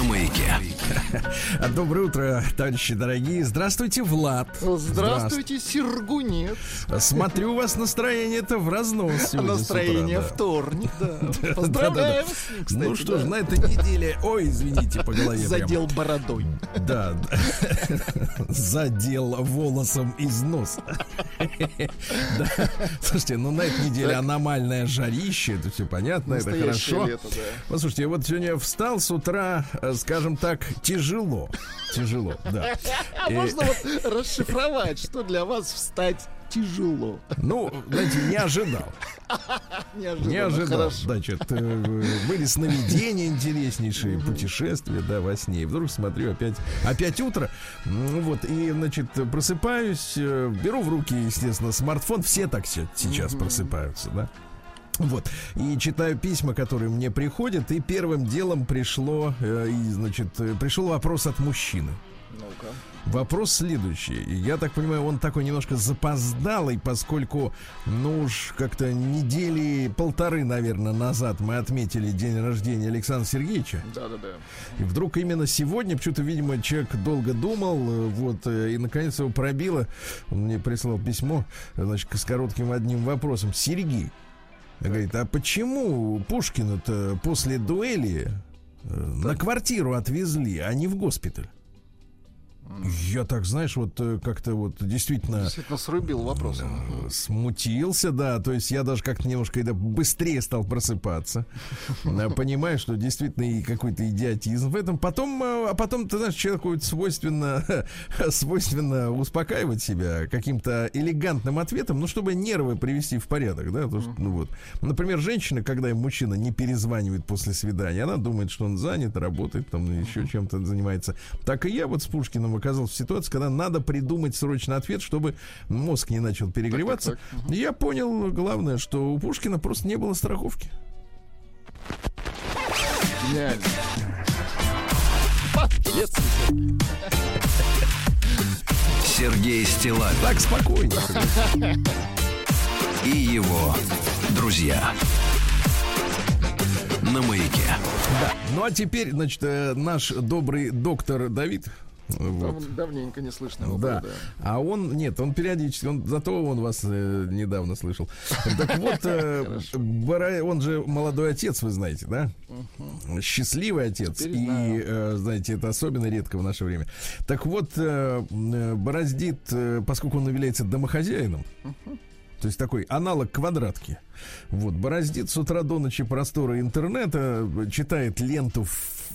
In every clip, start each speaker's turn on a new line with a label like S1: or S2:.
S1: на маяке.
S2: Доброе утро, товарищи дорогие. Здравствуйте, Влад.
S3: Здравствуйте, Сергунец.
S2: Смотрю, у вас настроение-то в разнос сегодня
S3: Настроение вторник, да. Поздравляем.
S2: Ну что ж, на этой неделе... Ой, извините, по голове.
S3: Задел бородой.
S2: Да, задел волосом из носа. Да. Слушайте, ну на этой неделе аномальное жарище, это все понятно, это хорошо.
S3: лето, да.
S2: Послушайте, я вот сегодня встал с утра, э, скажем так, тяжело. Тяжело, да.
S3: А можно вот расшифровать, что для вас встать тяжело?
S2: Ну, знаете, не ожидал. Не ожидал.
S3: Хорошо.
S2: Значит, э, были сновидения интереснейшие, путешествия, да, во сне. И вдруг смотрю, опять, опять утро. Ну Вот, и, значит, просыпаюсь, э, беру в руки, естественно, смартфон. Все так се- сейчас просыпаются, да. Вот. И читаю письма, которые мне приходят, и первым делом пришло, э, и, значит, э, пришел вопрос от мужчины.
S3: Ну-ка.
S2: Вопрос следующий. Я так понимаю, он такой немножко запоздалый, поскольку, ну уж как-то недели полторы, наверное, назад мы отметили день рождения Александра Сергеевича.
S3: Да-да-да.
S2: И вдруг именно сегодня, почему-то, видимо, человек долго думал, э, вот, э, и наконец его пробило. Он мне прислал письмо, значит, с коротким одним вопросом. Сергей, говорит, а почему Пушкина-то после дуэли э, на квартиру отвезли, а не в госпиталь? Я так, знаешь, вот э, как-то вот действительно
S3: Действительно срубил вопросом.
S2: э, смутился, да, то есть я даже как-то немножко это быстрее стал просыпаться, Э, понимаю, что действительно и какой-то идиотизм в этом. Потом, э, а потом, ты знаешь, человеку свойственно, свойственно успокаивать себя каким-то элегантным ответом, ну, чтобы нервы привести в порядок, да, то, что, ну вот. Например, женщина, когда им мужчина не перезванивает после свидания, она думает, что он занят, работает, там, еще чем-то занимается. Так и я вот с Пушкиным оказался в ситуации, когда надо придумать срочно ответ, чтобы мозг не начал перегреваться.
S3: так,
S2: И Я понял, главное, что у Пушкина просто не было страховки.
S3: Гениально.
S1: Сергей Стилавин
S2: Так спокойно.
S1: и его друзья на маяке.
S2: Да. Ну а теперь, значит, э, наш добрый доктор Давид. Вот.
S3: Дав- Давненько не слышно его
S2: Да.
S3: было,
S2: А он, нет, он периодически, он, зато он вас э, недавно слышал. Так вот, э, Бара- он же молодой отец, вы знаете, да? Счастливый отец.
S3: Теперь
S2: И,
S3: знаю.
S2: э, знаете, это особенно редко в наше время. Так вот, э, э, бороздит, э, поскольку он является домохозяином, то есть такой аналог квадратки. Вот, бороздит с утра до ночи просторы интернета, читает ленту в,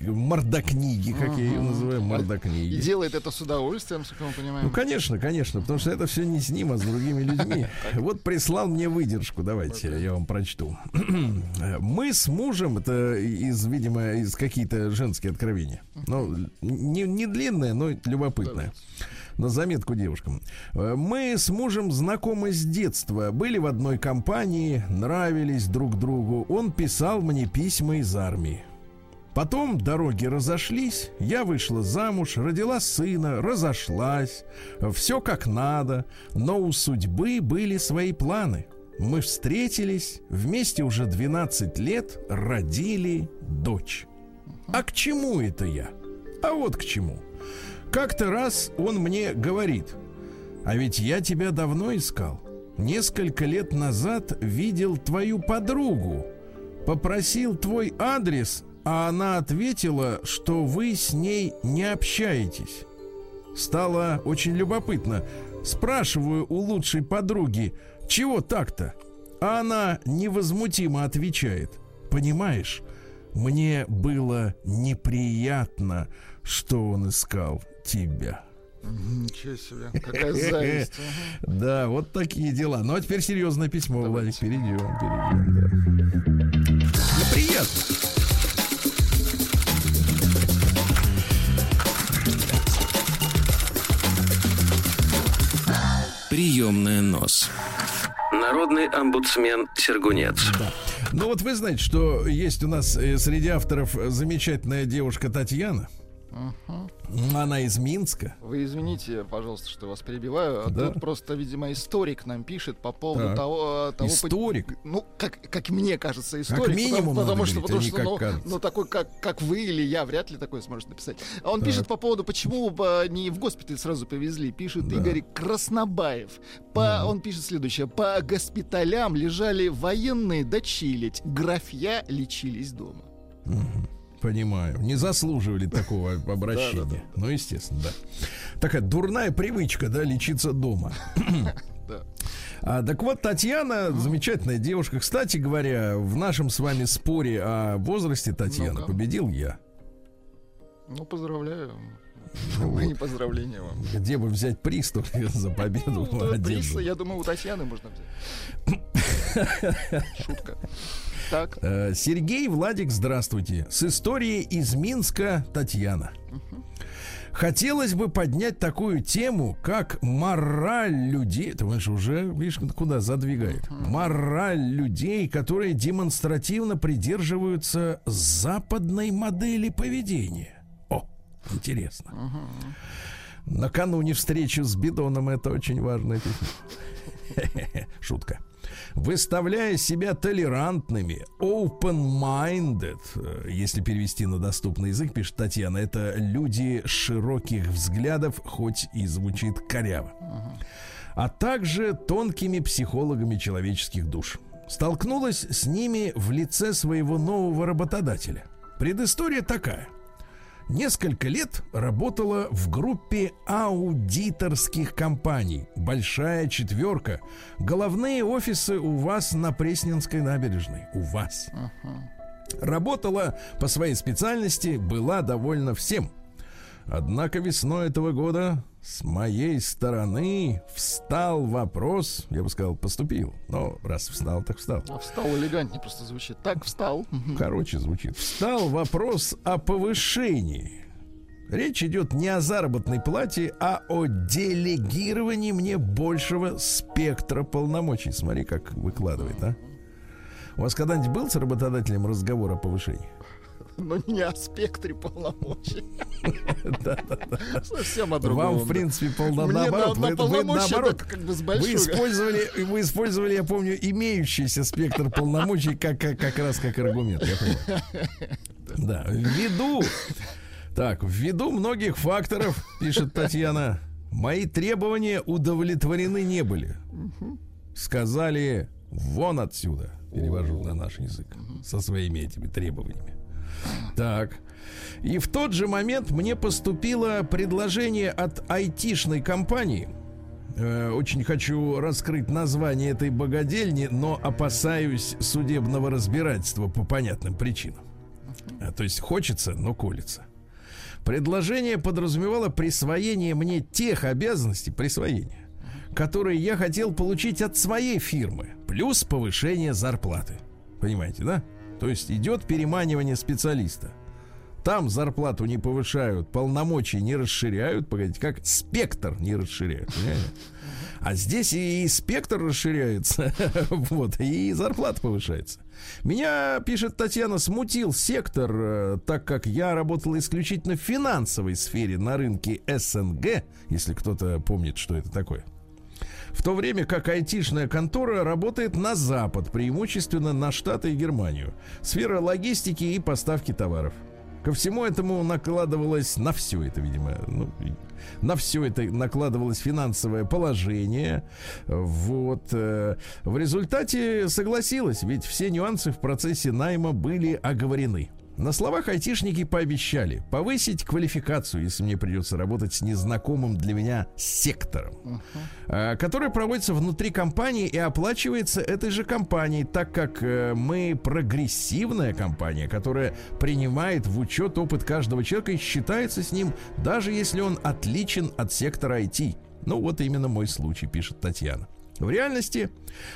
S2: в мордокниги, как я ее называю, мордокниги.
S3: И делает это с удовольствием, как мы понимаем.
S2: Ну, конечно, конечно, потому что это все не с ним, а с другими людьми. Вот прислал мне выдержку, давайте я вам прочту. Мы с мужем, это из, видимо, из какие-то женские откровения. Ну, не, не длинное, но любопытное. На заметку девушкам. Э, Мы с мужем знакомы с детства, были в одной компании, нравились друг другу. Он писал мне письма из армии. Потом дороги разошлись, я вышла замуж, родила сына, разошлась. Все как надо, но у судьбы были свои планы. Мы встретились, вместе уже 12 лет родили дочь. А к чему это я? А вот к чему. Как-то раз он мне говорит, а ведь я тебя давно искал. Несколько лет назад видел твою подругу. Попросил твой адрес, а она ответила, что вы с ней не общаетесь. Стало очень любопытно. Спрашиваю у лучшей подруги, чего так-то? А она невозмутимо отвечает. Понимаешь, мне было неприятно, что он искал тебя.
S3: Ничего себе, какая зависть.
S2: Да, вот такие дела. Ну а теперь серьезное письмо, Владик, перейдем, перейдем. да. Ну, приятно.
S1: Приемная нос. Народный омбудсмен Сергунец.
S2: Ну вот вы знаете, что есть у нас э, среди авторов замечательная девушка Татьяна. Она из Минска.
S3: Вы извините, пожалуйста, что вас перебиваю. А
S2: Да.
S3: Тут просто, видимо, историк нам пишет по поводу
S2: Так.
S3: того, того...
S2: Историк?
S3: Ну, как, как мне кажется, историк.
S2: минимум
S3: потому,
S2: надо
S3: потому что, потому
S2: а не
S3: что
S2: как
S3: ну,
S2: кажется.
S3: ну, такой, как, как вы или я, вряд ли такой сможет написать. А он
S2: Так.
S3: пишет по поводу, почему не в госпиталь сразу повезли. Пишет
S2: Да.
S3: Игорь Краснобаев. По, Он пишет следующее. По госпиталям лежали военные дочилить. Графья лечились дома.
S2: Понимаю. Не заслуживали такого обращения.
S3: Да, да,
S2: Ну, естественно, да. Такая дурная привычка, да, лечиться дома. А, так вот, Татьяна, замечательная девушка. Кстати говоря, в нашем с вами споре о возрасте Татьяны
S3: Ну-ка.
S2: победил я.
S3: Ну, поздравляю.
S2: Ну
S3: Мои поздравления вам.
S2: Где бы взять приз только за победу
S3: Ну, приз, я думаю, у Татьяны можно взять. Шутка. Так,
S2: Э, Сергей Владик, здравствуйте. С историей из Минска Татьяна. Хотелось бы поднять такую тему, как мораль людей. Ты понимаешь, уже, видишь, куда задвигает. Мораль людей, которые демонстративно придерживаются западной модели поведения. О, интересно. Накануне встречи с Бидоном это очень важно. Шутка. Выставляя себя толерантными, open-minded, э, если перевести на доступный язык, пишет Татьяна, это люди широких взглядов, хоть и звучит коряво. А также тонкими психологами человеческих душ. Столкнулась с ними в лице своего нового работодателя. Предыстория такая – Несколько лет работала в группе аудиторских компаний. Большая четверка. Головные офисы у вас на Пресненской набережной. У вас. Работала по своей специальности, была довольна всем. Однако весной этого года с моей стороны встал вопрос, я бы сказал, поступил. Но раз встал, так встал.
S3: а встал элегантнее просто звучит. Так, встал.
S2: Короче, звучит. Встал вопрос о повышении. Речь идет не о заработной плате, а о делегировании мне большего спектра полномочий. Смотри, как выкладывает, а. У вас когда-нибудь был с работодателем разговор о повышении?
S3: Но не о спектре полномочий. Совсем о другом.
S2: Вам, в принципе, наоборот.
S3: на, на
S2: Вы- наоборот.
S3: как бы с
S2: Вы использовали, вы использовали, я помню, имеющийся спектр полномочий как, как, как раз как аргумент. Я понимаю. Да, ввиду, так, ввиду многих факторов, пишет Татьяна, мои требования удовлетворены не были. Сказали, вон отсюда, перевожу на наш язык, со своими этими требованиями. Так. И в тот же момент мне поступило предложение от айтишной компании. Э, Очень хочу раскрыть название этой богадельни, но опасаюсь судебного разбирательства по понятным причинам. А, То есть хочется, но колется. Предложение подразумевало присвоение мне тех обязанностей, присвоение, которые я хотел получить от своей фирмы, плюс повышение зарплаты. Понимаете, да? То есть идет переманивание специалиста. Там зарплату не повышают, полномочий не расширяют, погодите, как спектр не расширяют? А здесь и спектр расширяется, вот, и зарплата повышается. Меня, пишет Татьяна, смутил сектор, э, так как я работал исключительно в финансовой сфере на рынке СНГ, если кто-то помнит, что это такое. В то время как айтишная контора работает на Запад, преимущественно на Штаты и Германию. Сфера логистики и поставки товаров. Ко всему этому накладывалось на все это, видимо, ну, на все это накладывалось финансовое положение. Вот. э, В результате согласилась, ведь все нюансы в процессе найма были оговорены. На словах айтишники пообещали повысить квалификацию, если мне придется работать с незнакомым для меня сектором, э, который проводится внутри компании и оплачивается этой же компанией, так как э, мы прогрессивная компания, которая принимает в учет опыт каждого человека и считается с ним, даже если он отличен от сектора IT. Ну, вот именно мой случай, пишет Татьяна. В реальности,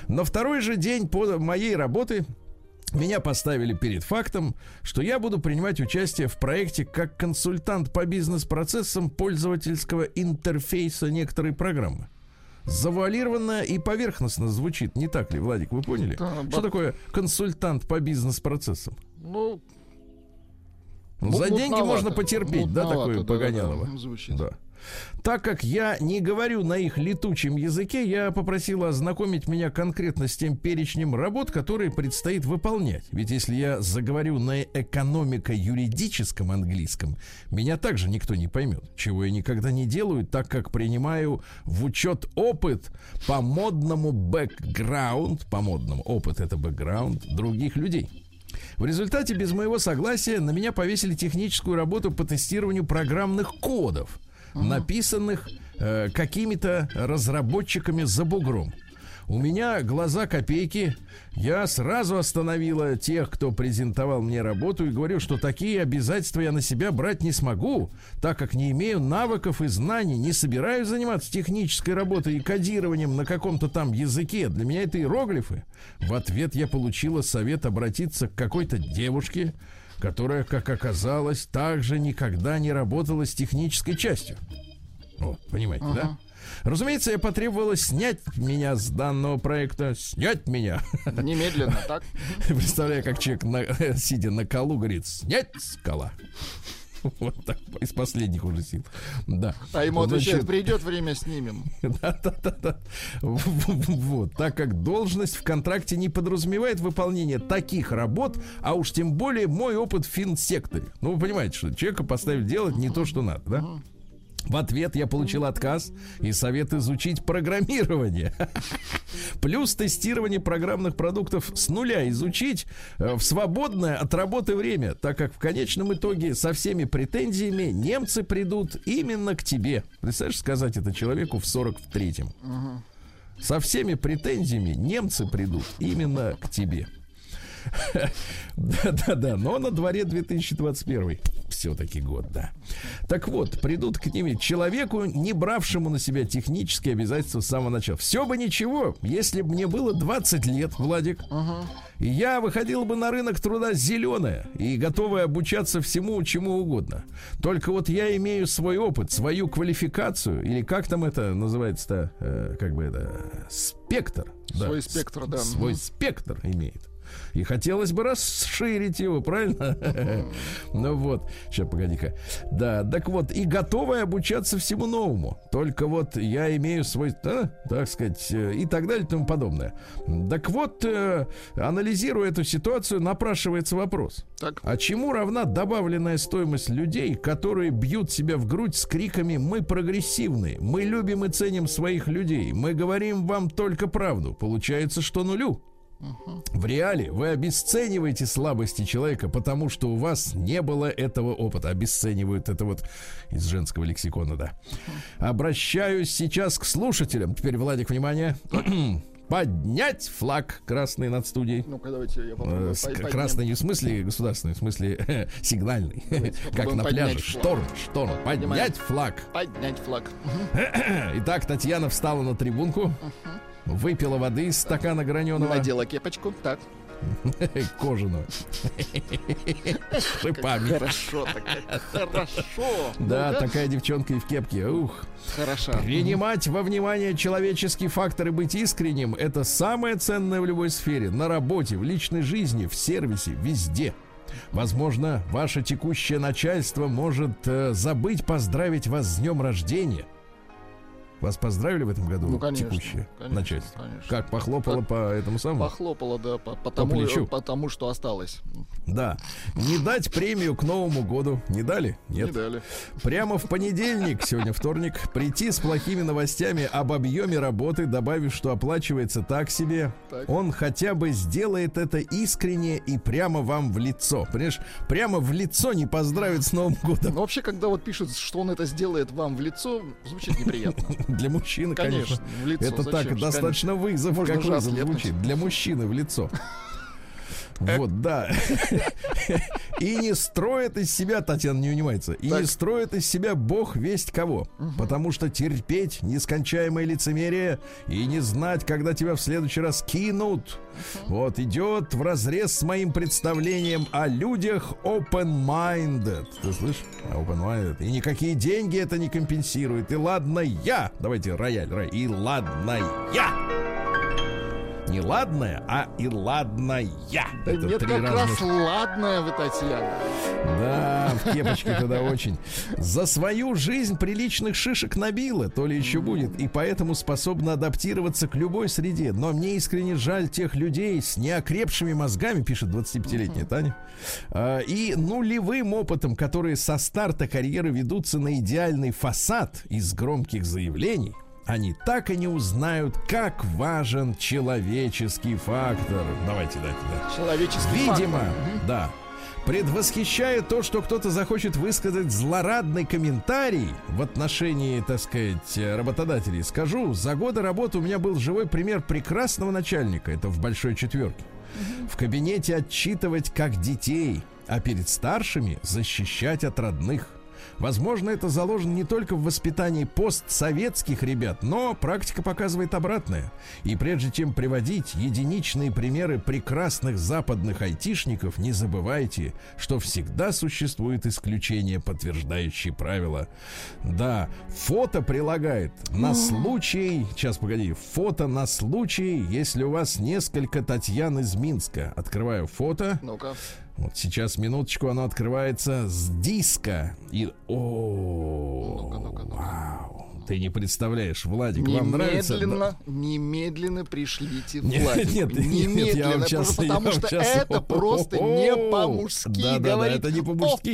S2: на второй же день по моей работы меня поставили перед фактом, что я буду принимать участие в проекте как консультант по бизнес-процессам пользовательского интерфейса некоторой программы. завуалированно и поверхностно звучит. Не так ли, Владик, вы поняли?
S3: Да,
S2: Что
S3: ба-
S2: такое консультант по бизнес-процессам?
S3: Ну,
S2: За деньги
S3: мутновато.
S2: можно потерпеть, да, такое
S3: да,
S2: погонялово?
S3: да, да, звучит.
S2: Да. Так как я не говорю на их летучем языке, я попросила ознакомить меня конкретно с тем перечнем работ, которые предстоит выполнять. Ведь если я заговорю на экономико-юридическом английском, меня также никто не поймет, чего я никогда не делаю, так как принимаю в учет опыт по модному бэкграунд, по модному опыт это бэкграунд других людей. В результате, без моего согласия, на меня повесили техническую работу по тестированию программных кодов, написанных э, какими-то разработчиками за бугром. У меня глаза копейки. Я сразу остановила тех, кто презентовал мне работу, и говорю, что такие обязательства я на себя брать не смогу, так как не имею навыков и знаний, не собираюсь заниматься технической работой и кодированием на каком-то там языке. Для меня это иероглифы. В ответ я получила совет обратиться к какой-то девушке, которая, как оказалось, также никогда не работала с технической частью. Вот, понимаете, да? Разумеется, я потребовала снять меня с данного проекта. Снять меня.
S3: Немедленно, так?
S2: Представляю, как человек, на- сидя на колу, говорит, снять скала. Вот так, из последних уже сил. Да.
S3: А ему отвечают, придет время, снимем.
S2: Да-да-да. Вот. Так как должность в контракте не подразумевает выполнение таких работ, а уж тем более мой опыт в финсекторе. Ну, вы понимаете, что человека поставили делать не то, что надо, да? В ответ я получил отказ и совет изучить программирование. Плюс тестирование программных продуктов с нуля изучить э, в свободное от работы время, так как в конечном итоге со всеми претензиями немцы придут именно к тебе. Представляешь, сказать это человеку в 43-м. Со всеми претензиями немцы придут именно к тебе. Да-да-да, но на дворе 2021 все-таки год, да. Так вот, придут к ним человеку, не бравшему на себя технические обязательства с самого начала. Все бы ничего, если бы мне было 20 лет, Владик, и я выходил бы на рынок труда зеленая и готовая обучаться всему, чему угодно. Только вот я имею свой опыт, свою квалификацию, или как там это называется-то, э, как бы это, спектр. да.
S3: Свой спектр, да.
S2: Свой спектр имеет. И хотелось бы расширить его, правильно? Ну вот, сейчас, погоди-ка. Да, так вот, и готовы обучаться всему новому. Только вот я имею свой, да, так сказать, э, и так далее и тому подобное. Так вот, э, анализируя эту ситуацию, напрашивается вопрос.
S3: Так.
S2: А чему равна добавленная стоимость людей, которые бьют себя в грудь с криками «Мы прогрессивны, мы любим и ценим своих людей, мы говорим вам только правду». Получается, что нулю. В реале вы обесцениваете слабости человека, потому что у вас не было этого опыта. Обесценивают это вот из женского лексикона, да. Обращаюсь сейчас к слушателям. Теперь, Владик, внимание. Поднять флаг красный над студией.
S3: Ну-ка, давайте я
S2: Э,
S3: попробую.
S2: с-
S3: поднять.
S2: Красный не в смысле государственный, в смысле сигнальный. Как
S3: попробуем
S2: на пляже. Шторм, шторм.
S3: Поднимаем.
S2: Поднять флаг.
S3: Поднять флаг.
S2: Итак, Татьяна встала на трибунку, выпила воды из стакана граненого,
S3: Надела кепочку. Так.
S2: кожаную. Шипами.
S3: Хорошо, хорошо.
S2: Да, такая девчонка и в кепке. Ух.
S3: Хорошо.
S2: Принимать во внимание человеческий фактор и быть искренним – это самое ценное в любой сфере. На работе, в личной жизни, в сервисе, везде. Возможно, ваше текущее начальство может э, забыть поздравить вас с днем рождения. Вас поздравили в этом году?
S3: Ну, конечно,
S2: Текущее
S3: конечно,
S2: начальство.
S3: конечно.
S2: Как похлопало
S3: Как-
S2: по этому самому?
S3: Похлопала, да, по, по тому,
S2: плечу.
S3: по тому, что осталось.
S2: Да. Не дать премию к Новому году. Не дали? Нет.
S3: Не дали.
S2: Прямо в понедельник, сегодня вторник, прийти с плохими новостями об объеме работы, добавив, что оплачивается так себе,
S3: Так.
S2: он хотя бы сделает это искренне и прямо вам в лицо. Понимаешь, прямо в лицо не поздравит с Новым годом.
S3: Но вообще, когда вот пишут, что он это сделает вам в лицо, звучит неприятно.
S2: Для мужчины, конечно.
S3: Конечно, в лицо.
S2: Это
S3: зачем
S2: так, достаточно вызов,
S3: Можно
S2: как вызов звучит. Для мужчины в лицо. Вот, да. И не строит из себя, Татьяна не унимается, и не строит из себя бог весть кого. Потому что терпеть нескончаемое лицемерие и не знать, когда тебя в следующий раз кинут, вот идет в разрез с моим представлением о людях open-minded. Ты слышишь? Open-minded. И никакие деньги это не компенсирует. И ладно я. Давайте рояль, рояль. И ладно я. Не ладная, а и ладная.
S3: Да
S2: Это
S3: нет,
S2: три
S3: как раз
S2: разных
S3: ладная вы, Татьяна.
S2: да, в кепочке тогда очень. За свою жизнь приличных шишек набила, то ли еще будет, и поэтому способна адаптироваться к любой среде. Но мне искренне жаль тех людей с неокрепшими мозгами, пишет 25-летняя Таня, а, и нулевым опытом, которые со старта карьеры ведутся на идеальный фасад из громких заявлений. Они так и не узнают, как важен человеческий фактор. Давайте, дайте, да.
S3: Человеческий
S2: Видимо,
S3: фактор.
S2: да. Предвосхищая то, что кто-то захочет высказать злорадный комментарий в отношении, так сказать, работодателей, скажу, за годы работы у меня был живой пример прекрасного начальника, это в большой четверке. В кабинете отчитывать как детей, а перед старшими защищать от родных. Возможно, это заложено не только в воспитании постсоветских ребят, но практика показывает обратное. И прежде чем приводить единичные примеры прекрасных западных айтишников, не забывайте, что всегда существует исключение, подтверждающее правила. Да, фото прилагает на случай, сейчас погоди, фото на случай, если у вас несколько Татьян из Минска. Открываю фото.
S3: Ну-ка.
S2: Вот сейчас, минуточку, оно открывается с диска. И... О,
S3: Ну-ка, ну-ка, ну-ка.
S2: вау. Ты не представляешь, Владик, вам нравится?
S3: Немедленно, немедленно пришлите
S2: Нет,
S3: Владику.
S2: нет, нет, я
S3: немедленно,
S2: вам щас-
S3: просто
S2: я
S3: потому
S2: вам
S3: что
S2: щас-
S3: это просто не по-мужски
S2: Да, да, да, это не по-мужски.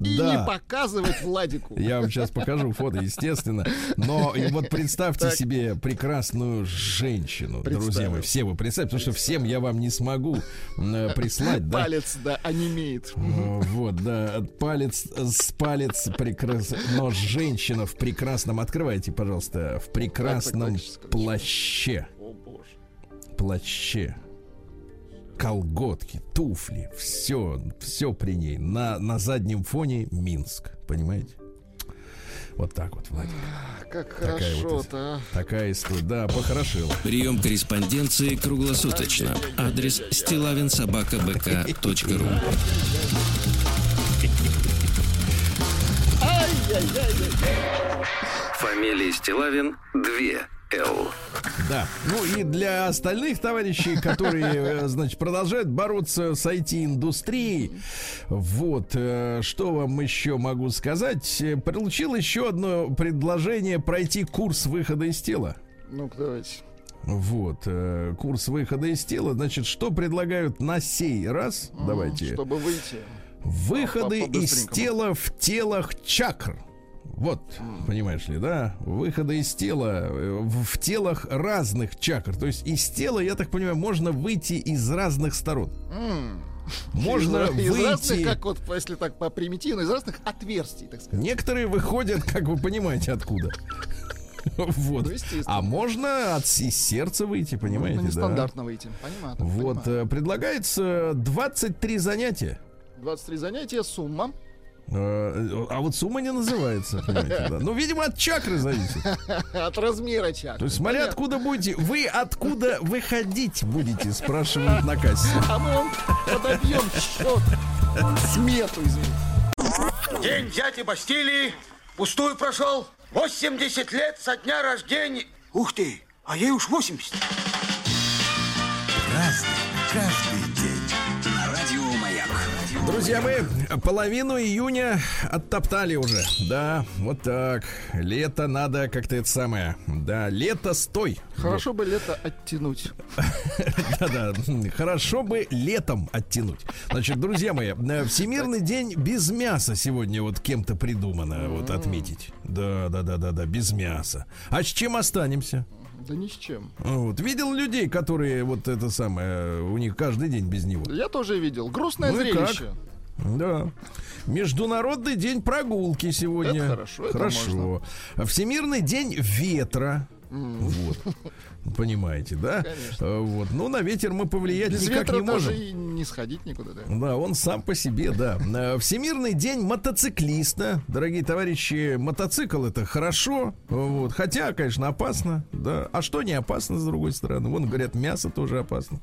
S3: И
S2: Да.
S3: не показывать Владику.
S2: Я вам сейчас покажу фото, естественно. Но и вот представьте
S3: Так.
S2: себе прекрасную женщину, друзья мои. Все вы представьте, потому что всем я вам не смогу э, прислать, да?
S3: Палец, да, онемеет.
S2: Э, Вот, да, палец с палец прекрасно. Но женщина в прекрасном, открывайте, пожалуйста, в прекрасном
S3: так, секундочку.
S2: плаще.
S3: О, боже.
S2: Плаще. Колготки, туфли, все, все при ней. На, на заднем фоне Минск, понимаете? Вот так вот, Владик.
S3: Как
S2: Такая вот
S3: хорошо-то, а.
S2: Такая история. Да, похорошила.
S4: Прием корреспонденции круглосуточно. Адрес стилавинсобакабк.ру
S1: Фамилия Стилавин 2 Л.
S2: Да. Ну и для остальных товарищей, которые, э, значит, продолжают бороться с IT-индустрией, вот, э, что вам еще могу сказать? Э, Получил еще одно предложение пройти курс выхода из тела.
S3: Ну-ка, давайте.
S2: Вот, э, курс выхода из тела. Значит, что предлагают на сей раз? Давайте.
S3: Чтобы выйти.
S2: Выходы из тела в телах чакр. Вот, понимаешь ли, да? Выходы из тела э, в, телах разных чакр. То есть из тела, я так понимаю, можно выйти из разных сторон. Можно
S3: из, из разных,
S2: выйти.
S3: как вот, если так по примитивно, из разных отверстий, так сказать.
S2: Некоторые выходят, как вы понимаете, откуда. Вот.
S3: Ну.
S2: А можно от сердца выйти, понимаете?
S3: Можно
S2: да?
S3: нестандартно выйти. Понятно.
S2: Вот,
S3: понимаю.
S2: э, предлагается 23 занятия.
S3: 23 занятия, сумма.
S2: Э, А вот сумма не называется, понимаете, да. Ну, видимо, от чакры зависит.
S3: От размера чакры.
S2: То есть, смотря
S3: Понятно.
S2: откуда будете, вы откуда выходить будете, спрашивают на кассе.
S3: А мы вам подобьем счет. Смету, извините.
S5: День дяди Бастилии пустую прошел. 80 лет со дня рождения. Ух ты, а ей уж 80.
S2: Друзья мои, половину июня оттоптали уже. Да, вот так. Лето надо как-то это самое. Да, лето стой.
S3: Хорошо бы лето оттянуть.
S2: Да-да, хорошо бы летом оттянуть. Значит, друзья мои, э, Всемирный день без мяса сегодня вот кем-то придумано вот отметить. Да-да-да-да-да, без мяса. А с чем останемся?
S3: Да ни с чем.
S2: Вот. Видел людей, которые вот это самое, у них каждый день без него.
S3: Я тоже видел. Грустное
S2: Ну
S3: зрелище.
S2: Да. Международный день прогулки сегодня.
S3: Это хорошо, это
S2: Хорошо. Всемирный день ветра. Вот. Понимаете, да?
S3: Конечно.
S2: Э, Вот. Ну, на ветер мы повлиять
S3: Без
S2: никак не можем.
S3: даже и не сходить никуда, да.
S2: Да, он сам по себе, да. Э, Всемирный день мотоциклиста. Дорогие товарищи, мотоцикл это хорошо, вот. хотя, конечно, опасно, да. А что не опасно, с другой стороны? Вон, говорят, мясо тоже опасно.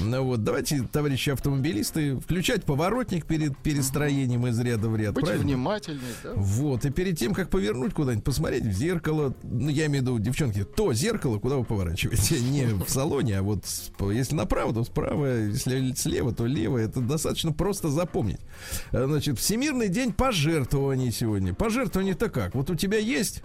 S2: Ну, вот, давайте, товарищи автомобилисты, включать поворотник перед перестроением из ряда в ряд,
S3: Быть
S2: правильно?
S3: внимательней, да.
S2: Вот, и перед тем, как повернуть куда-нибудь, посмотреть в зеркало, ну, я имею в виду, девчонки, то зеркало, куда вы поворачиваете, не в салоне, а вот если направо, то справа, если слева, то лево, это достаточно просто запомнить. Э, Значит, Всемирный день пожертвований сегодня. Пожертвование-то как? Вот у тебя есть.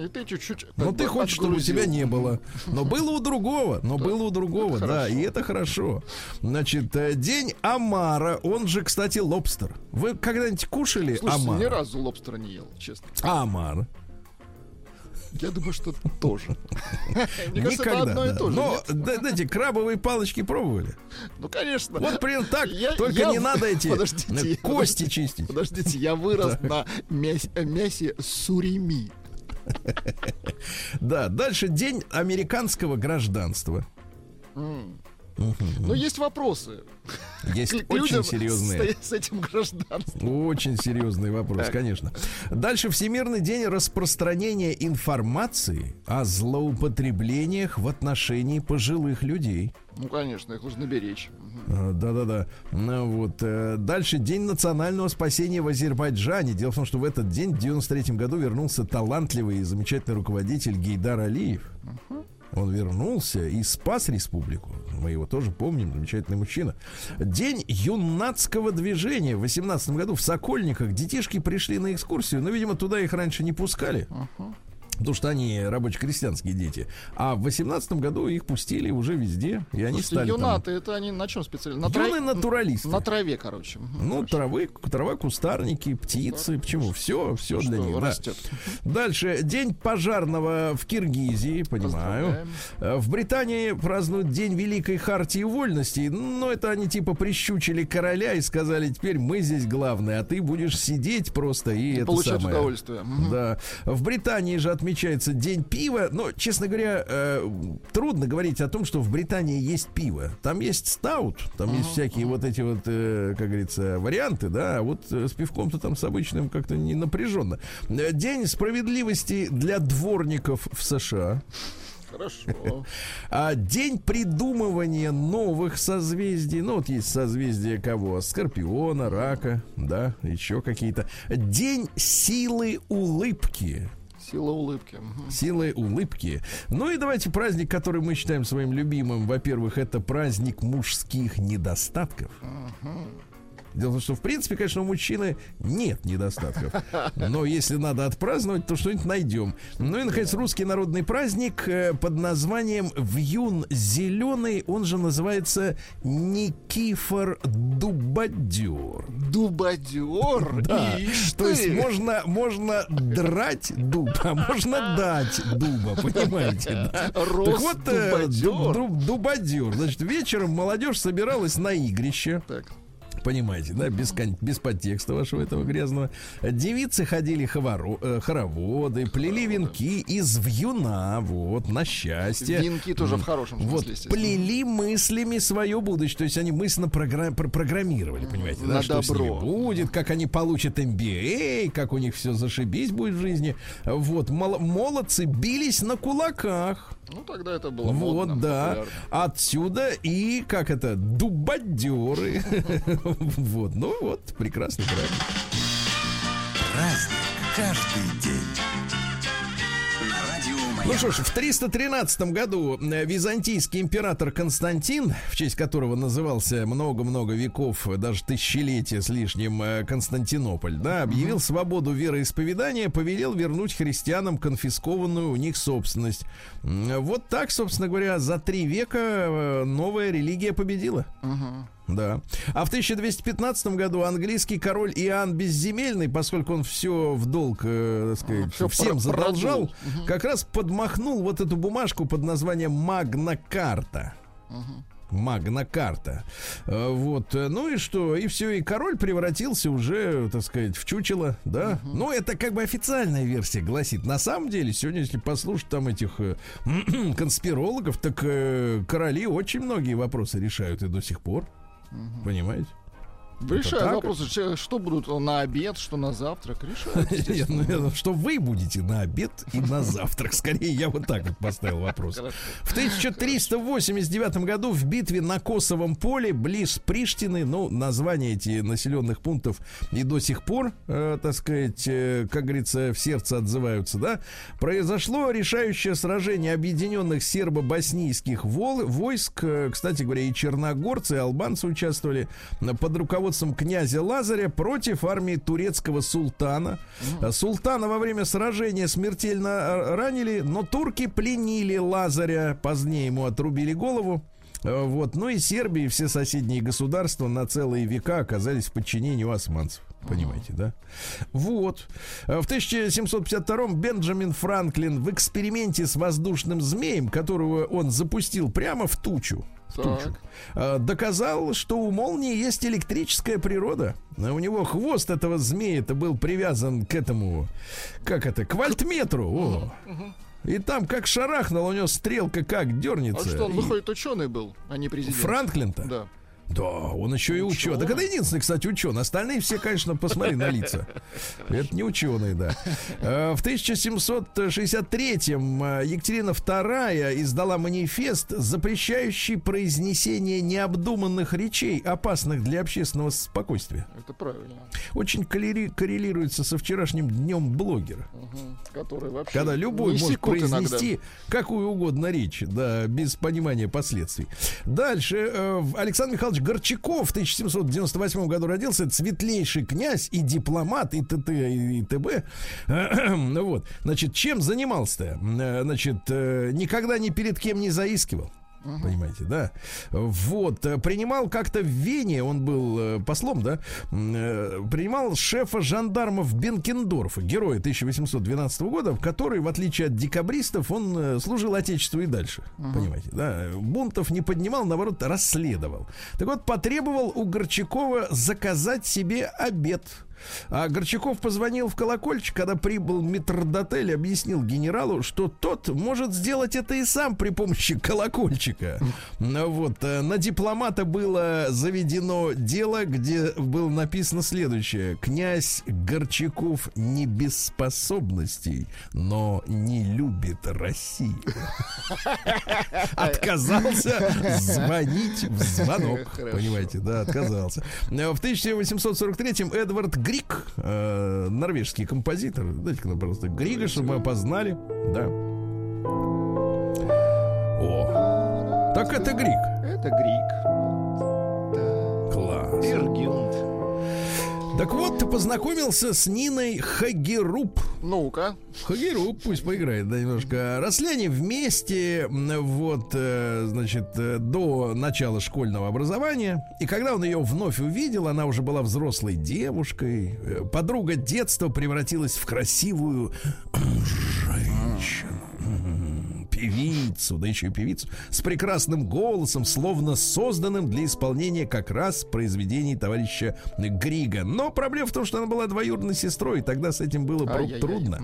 S3: И ты чуть-чуть.
S2: но Ну, ты хочешь, чтобы у тебя не было. Но было у другого, но было у другого,
S3: Это
S2: да,
S3: хорошо.
S2: и это хорошо. Значит, э, день омара, он же, кстати, лобстер. Вы когда-нибудь кушали
S3: Слушайте,
S2: омар?
S3: ни разу лобстера не ел, честно.
S2: Омар.
S3: Я думаю, что тоже. Мне кажется, это одно и то же.
S2: Но, знаете, крабовые палочки пробовали.
S3: Ну, конечно.
S2: Вот примерно так, только не надо эти э, кости чистить.
S3: Подождите, я вырос на мясе, мясе сурими.
S2: Да, дальше день американского гражданства.
S3: Но есть вопросы.
S2: Есть очень серьезные.
S3: с, с этим гражданством.
S2: Очень серьезный вопрос,
S3: Так.
S2: конечно. Дальше Всемирный день распространения информации о злоупотреблениях в отношении пожилых людей.
S3: Ну, конечно, их нужно беречь.
S2: А, Да-да-да. Ну, вот. э, Дальше День национального спасения в Азербайджане. Дело в том, что в этот день, в 93 году, вернулся талантливый и замечательный руководитель Гейдар Алиев. Он вернулся и спас республику. Мы его тоже помним, замечательный мужчина. День юнацкого движения. В 18 году в Сокольниках детишки пришли на экскурсию, но, видимо, туда их раньше не пускали. Потому что они рабоче-крестьянские дети. А в 18 году их пустили уже везде. И они
S3: Слушайте,
S2: стали там
S3: юнаты, это они на чем специально? На, тра-
S2: Юные натуралисты.
S3: на траве, короче.
S2: Ну, травы, трава, кустарники, птицы. Почему? Все, все для
S3: Что
S2: них. да.
S3: растет.
S2: Дальше. День пожарного в Киргизии, понимаю. В Британии празднуют День Великой Хартии Вольностей. Но это они типа прищучили короля и сказали, теперь мы здесь главные, а ты будешь сидеть просто и, это
S3: Получать
S2: самое.
S3: удовольствие.
S2: Да. В Британии же отмечается День пива. Но, честно говоря, э, трудно говорить о том, что в Британии есть пиво. Там есть стаут, там есть всякие вот эти вот, э, как говорится, варианты, да. А вот э, с пивком-то там с обычным как-то не напряженно. Э, День справедливости для дворников в США.
S3: Хорошо.
S2: А день придумывания новых созвездий. Ну, вот есть созвездие кого? Скорпиона, рака, да, еще какие-то. День силы улыбки.
S3: Сила улыбки.
S2: Силы улыбки. Ну и давайте праздник, который мы считаем своим любимым. Во-первых, это праздник мужских недостатков. Дело в том, что в принципе, конечно, у мужчины нет недостатков. Но если надо отпраздновать, то что-нибудь найдем. Ну и, наконец, русский народный праздник э, под названием Вьюн Зеленый. Он же называется Никифор Дубадер.
S3: Дубадер.
S2: Да,
S3: Ишь
S2: то есть можно, можно драть дуб, а можно дать дуба, понимаете, да?
S3: Рос
S2: так вот, э,
S3: дубадер.
S2: дуб- дуб- дубадер. Значит, вечером молодежь собиралась на игрище.
S3: Так.
S2: Понимаете, да, без, без подтекста вашего этого грязного. Девицы ходили ховоро- э, хороводы, плели венки из вьюна, вот, на счастье.
S3: Венки тоже в хорошем
S2: Вот,
S3: смысле, естественно.
S2: плели мыслями свое будущее. То есть они мысленно програ- про- программировали, понимаете, да,
S3: На
S2: что с ними
S3: добро.
S2: будет, как они получат MBA, как у них все зашибись будет в жизни. Вот, мол- молодцы бились на кулаках.
S3: Ну, тогда это было
S2: Вот,
S3: модно,
S2: да.
S3: популярно.
S2: Отсюда и, как это, дубадеры. Вот, ну вот, прекрасный праздник.
S6: Праздник каждый день.
S2: Ну что ж, в 313 году э, византийский император Константин, в честь которого назывался много-много веков, даже тысячелетия с лишним э, Константинополь, да, объявил свободу вероисповедания, повелел вернуть христианам конфискованную у них собственность. Вот так, собственно говоря, за три века э, новая религия победила. Да. А в 1215 году английский король Иоанн Безземельный, поскольку он все в долг, э, так сказать,
S3: всё
S2: всем
S3: про-
S2: задолжал,
S3: продул.
S2: как раз подмахнул вот эту бумажку под названием Магна Карта. Магна Карта. Э, Вот, ну и что? И все, и король превратился уже, так сказать, в чучело, да? Ну, это как бы официальная версия гласит. На самом деле, сегодня, если послушать там этих э, конспирологов, так э, короли очень многие вопросы решают и до сих пор. Понимаете?
S3: Решают вопросы, что будут на обед, что на завтрак. Решают.
S2: Что вы будете на обед и на завтрак. Скорее, я вот так вот поставил вопрос. В 1389 году в битве на Косовом поле, близ Приштины, ну, названия эти населенных пунктов и до сих пор, э, так сказать, э, как говорится, в сердце отзываются, да, произошло решающее сражение объединенных сербо-боснийских войск. Э, Кстати говоря, и черногорцы, и албанцы участвовали э, под руководством князя Лазаря против армии турецкого султана. Султана во время сражения смертельно э, ранили, но турки пленили Лазаря, позднее ему отрубили голову. Э, Вот. Ну и Сербия и все соседние государства на целые века оказались в подчинении у османцев. Понимаете, да? Вот. Э, В 1752-м Бенджамин Франклин в эксперименте с воздушным змеем, которого он запустил прямо в тучу,
S3: Так.
S2: э, доказал, что у молнии есть электрическая природа. А У него хвост этого змея это был привязан к этому, как это, к вольтметру. О. И там как шарахнул, у него стрелка как
S3: А
S2: дернется.
S3: что, он, выходит, ученый был, а не президент?
S2: Франклин-то?
S3: Да.
S2: Да, он еще и ученый. Так это единственный, кстати, ученый. Остальные все, конечно, посмотри на лица. Это не ученые, да. Э, В 1763-м э, Екатерина II издала манифест, запрещающий произнесение необдуманных речей, опасных для общественного спокойствия.
S3: Это правильно.
S2: Очень коррелируется со вчерашним днем блогера.
S3: Который вообще
S2: Когда любой может
S3: иногда.
S2: произнести какую угодно речь, да, без понимания последствий. Дальше. э, Александр Михайлович Горчаков в 1798 году родился. Светлейший князь и дипломат, и т.т. и т.б. Вот. Значит, чем занимался-то? Э, Значит, э, никогда ни перед кем не заискивал. Понимаете, да? Вот, э, принимал как-то в Вене, он был э, послом, да? Э, Принимал шефа жандармов Бенкендорфа, героя 1812 года, который, в отличие от декабристов, он служил Отечеству и дальше. Понимаете, да? Бунтов не поднимал, наоборот, расследовал. Так вот, потребовал у Горчакова заказать себе обед. А Горчаков позвонил в колокольчик, когда прибыл метрдотель, объяснил генералу, что тот может сделать это и сам при помощи колокольчика. Ну Вот. э, На дипломата было заведено дело, где было написано следующее. Князь Горчаков не без способностей, но не любит Россию. Отказался звонить в звонок. Понимаете, да, отказался. В 1843-м Эдвард Грик, э, норвежский композитор, дайте-ка нам, пожалуйста, Грига, чтобы мы опознали. Да. О, так это Грик.
S3: Это Грик.
S2: Класс.
S3: Иргюнд.
S2: Так вот, ты познакомился с Ниной Хагеруб.
S3: Ну-ка.
S2: Хагеруб пусть поиграет, да, немножко. Росли они вместе, вот, э, значит, э, до начала школьного образования. И когда он ее вновь увидел, она уже была взрослой девушкой. Э, Подруга детства превратилась в красивую женщину. Певицу, да еще и певицу, с прекрасным голосом, словно созданным для исполнения как раз произведений товарища Грига. Но проблема в том, что она была двоюродной сестрой, и тогда с этим было
S3: Ай-яй-яй.
S2: трудно.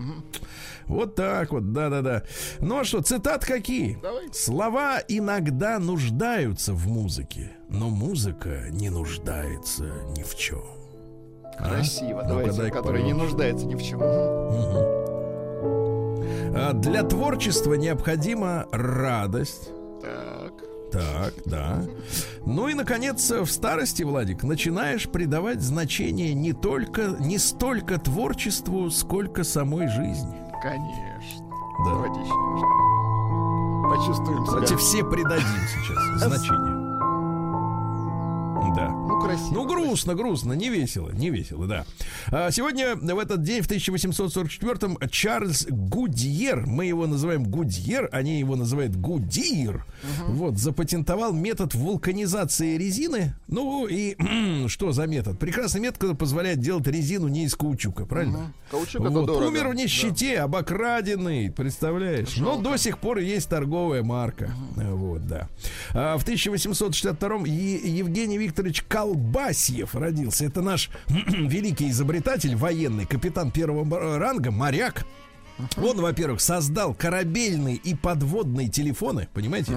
S2: Вот так вот, да-да-да. Ну а что, цитат какие?
S3: Давай.
S2: Слова иногда нуждаются в музыке, но музыка не нуждается ни в чем. А?
S3: Красиво.
S2: Ну-ка,
S3: Давайте, который не нуждается ни в чем.
S2: А Для творчества необходима радость.
S3: Так.
S2: Так, да. Ну и, наконец, в старости, Владик, начинаешь придавать значение не только, не столько творчеству, сколько самой жизни.
S3: Конечно.
S2: Да.
S3: Давайте еще. Почувствуем
S2: Давайте
S3: себя.
S2: все придадим сейчас значение. Да.
S3: Ну, красиво.
S2: Ну, грустно, грустно, не весело, не весело, да. А сегодня, в этот день, в 1844-м, Чарльз Гудьер, мы его называем Гудьер, они его называют Гудир, вот, запатентовал метод вулканизации резины. Ну, и что за метод? Прекрасный метод, который позволяет делать резину не из каучука, правильно?
S3: Каучук это
S2: Вот,
S3: дорого.
S2: умер в нищете, обокраденный, представляешь? Но до сих пор есть торговая марка. Вот, да. А в 1862-м Е- Евгений Викторович Колбасьев родился. Это наш великий изобретатель, военный, капитан первого ранга, моряк. Он, во-первых, создал корабельные и подводные телефоны, понимаете?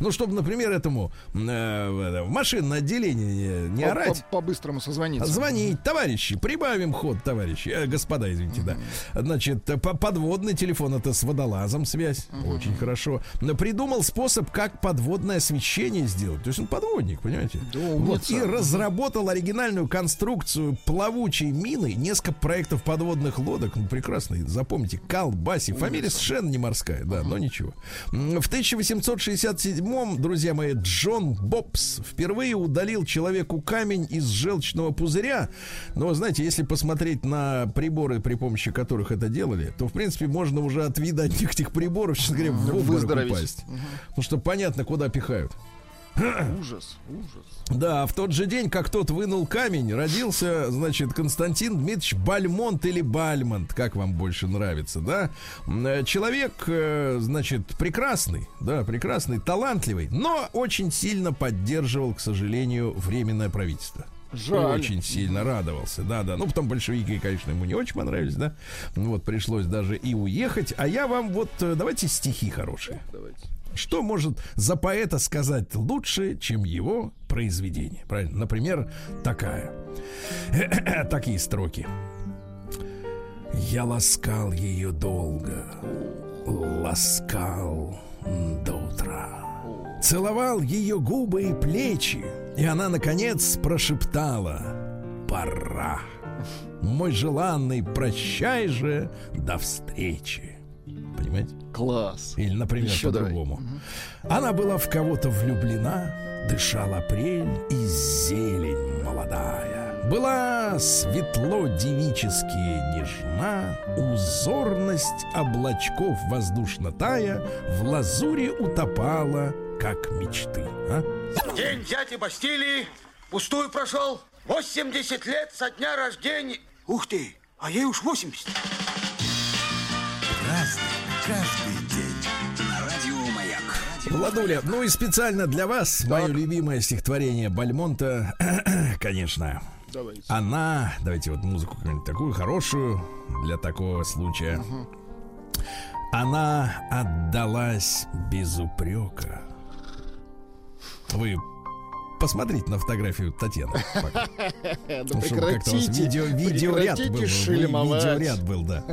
S2: Ну, чтобы, например, этому э, в машинное отделение не, не орать.
S3: по- По-быстрому созвониться.
S2: Звонить, товарищи, прибавим ход, товарищи. Э, господа, извините, да. Значит, э, по- подводный телефон это с водолазом связь. Очень хорошо. Но Придумал способ, как подводное освещение сделать. То есть он подводник, понимаете?
S3: Да,
S2: вот, и разработал оригинальную конструкцию плавучей мины, несколько проектов подводных лодок. Ну, прекрасно. Запомните, Колбаси. Фамилия совершенно не морская, да, но ничего. В 1867-м, друзья мои, Джон Бобс впервые удалил человеку камень из желчного пузыря. Но, знаете, если посмотреть на приборы, при помощи которых это делали, то, в принципе, можно уже от вида этих приборов, честно говоря, в обморок упасть. Потому что понятно, куда пихают.
S3: Ужас, ужас.
S2: Да, в тот же день, как тот вынул камень, родился, значит, Константин Дмитриевич Бальмонт или Бальмонт, как вам больше нравится, да? Э, Человек, э, значит, прекрасный, да, прекрасный, талантливый, но очень сильно поддерживал, к сожалению, временное правительство.
S3: Жаль.
S2: Очень сильно радовался, да, да. Ну, потом большевики, конечно, ему не очень понравились, да. Ну, Вот, пришлось даже и уехать. А я вам вот, э, давайте стихи хорошие.
S3: Давайте.
S2: Что может за поэта сказать лучше, чем его произведение? Правильно? Например, такая. Такие строки. Я ласкал ее долго, ласкал до утра. Целовал ее губы и плечи, и она, наконец, прошептала «Пора». Мой желанный, прощай же, до встречи. Понимаете?
S3: Класс.
S2: Или, например,
S3: Еще давай.
S2: по-другому. Она была в кого-то влюблена, дышал апрель и зелень молодая. Была светло девически нежна, узорность облачков воздушно тая в лазуре утопала, как мечты. А?
S5: День дяди Бастилии пустую прошел. 80 лет со дня рождения. Ух ты, а ей уж 80.
S6: Праздник каждый день.
S1: На радио Маяк.
S2: Владуля, ну и специально для вас мое любимое стихотворение Бальмонта, конечно.
S3: Давайте.
S2: Она, давайте вот музыку какую-нибудь такую хорошую для такого случая. Она отдалась без упрека. Вы посмотрите на фотографию Татьяны. Ну,
S3: прекратите,
S2: видео, видеоряд был. Видеоряд был, да.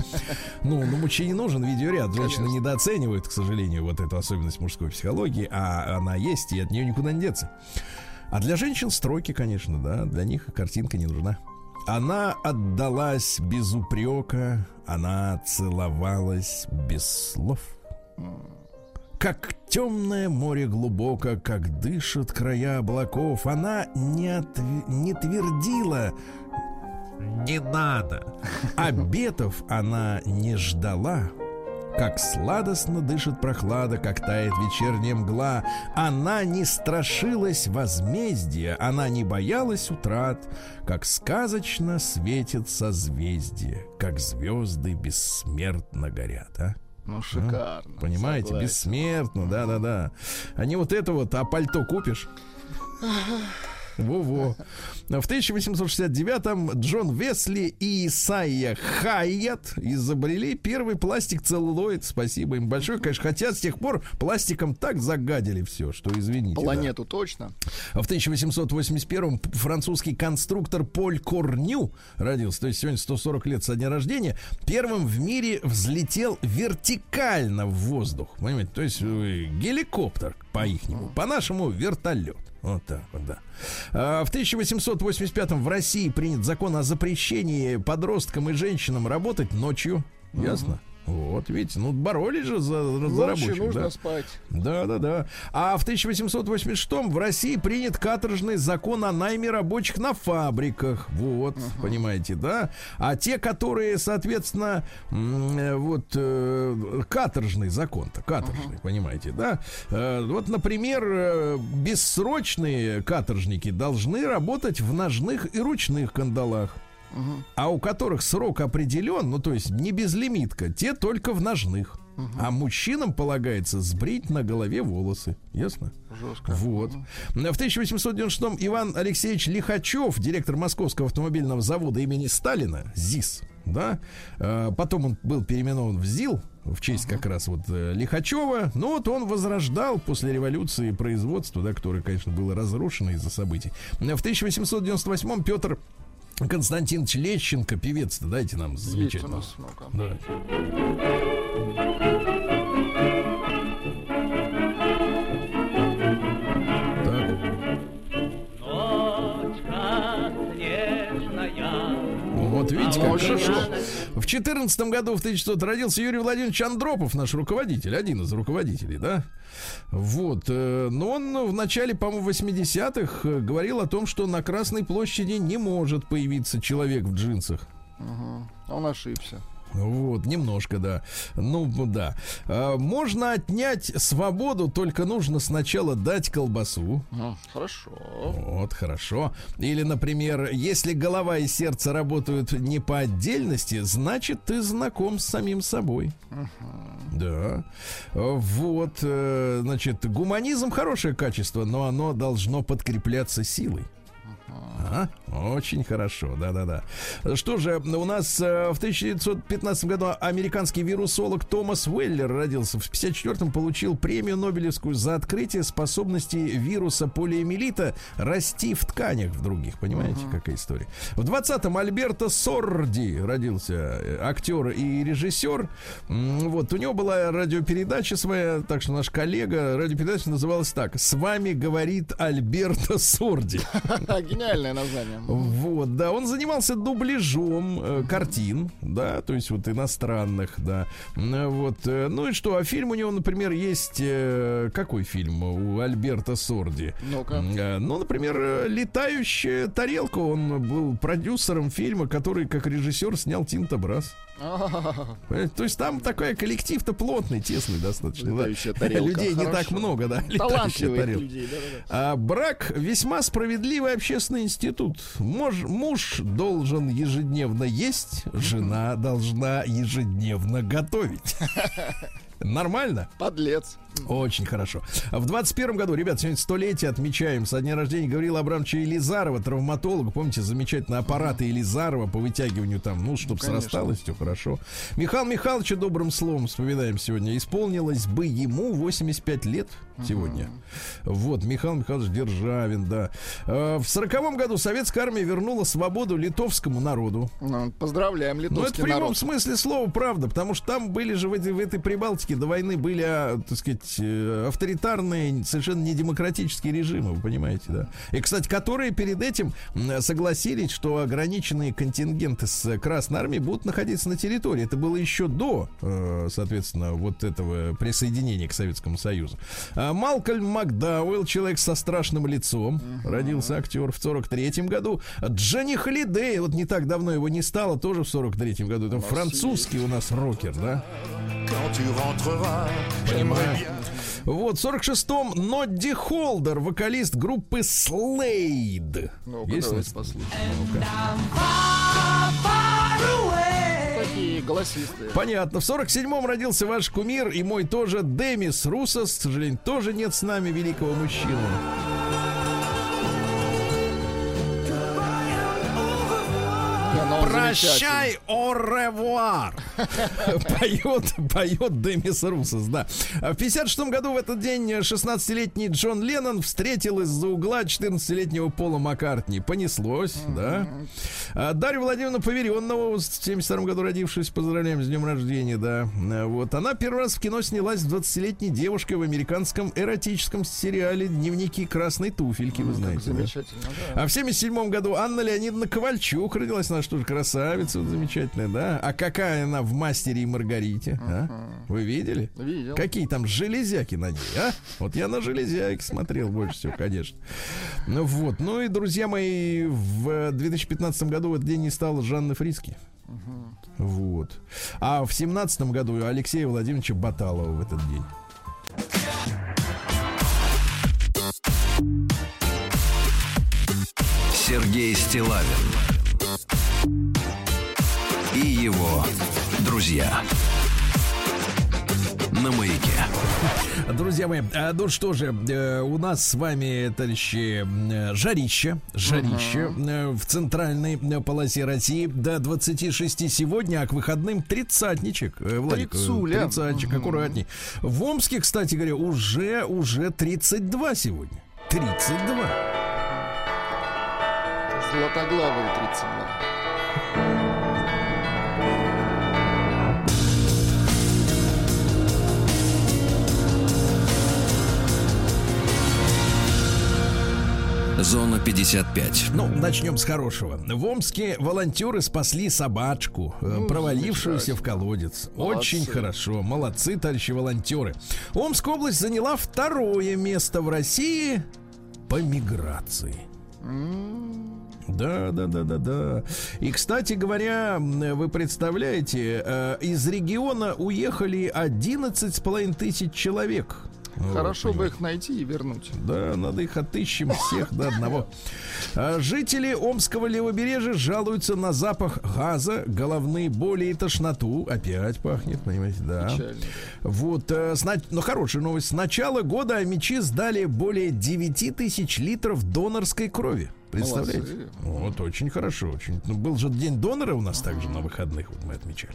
S2: Ну, ну, мужчине нужен видеоряд. Женщины недооценивают, к сожалению, вот эту особенность мужской психологии, а она есть, и от нее никуда не деться. А для женщин строки, конечно, да, для них картинка не нужна. Она отдалась без упрека, она целовалась без слов. Как темное море глубоко, как дышат края облаков, она не, отв- не твердила «не надо». Обетов она не ждала, как сладостно дышит прохлада, как тает вечерняя мгла. Она не страшилась возмездия, она не боялась утрат, как сказочно светит созвездие, как звезды бессмертно горят, а?
S3: Ну, шикарно.
S2: Понимаете,
S3: Согласен.
S2: бессмертно, да-да-да. А не вот это вот, а пальто купишь? Во-во. В 1869-м Джон Весли и Исайя Хайят изобрели первый пластик целлулоид. Спасибо им большое, конечно. Хотя с тех пор пластиком так загадили все, что извините. да.
S3: Планету точно.
S2: В 1881-м французский конструктор Поль Корню родился, то есть сегодня 140 лет со дня рождения, первым в мире взлетел вертикально в воздух. Понимаете, то есть э, геликоптер по-ихнему, по-нашему вертолет. Вот так вот, да. А, В 1885-м в России принят закон о запрещении подросткам и женщинам работать ночью. Ясно? Вот, видите, ну боролись же за, за
S3: Ночью
S2: рабочих.
S3: нужно
S2: да.
S3: спать.
S2: Да, да, да. А в 1886 в России принят каторжный закон о найме рабочих на фабриках. Вот, понимаете, да? А те, которые, соответственно, э, вот э, каторжный закон-то, каторжный, понимаете, да? Э, вот, например, бессрочные каторжники должны работать в ножных и ручных кандалах. А у которых срок определен, ну то есть не безлимитка, те только в ножных. А мужчинам полагается сбрить на голове волосы. Ясно?
S3: Жестко.
S2: Вот. В 1896 Иван Алексеевич Лихачев, директор Московского автомобильного завода имени Сталина, ЗИС, да, э, потом он был переименован в ЗИЛ, в честь как раз вот э, Лихачева. Ну вот он возрождал после революции производство, да, которое, конечно, было разрушено из-за событий. В 1898 Петр Константинович Лещенко, певец, дайте нам замечательно. Да. В 14 году, в 1900 родился Юрий Владимирович Андропов, наш руководитель, один из руководителей, да? Вот. э, Но он в начале, по-моему, 80-х э, говорил о том, что на Красной площади не может появиться человек в джинсах.
S3: Мгм. Он ошибся.
S2: Вот, немножко, да. Ну, да. А, Можно отнять свободу, только нужно сначала дать колбасу.
S3: Ага, Хорошо.
S2: Вот, хорошо. Или, например, если голова и сердце работают не по отдельности, значит, ты знаком с самим собой. Да. Вот, э, значит, гуманизм хорошее качество, но оно должно подкрепляться силой. А, очень хорошо, да-да-да. Что же, у нас э, в 1915 году американский вирусолог Томас Уэллер родился. В 1954 получил премию Нобелевскую за открытие способности вируса полиомиелита расти в тканях в других. Понимаете, какая история? В 20-м Альберто Сорди родился, э, актер и режиссер. Вот, у него была радиопередача своя, так что наш коллега, радиопередача называлась так. «С вами говорит Альберто Сорди».
S3: Гениальное название.
S2: Вот, да, он занимался дубляжом э, картин, да, то есть вот иностранных, да. Вот, э, ну и что, а фильм у него, например, есть э, какой фильм у Альберта Сорди?
S3: Ну-ка.
S2: Э, Ну, например, э, «Летающая тарелка». Он был продюсером фильма, который, как режиссер, снял Тинто Брас. То есть там такой коллектив-то плотный, тесный достаточно. да. Людей не так много, да.
S3: Талантливых людей.
S2: А брак весьма справедливый общественный институт. Муж, муж должен ежедневно есть, жена должна ежедневно готовить. Нормально?
S3: Подлец.
S2: Очень хорошо. В 21 году, ребят, сегодня столетие отмечаем со дня рождения Гаврила Абрамовича Елизарова, травматолога. Помните, замечательные аппараты Елизарова по вытягиванию там, ну, чтобы
S3: Конечно.
S2: срасталось, все хорошо. Михаил Михайловича добрым словом вспоминаем сегодня. Исполнилось бы ему 85 лет сегодня. Вот, Михаил Михайлович Державин, да. Э, В 40 году советская армия вернула свободу литовскому народу.
S3: Ну, Поздравляем,
S2: Ну, это в
S3: литовский
S2: прямом
S3: народ.
S2: смысле слова правда, потому что там были же в этой, в этой Прибалтике до войны были, а, так сказать, э, авторитарные, совершенно недемократические режимы, вы понимаете, да. И, кстати, которые перед этим согласились, что ограниченные контингенты с Красной Армии будут находиться на территории. Это было еще до, э, соответственно, вот этого присоединения к Советскому Союзу. Малкольм Макдауэлл, человек со страшным лицом, родился актер в 43 году. Джонни Холидей, вот не так давно его не стало, тоже в 43 году. Это французский у нас рокер, да? Понимаю. Вот, в 46-м Нодди Холдер, вокалист группы Slade.
S3: Ну-ка,
S2: Есть
S3: давайте послушаем.
S2: Ну-ка.
S3: Такие голосистые.
S2: Понятно. В 47-м родился ваш кумир и мой тоже Демис Русос. К сожалению, тоже нет с нами великого мужчины. Прощай, оревуар. Поет, поет Демис Русос, да. В 56 году в этот день 16-летний Джон Леннон встретил из-за угла 14-летнего Пола Маккартни. Понеслось, да. А Дарью Владимировну Поверенного, в 72 году родившись, поздравляем с днем рождения, да. А, Вот. Она первый раз в кино снялась 20-летней девушкой в американском эротическом сериале «Дневники красной туфельки», вы
S3: Как
S2: знаете. да. А в 77 году Анна Леонидовна Ковальчук родилась, наша тоже красавица. Красавица вот замечательная, да? А какая она в «Мастере и Маргарите», а? Вы видели?
S3: Видел.
S2: Какие там железяки на ней, а? Вот я на железяки смотрел больше всего, конечно. Ну вот. Ну и, друзья мои, в 2015 году в этот день не стало Жанны Фриски. Вот. А в семнадцатом году Алексея Владимировича Баталова в этот день.
S1: Сергей Стилавин его друзья на маяке.
S2: Друзья мои, а, ну что же, э, у нас с вами, товарищи, э, жарище, жарище э, в центральной полосе России до 26 сегодня, а к выходным тридцатничек. Владик,
S3: Тридцуля.
S2: Тридцатчик, аккуратней. В Омске, кстати говоря, уже, уже 32 сегодня. 32.
S3: Златоглавый 32.
S4: Зона 55.
S2: Ну, начнем с хорошего. В Омске волонтеры спасли собачку, э, провалившуюся в колодец. Очень хорошо. Молодцы, товарищи волонтеры. Омская область заняла второе место в России по миграции. Да, да, да, да, да. И, кстати говоря, вы представляете, э, из региона уехали 11 с половиной тысяч человек. Вот,
S3: Хорошо бы
S2: понимаете.
S3: их найти и вернуть.
S2: Да, надо их отыщем всех до одного. А, Жители Омского левобережья жалуются на запах газа, головные боли и тошноту. Опять пахнет, понимаете, да.
S3: Печально.
S2: Вот, э, сна- ну, хорошая новость. С начала года амичи сдали более 9 тысяч литров донорской крови. Представляете?
S3: Молодцы.
S2: Вот, очень хорошо. Очень. Ну, был же день донора у нас также на выходных, вот мы отмечали.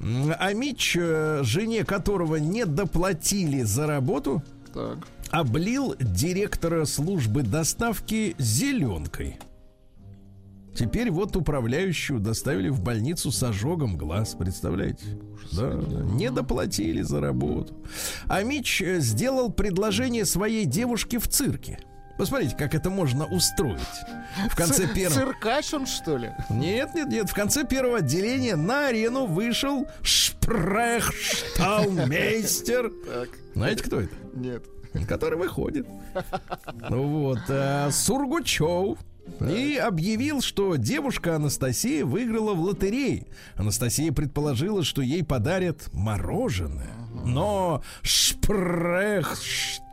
S2: М, Амич, э, жене которого не доплатили за работу,
S3: Так.
S2: облил директора службы доставки зеленкой. Теперь вот управляющую доставили в больницу с ожогом глаз, представляете? Да, да, не доплатили за работу. А Мич э, сделал предложение своей девушке в цирке. Посмотрите, как это можно устроить. В конце первого...
S3: Циркач он, что ли?
S2: Нет, нет, нет. В конце первого отделения на арену вышел Шпрехшталмейстер. Знаете, кто это?
S3: Нет.
S2: который выходит. Ну вот, э, Сургучев. И объявил, что девушка Анастасия выиграла в лотерее. Анастасия предположила, что ей подарят мороженое. Но Шпрех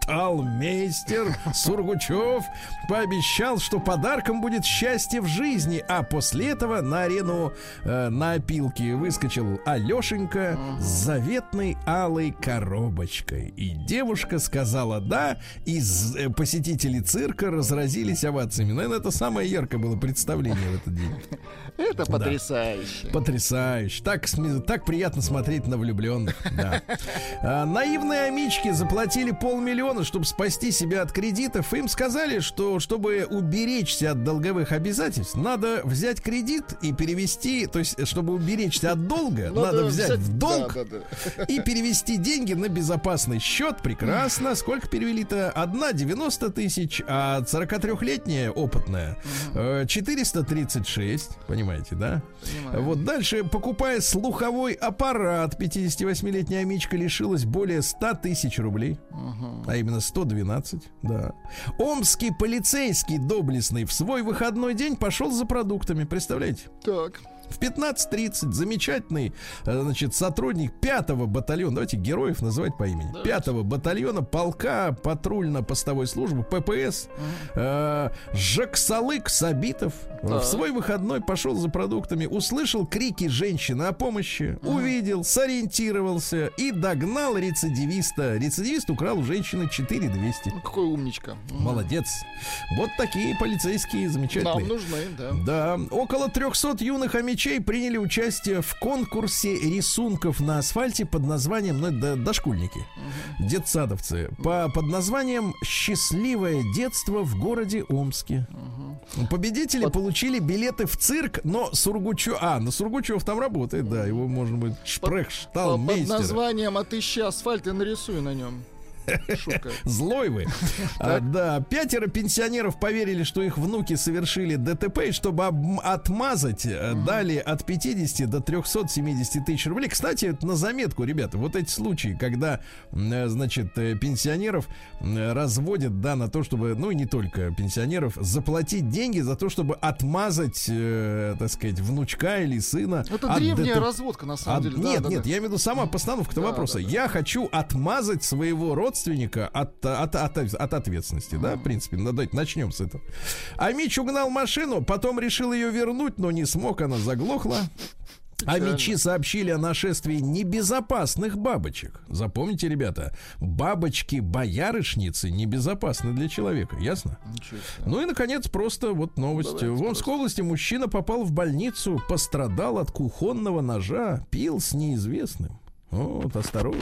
S2: Шталмейстер Сургучев пообещал, что подарком будет счастье в жизни, а после этого на арену э, на опилке выскочил Алешенька с заветной алой коробочкой. И девушка сказала «да», и э, посетители цирка разразились овациями. Наверное, это самое яркое было представление в этот день.
S3: Это потрясающе.
S2: Потрясающе. Так, так приятно смотреть на влюбленных. Да. А, наивные амички заплатили полмиллиона, чтобы спасти себя от кредитов. Им сказали, что чтобы уберечься от долговых обязательств, надо взять кредит и перевести, то есть, чтобы уберечься от долга, надо, взять, в долг
S3: Да, да, да.
S2: и перевести деньги на безопасный счет. Прекрасно. Сколько перевели-то? Одна 90 тысяч, а 43-летняя опытная э, 436. Понимаете, да?
S3: Понимаю.
S2: Вот дальше, покупая слуховой аппарат, 58-летняя Амичка лишилась более 100 тысяч рублей. А именно 112, да. Омский полицейский доблестный в свой выходной день пошел за продуктами. Представляете?
S3: Так.
S2: В 15.30 замечательный, э, значит, сотрудник 5-го батальона, давайте героев называть по имени, 5-го батальона полка патрульно-постовой службы, ППС, э, Жаксалык Сабитов э, в свой выходной пошел за продуктами, услышал крики женщины о помощи, увидел, сориентировался и догнал рецидивиста. Рецидивист украл у женщины 4200.
S3: Ну, Какой умничка.
S2: Молодец. Вот такие полицейские замечательные.
S3: Нам нужны, да.
S2: Да, около 300 юных амичей приняли участие в конкурсе рисунков на асфальте под названием, ну, это дошкольники, детсадовцы, по, под названием «Счастливое детство в городе Омске». Победители получили билеты в цирк, но Сургучев... А, но Сургучев там работает, да, его можно будет
S3: По- под
S2: шпрехшталмейстер.
S3: названием «Отыщи асфальт и нарисуй на нем».
S2: Злой вы. А, да, пятеро пенсионеров поверили, что их внуки совершили ДТП, и чтобы об- отмазать, э, дали от 50 до 370 тысяч рублей. Кстати, это на заметку, ребята, вот эти случаи, когда, э, значит, э, пенсионеров разводят, да, на то, чтобы, ну и не только пенсионеров, заплатить деньги за то, чтобы отмазать, э, так сказать, внучка или сына.
S3: Это
S2: от
S3: древняя
S2: ДТП.
S3: разводка, на самом деле.
S2: Нет,
S3: да,
S2: нет,
S3: да.
S2: я имею в виду сама постановка
S3: Да,
S2: вопроса. Я хочу отмазать своего родственника от, от, от, от ответственности, да, в принципе. Ну, давайте начнем с этого. А Мич угнал машину, потом решил ее вернуть, но не смог, она заглохла. А мечи сообщили о нашествии небезопасных бабочек. Запомните, ребята, бабочки-боярышницы небезопасны для человека, ясно? Ну и, наконец, просто вот новость.
S3: Давайте
S2: в Омской области мужчина попал в больницу, пострадал от кухонного ножа, пил с неизвестным. Вот, осторожно.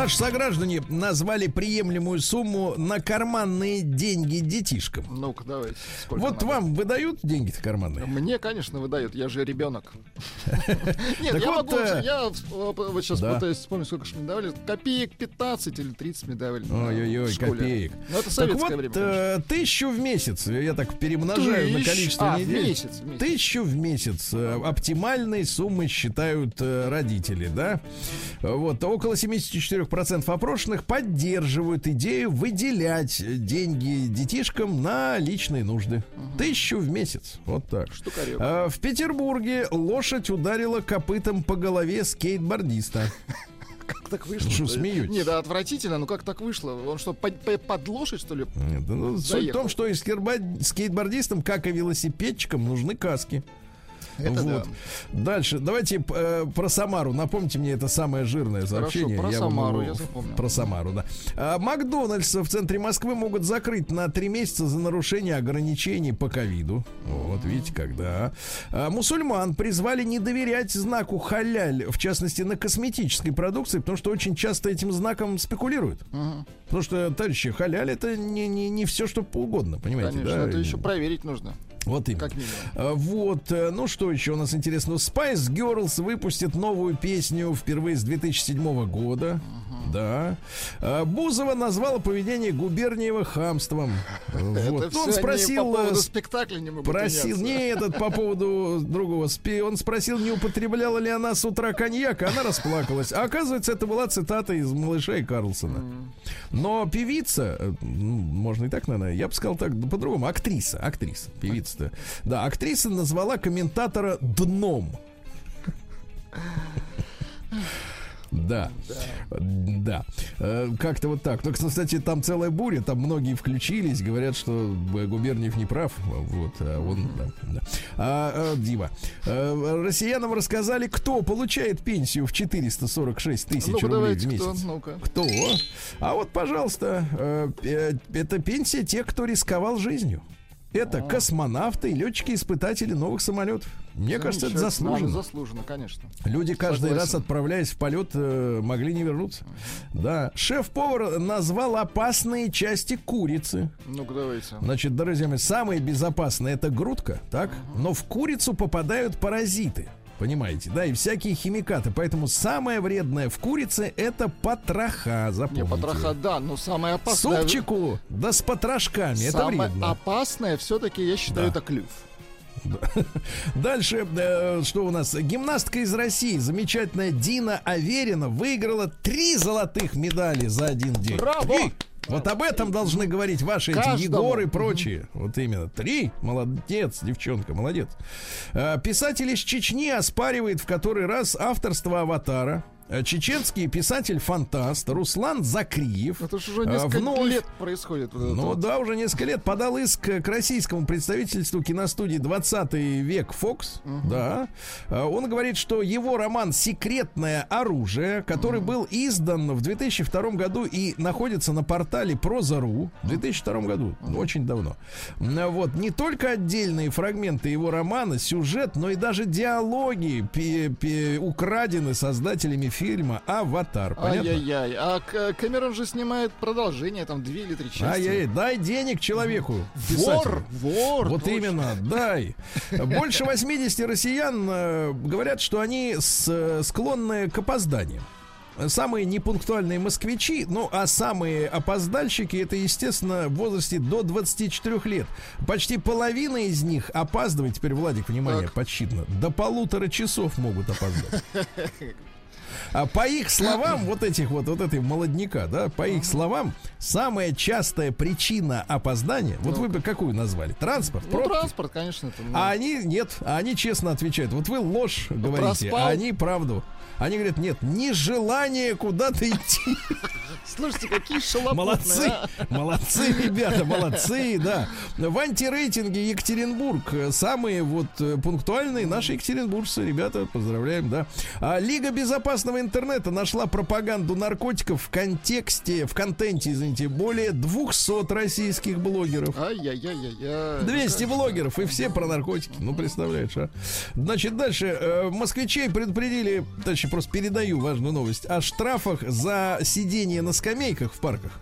S2: Наши сограждане назвали приемлемую сумму на карманные деньги детишкам.
S3: Ну-ка, давайте. Сколько
S2: Вот
S3: надо?
S2: вам выдают деньги-то карманные?
S3: Мне, конечно, выдают, я же ребенок. Нет, я могу,
S2: э,
S3: я э, вот сейчас
S2: да.
S3: пытаюсь вспомнить, сколько же мне давали. Копеек 15 или 30 мне давали.
S2: Ой-ой-ой, копеек.
S3: Ну, это советское время,
S2: э, тысячу в месяц, я так перемножаю на количество
S3: а,
S2: недель. Тысячу в месяц. э, Оптимальной суммой считают э, родители, да? Вот, около 74% опрошенных поддерживают идею выделять деньги детишкам на личные нужды. Тысячу в месяц. Вот так. А, В Петербурге лошадь ударила копытом по голове скейтбордиста.
S3: Как так вышло?
S2: Что, смеетесь?
S3: Нет, да, отвратительно, ну как так вышло? Он что, под, под- лошадь, что ли?
S2: Нет, ну, суть в том, что и скейтбордистам, как и велосипедчикам, нужны каски.
S3: Это
S2: вот. Дальше, давайте э, про Самару. Напомните мне это самое жирное сообщение.
S3: про
S2: вам
S3: Самару
S2: его-
S3: я запомнил.
S2: Про Самару, да. А, Макдональдс в центре Москвы могут закрыть на три месяца за нарушение ограничений по ковиду. Вот видите, когда. А, мусульман призвали не доверять знаку халяль, в частности на косметической продукции, потому что очень часто этим знаком спекулируют. Потому что, товарищи, халяль это не, не, не все, что угодно, понимаете?
S3: Конечно,
S2: да?
S3: это еще проверить нужно.
S2: Вот именно.
S3: Как минимум.
S2: А, Вот, э, ну что еще у нас интересно? Spice Girls выпустит новую песню впервые с 2007 года. Да. А, Бузова назвала поведение Губерниева хамством. Вот.
S3: Это
S2: Он спросил,
S3: по поводу
S2: э,
S3: спектакля не могут
S2: Просил, не этот по поводу другого. Спи- Он спросил, не употребляла ли она с утра коньяк, она расплакалась. А оказывается, это была цитата из «Малыша и Карлсона». Но певица, э, ну, можно и так, наверное, я бы сказал так, по-другому, актриса, актриса, певица-то. Да, актриса назвала комментатора «дном». Да, да. Э, Как-то вот так. Только, кстати, там целая буря, там многие включились, говорят, что Губерниев не прав. Вот, а он, да, да. А, э, Дима, э, россиянам рассказали, кто получает пенсию в 446 тысяч
S3: Ну-ка,
S2: рублей в
S3: кто?
S2: месяц.
S3: Ну-ка.
S2: Кто? А вот, пожалуйста, это пенсия тех, кто рисковал жизнью. Это космонавты и летчики-испытатели новых самолетов. Мне кажется, это заслуженно.
S3: Заслуженно, конечно.
S2: Люди каждый
S3: Согласен.
S2: раз, отправляясь в полет, э, могли не вернуться. Да. Шеф-повар назвал опасные части курицы.
S3: Ну-ка, давайте.
S2: Значит, друзья мои, самые безопасные это грудка, так? Но в курицу попадают паразиты. Понимаете, да, и всякие химикаты. Поэтому самое вредное в курице это потроха.
S3: Не,
S2: Запомните.
S3: потроха, да, но самое опасное...
S2: Супчику, да с потрошками. Это
S3: Самое
S2: вредно.
S3: опасное все-таки, я считаю,
S2: Да.
S3: это клюв.
S2: Дальше, э, что у нас? Гимнастка из России, замечательная Дина Аверина, выиграла три золотых медали за один день.
S3: Браво!
S2: Три! Вот об этом должны говорить ваши эти. Егоры и прочие. Вот именно. Три. Молодец, девчонка, молодец. Э, Писатель из Чечни оспаривает в который раз авторство «Аватара». Э, Чеченский писатель-фантаст Руслан Закриев.
S3: Это же уже
S2: э,
S3: несколько
S2: вновь
S3: лет происходит. вот
S2: ну
S3: вот.
S2: да, уже несколько лет подал иск к российскому представительству киностудии 20 век Фокс. Да. А, Он говорит, что его роман Секретное оружие, который был издан в 2002 году и находится на портале Проза.ру в 2002 году, очень давно. Вот не только отдельные фрагменты его романа, сюжет, но и даже диалоги пе- пе- украдены создателями фильма «Аватар». Понятно?
S3: Ай-яй-яй. А Кэмерон же снимает продолжение, там две или три части.
S2: Ай-яй, дай денег человеку.
S3: Вор! Вор!
S2: Вот
S3: точно.
S2: именно, дай. Больше 80 россиян э, говорят, что они склонны к опозданиям. Самые непунктуальные москвичи, ну а самые опоздальщики, это, естественно, в возрасте до 24 лет. Почти половина из них опаздывает, теперь, Владик, внимание,
S3: Так.
S2: подсчитано, до полутора часов могут опоздать. А по их словам, вот этих вот, вот этой молодняка, да, по их словам, самая частая причина опоздания, вот вы бы какую назвали? Транспорт,
S3: Ну,
S2: пробки?
S3: транспорт, конечно. Это, ну,
S2: А они нет, а они честно отвечают. Вот вы ложь говорите,
S3: проспал?
S2: а они правду. Они говорят, нет, нежелание куда-то идти.
S3: Слушайте, какие шалопутные,
S2: Молодцы,
S3: а.
S2: молодцы, ребята, молодцы, да. В антирейтинге Екатеринбург э, самые вот э, пунктуальные наши екатеринбуржцы, ребята, поздравляем, да. А Лига безопасного интернета нашла пропаганду наркотиков в контексте, в контенте, извините, более 200 российских блогеров.
S3: Ай-яй-яй-яй.
S2: 200 блогеров и все про наркотики. Ну, представляешь, а? Значит, дальше. э, москвичей предупредили, точнее, просто передаю важную новость, о штрафах за сидение на скамейках в парках.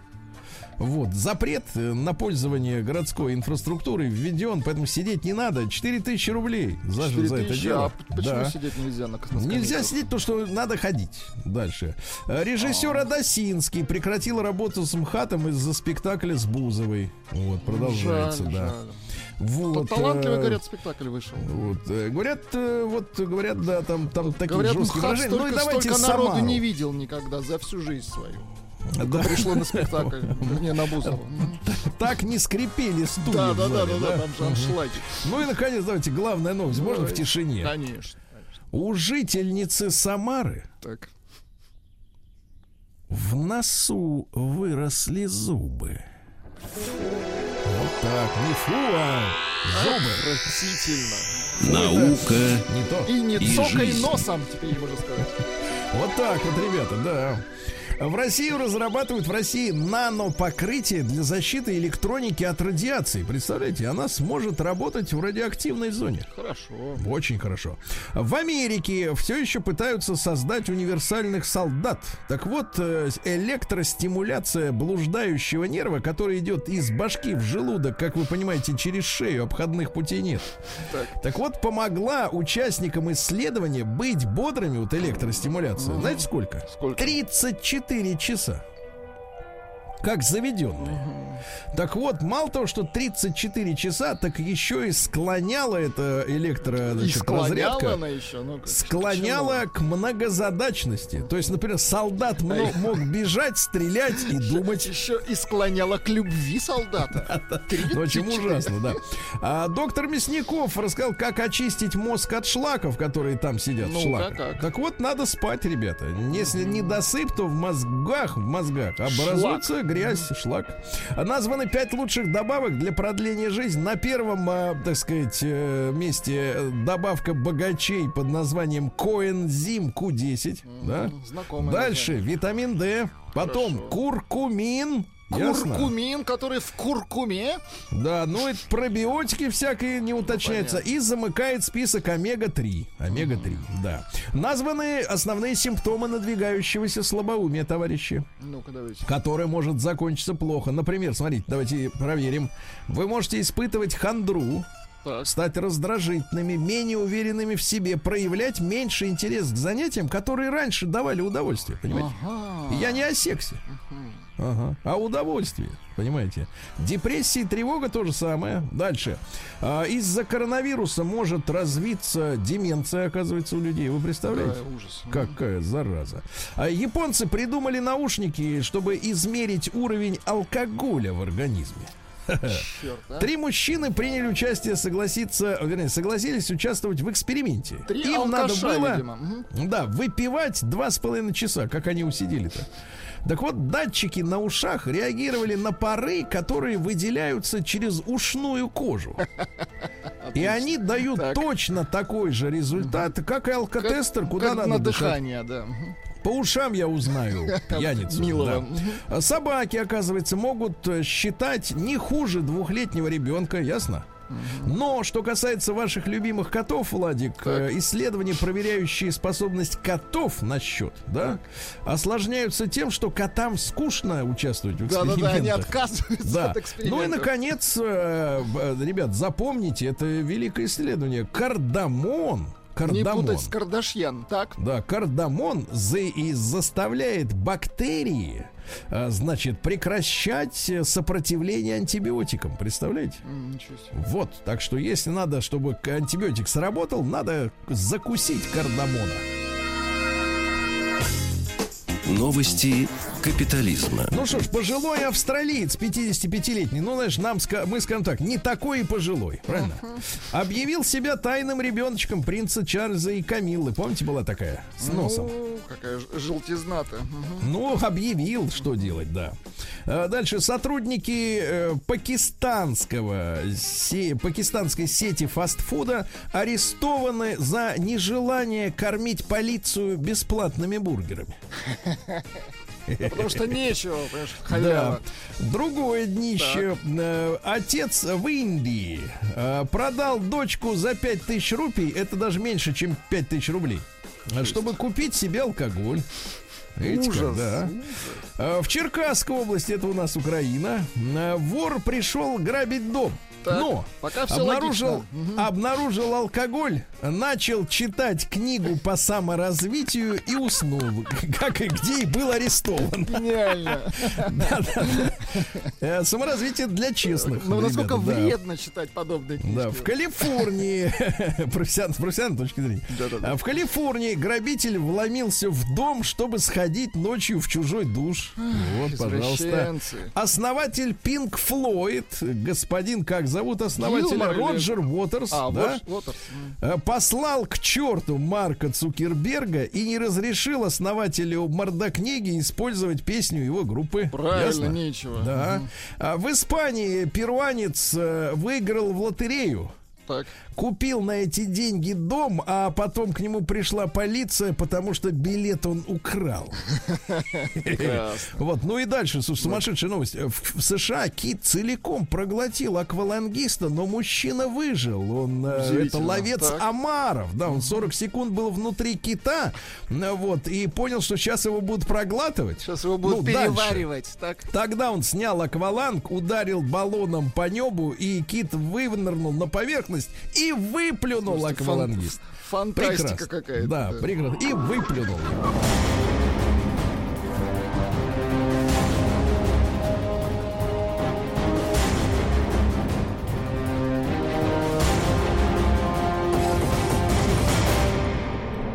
S2: Вот, запрет э, на пользование городской инфраструктурой введен, поэтому сидеть не надо. 4000 рублей за, за это
S3: 4000,
S2: дело.
S3: А почему
S2: Да.
S3: сидеть нельзя на, на
S2: Нельзя сидеть, то что надо ходить. Дальше. Э, Режиссер Адасинский прекратил работу с МХАТом из-за спектакля с Бузовой. Вот, продолжается,
S3: Жаль,
S2: да.
S3: жаль.
S2: Вот,
S3: Талантливый,
S2: э,
S3: говорят, спектакль вышел.
S2: вот, говорят, вот говорят, да, там, там такие
S3: Говорят,
S2: жесткие выражения. Ну и давайте
S3: народу
S2: Самару.
S3: не видел никогда за всю жизнь свою.
S2: Да.
S3: Пришло на спектакль. Не, на Бузову.
S2: Так не скрипели стулья
S3: Да, да, да, да, да, там же аншлаги.
S2: Ну и, наконец, давайте, главная новость. Можно в тишине?
S3: Конечно. конечно.
S2: У жительницы Самары
S3: Так.
S2: в носу выросли зубы. Вот так, не фу, а зубы.
S3: Отвратительно.
S4: Наука
S2: Не то.
S3: И не
S4: И
S3: цокай
S4: жизнь.
S3: носом, теперь можно сказать.
S2: Вот так вот, ребята, да. В Россию разрабатывают в России нанопокрытие для защиты электроники от радиации. Представляете, она сможет работать в радиоактивной зоне.
S3: Хорошо.
S2: Очень хорошо. В Америке все еще пытаются создать универсальных солдат. Так вот, э, электростимуляция блуждающего нерва, который идет из башки в желудок, как вы понимаете, через шею, обходных путей нет.
S3: Так.
S2: Так вот, помогла участникам исследования быть бодрыми от электростимуляции. Знаете сколько?
S3: Сколько?
S2: 34 часа. Как заведенные. Так вот, мало того, что 34 часа, так еще и склоняла эта электро,
S3: И
S2: значит,
S3: склоняла
S2: разрядка
S3: она еще. Ну,
S2: склоняла к многозадачности. То есть, например, солдат мно- мог бежать, стрелять и думать.
S3: Еще и склоняла к любви солдата.
S2: Ну, Очень
S3: 34.
S2: ужасно, да. А доктор Мясников рассказал, как очистить мозг от шлаков, которые там сидят. в шлаках.
S3: как?
S2: Так вот, надо спать, ребята. Если не досып, то в мозгах, в мозгах образуется грязь, шлак. Названы пять лучших добавок для продления жизни. На первом, а, так сказать, э, месте э, добавка богачей под названием коэнзим Q10. Да?
S3: Знакомое
S2: Дальше витамин D. Потом
S3: Хорошо.
S2: куркумин. Ясно?
S3: Куркумин, который в куркуме.
S2: Да, ну это пробиотики всякие не уточняются. И замыкает список омега-3. Омега-3, да. Названы основные симптомы надвигающегося слабоумия, товарищи.
S3: Ну-ка, давайте.
S2: Которое может закончиться плохо. Например, смотрите, давайте проверим. Вы можете испытывать хандру,
S3: Так.
S2: стать раздражительными, менее уверенными в себе, проявлять меньше интерес к занятиям, которые раньше давали удовольствие, понимаете?
S3: Ага.
S2: Я не о сексе. Ага. А удовольствие, понимаете? Депрессия и тревога то же самое. Дальше. А, из-за коронавируса может развиться деменция, оказывается, у людей. Вы представляете?
S3: Какая ужас.
S2: Какая зараза. А японцы придумали наушники, чтобы измерить уровень алкоголя в организме.
S3: Черт, а.
S2: Три мужчины приняли участие, согласиться, вернее, согласились участвовать в эксперименте.
S3: Три
S2: Им надо
S3: алкаша,
S2: было,
S3: видимо.
S2: Да, выпивать два с половиной часа, как они усидели-то. Так вот, датчики на ушах реагировали на пары, которые выделяются через ушную кожу. И они дают
S3: Так.
S2: точно такой же результат, как и алкотестер,
S3: Как-
S2: куда
S3: как
S2: надо
S3: на
S2: дышать.
S3: дыхание, да. Мгм.
S2: По ушам я узнаю пьяницу.
S3: Милого.
S2: да. Собаки, оказывается, могут э, считать не хуже двухлетнего ребенка, ясно? Но, что касается ваших любимых котов, Владик, э, исследования, проверяющие способность котов на счет, да, осложняются тем, что котам скучно участвовать в экспериментах.
S3: Да-да-да, они отказываются
S2: Да.
S3: от
S2: Ну и,
S3: экспериментов.
S2: наконец, э, б- ребят, запомните, это великое исследование. Кардамон.
S3: Не
S2: Кардамон.
S3: путать с Кардашьян, так?
S2: Да, кардамон за- и заставляет бактерии, э, значит, прекращать э, сопротивление антибиотикам. Представляете? Вот, так что если надо, чтобы антибиотик сработал, надо закусить кардамона.
S4: Новости капитализма.
S2: Ну что ж, пожилой австралиец, 55-летний, ну, знаешь, нам, мы скажем так, не такой и пожилой, правильно? Объявил себя тайным ребеночком принца Чарльза и Камиллы. Помните, была такая? С носом.
S3: Ну, какая желтизна-то.
S2: Ну, объявил, что делать, да. А Дальше сотрудники э, пакистанского се- пакистанской сети фастфуда арестованы за нежелание кормить полицию бесплатными бургерами.
S3: Потому что нечего, понимаешь,
S2: Да.
S3: халява.
S2: Другое днище. Э, Отец в Индии э, продал дочку за 5000 рупий. Это даже меньше, чем 5000 рублей. Чтобы купить себе алкоголь. Видите как,
S3: Ужас.
S2: да. Э, В Черкасской области, это у нас Украина, вор пришел грабить дом.
S3: Так,
S2: Но
S3: пока всё
S2: обнаружил,
S3: логично.
S2: Обнаружил алкоголь, начал читать книгу по саморазвитию и уснул. Как и где и был арестован.
S3: Гениально.
S2: Э, Саморазвитие для честных.
S3: Ну, насколько вредно читать подобные книжки.
S2: Да, в Калифорнии, профессиональной точки зрения. А в Калифорнии грабитель вломился в дом, чтобы сходить ночью в чужой душ. Вот, пожалуйста. Основатель Pink Floyd, господин, как зовут основателя?
S3: Гилмор или-
S2: Роджер Уотерс,
S3: А,
S2: да?
S3: м.
S2: Э, послал к черту Марка Цукерберга и не разрешил основателю Мордокниги использовать песню его группы.
S3: Правильно,
S2: Ясно?
S3: нечего.
S2: Да. А в Испании перуанец э, выиграл в лотерею.
S3: Так.
S2: Купил на эти деньги дом, а потом к нему пришла полиция, потому что билет он украл. Вот, ну и дальше, сумасшедшая новость. В, в США кит целиком проглотил аквалангиста, но мужчина выжил. Он э, это ловец омаров. Да, он 40 секунд был внутри кита, э, вот, и понял, что сейчас его будут проглатывать.
S3: Сейчас его будут
S2: Ну,
S3: переваривать. Так.
S2: Тогда он снял акваланг, ударил баллоном по небу, и кит вынырнул на поверхность и выплюнул
S3: Просто
S2: аквалангист.
S3: фан- Фантастика
S2: Прекрасно.
S3: какая-то.
S2: Да, прекрасно. И выплюнул.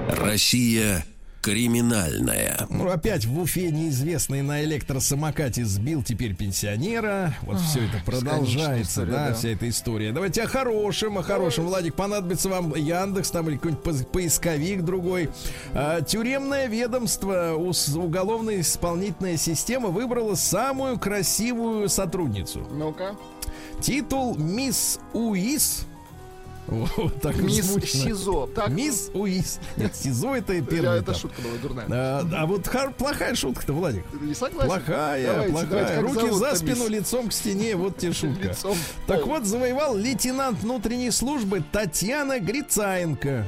S4: Россия криминальная.
S2: Ну, опять в Уфе неизвестный на электросамокате сбил теперь пенсионера. Вот все это продолжается,
S3: история,
S2: да,
S3: да.
S2: вся эта история. Давайте о хорошем, о хорошем. Владик, понадобится вам Яндекс там или какой-нибудь поисковик другой. А, тюремное ведомство, уголовная исполнительная система выбрала самую красивую сотрудницу.
S3: Ну-ка.
S2: Титул Мисс УИС. Вот так
S3: Мисс
S2: звучно.
S3: СИЗО. Так.
S2: Мисс УИС. Нет, СИЗО это первый
S3: Это шутка была дурная.
S2: А, а вот хар- плохая шутка-то, Владик.
S3: Не согласен?
S2: Плохая,
S3: Давайте,
S2: плохая.
S3: давайте,
S2: Руки за спину,
S3: мисс?
S2: лицом к стене, вот тебе шутка.
S3: Лицом.
S2: Так вот, завоевал лейтенант внутренней службы Татьяна Грицаенко.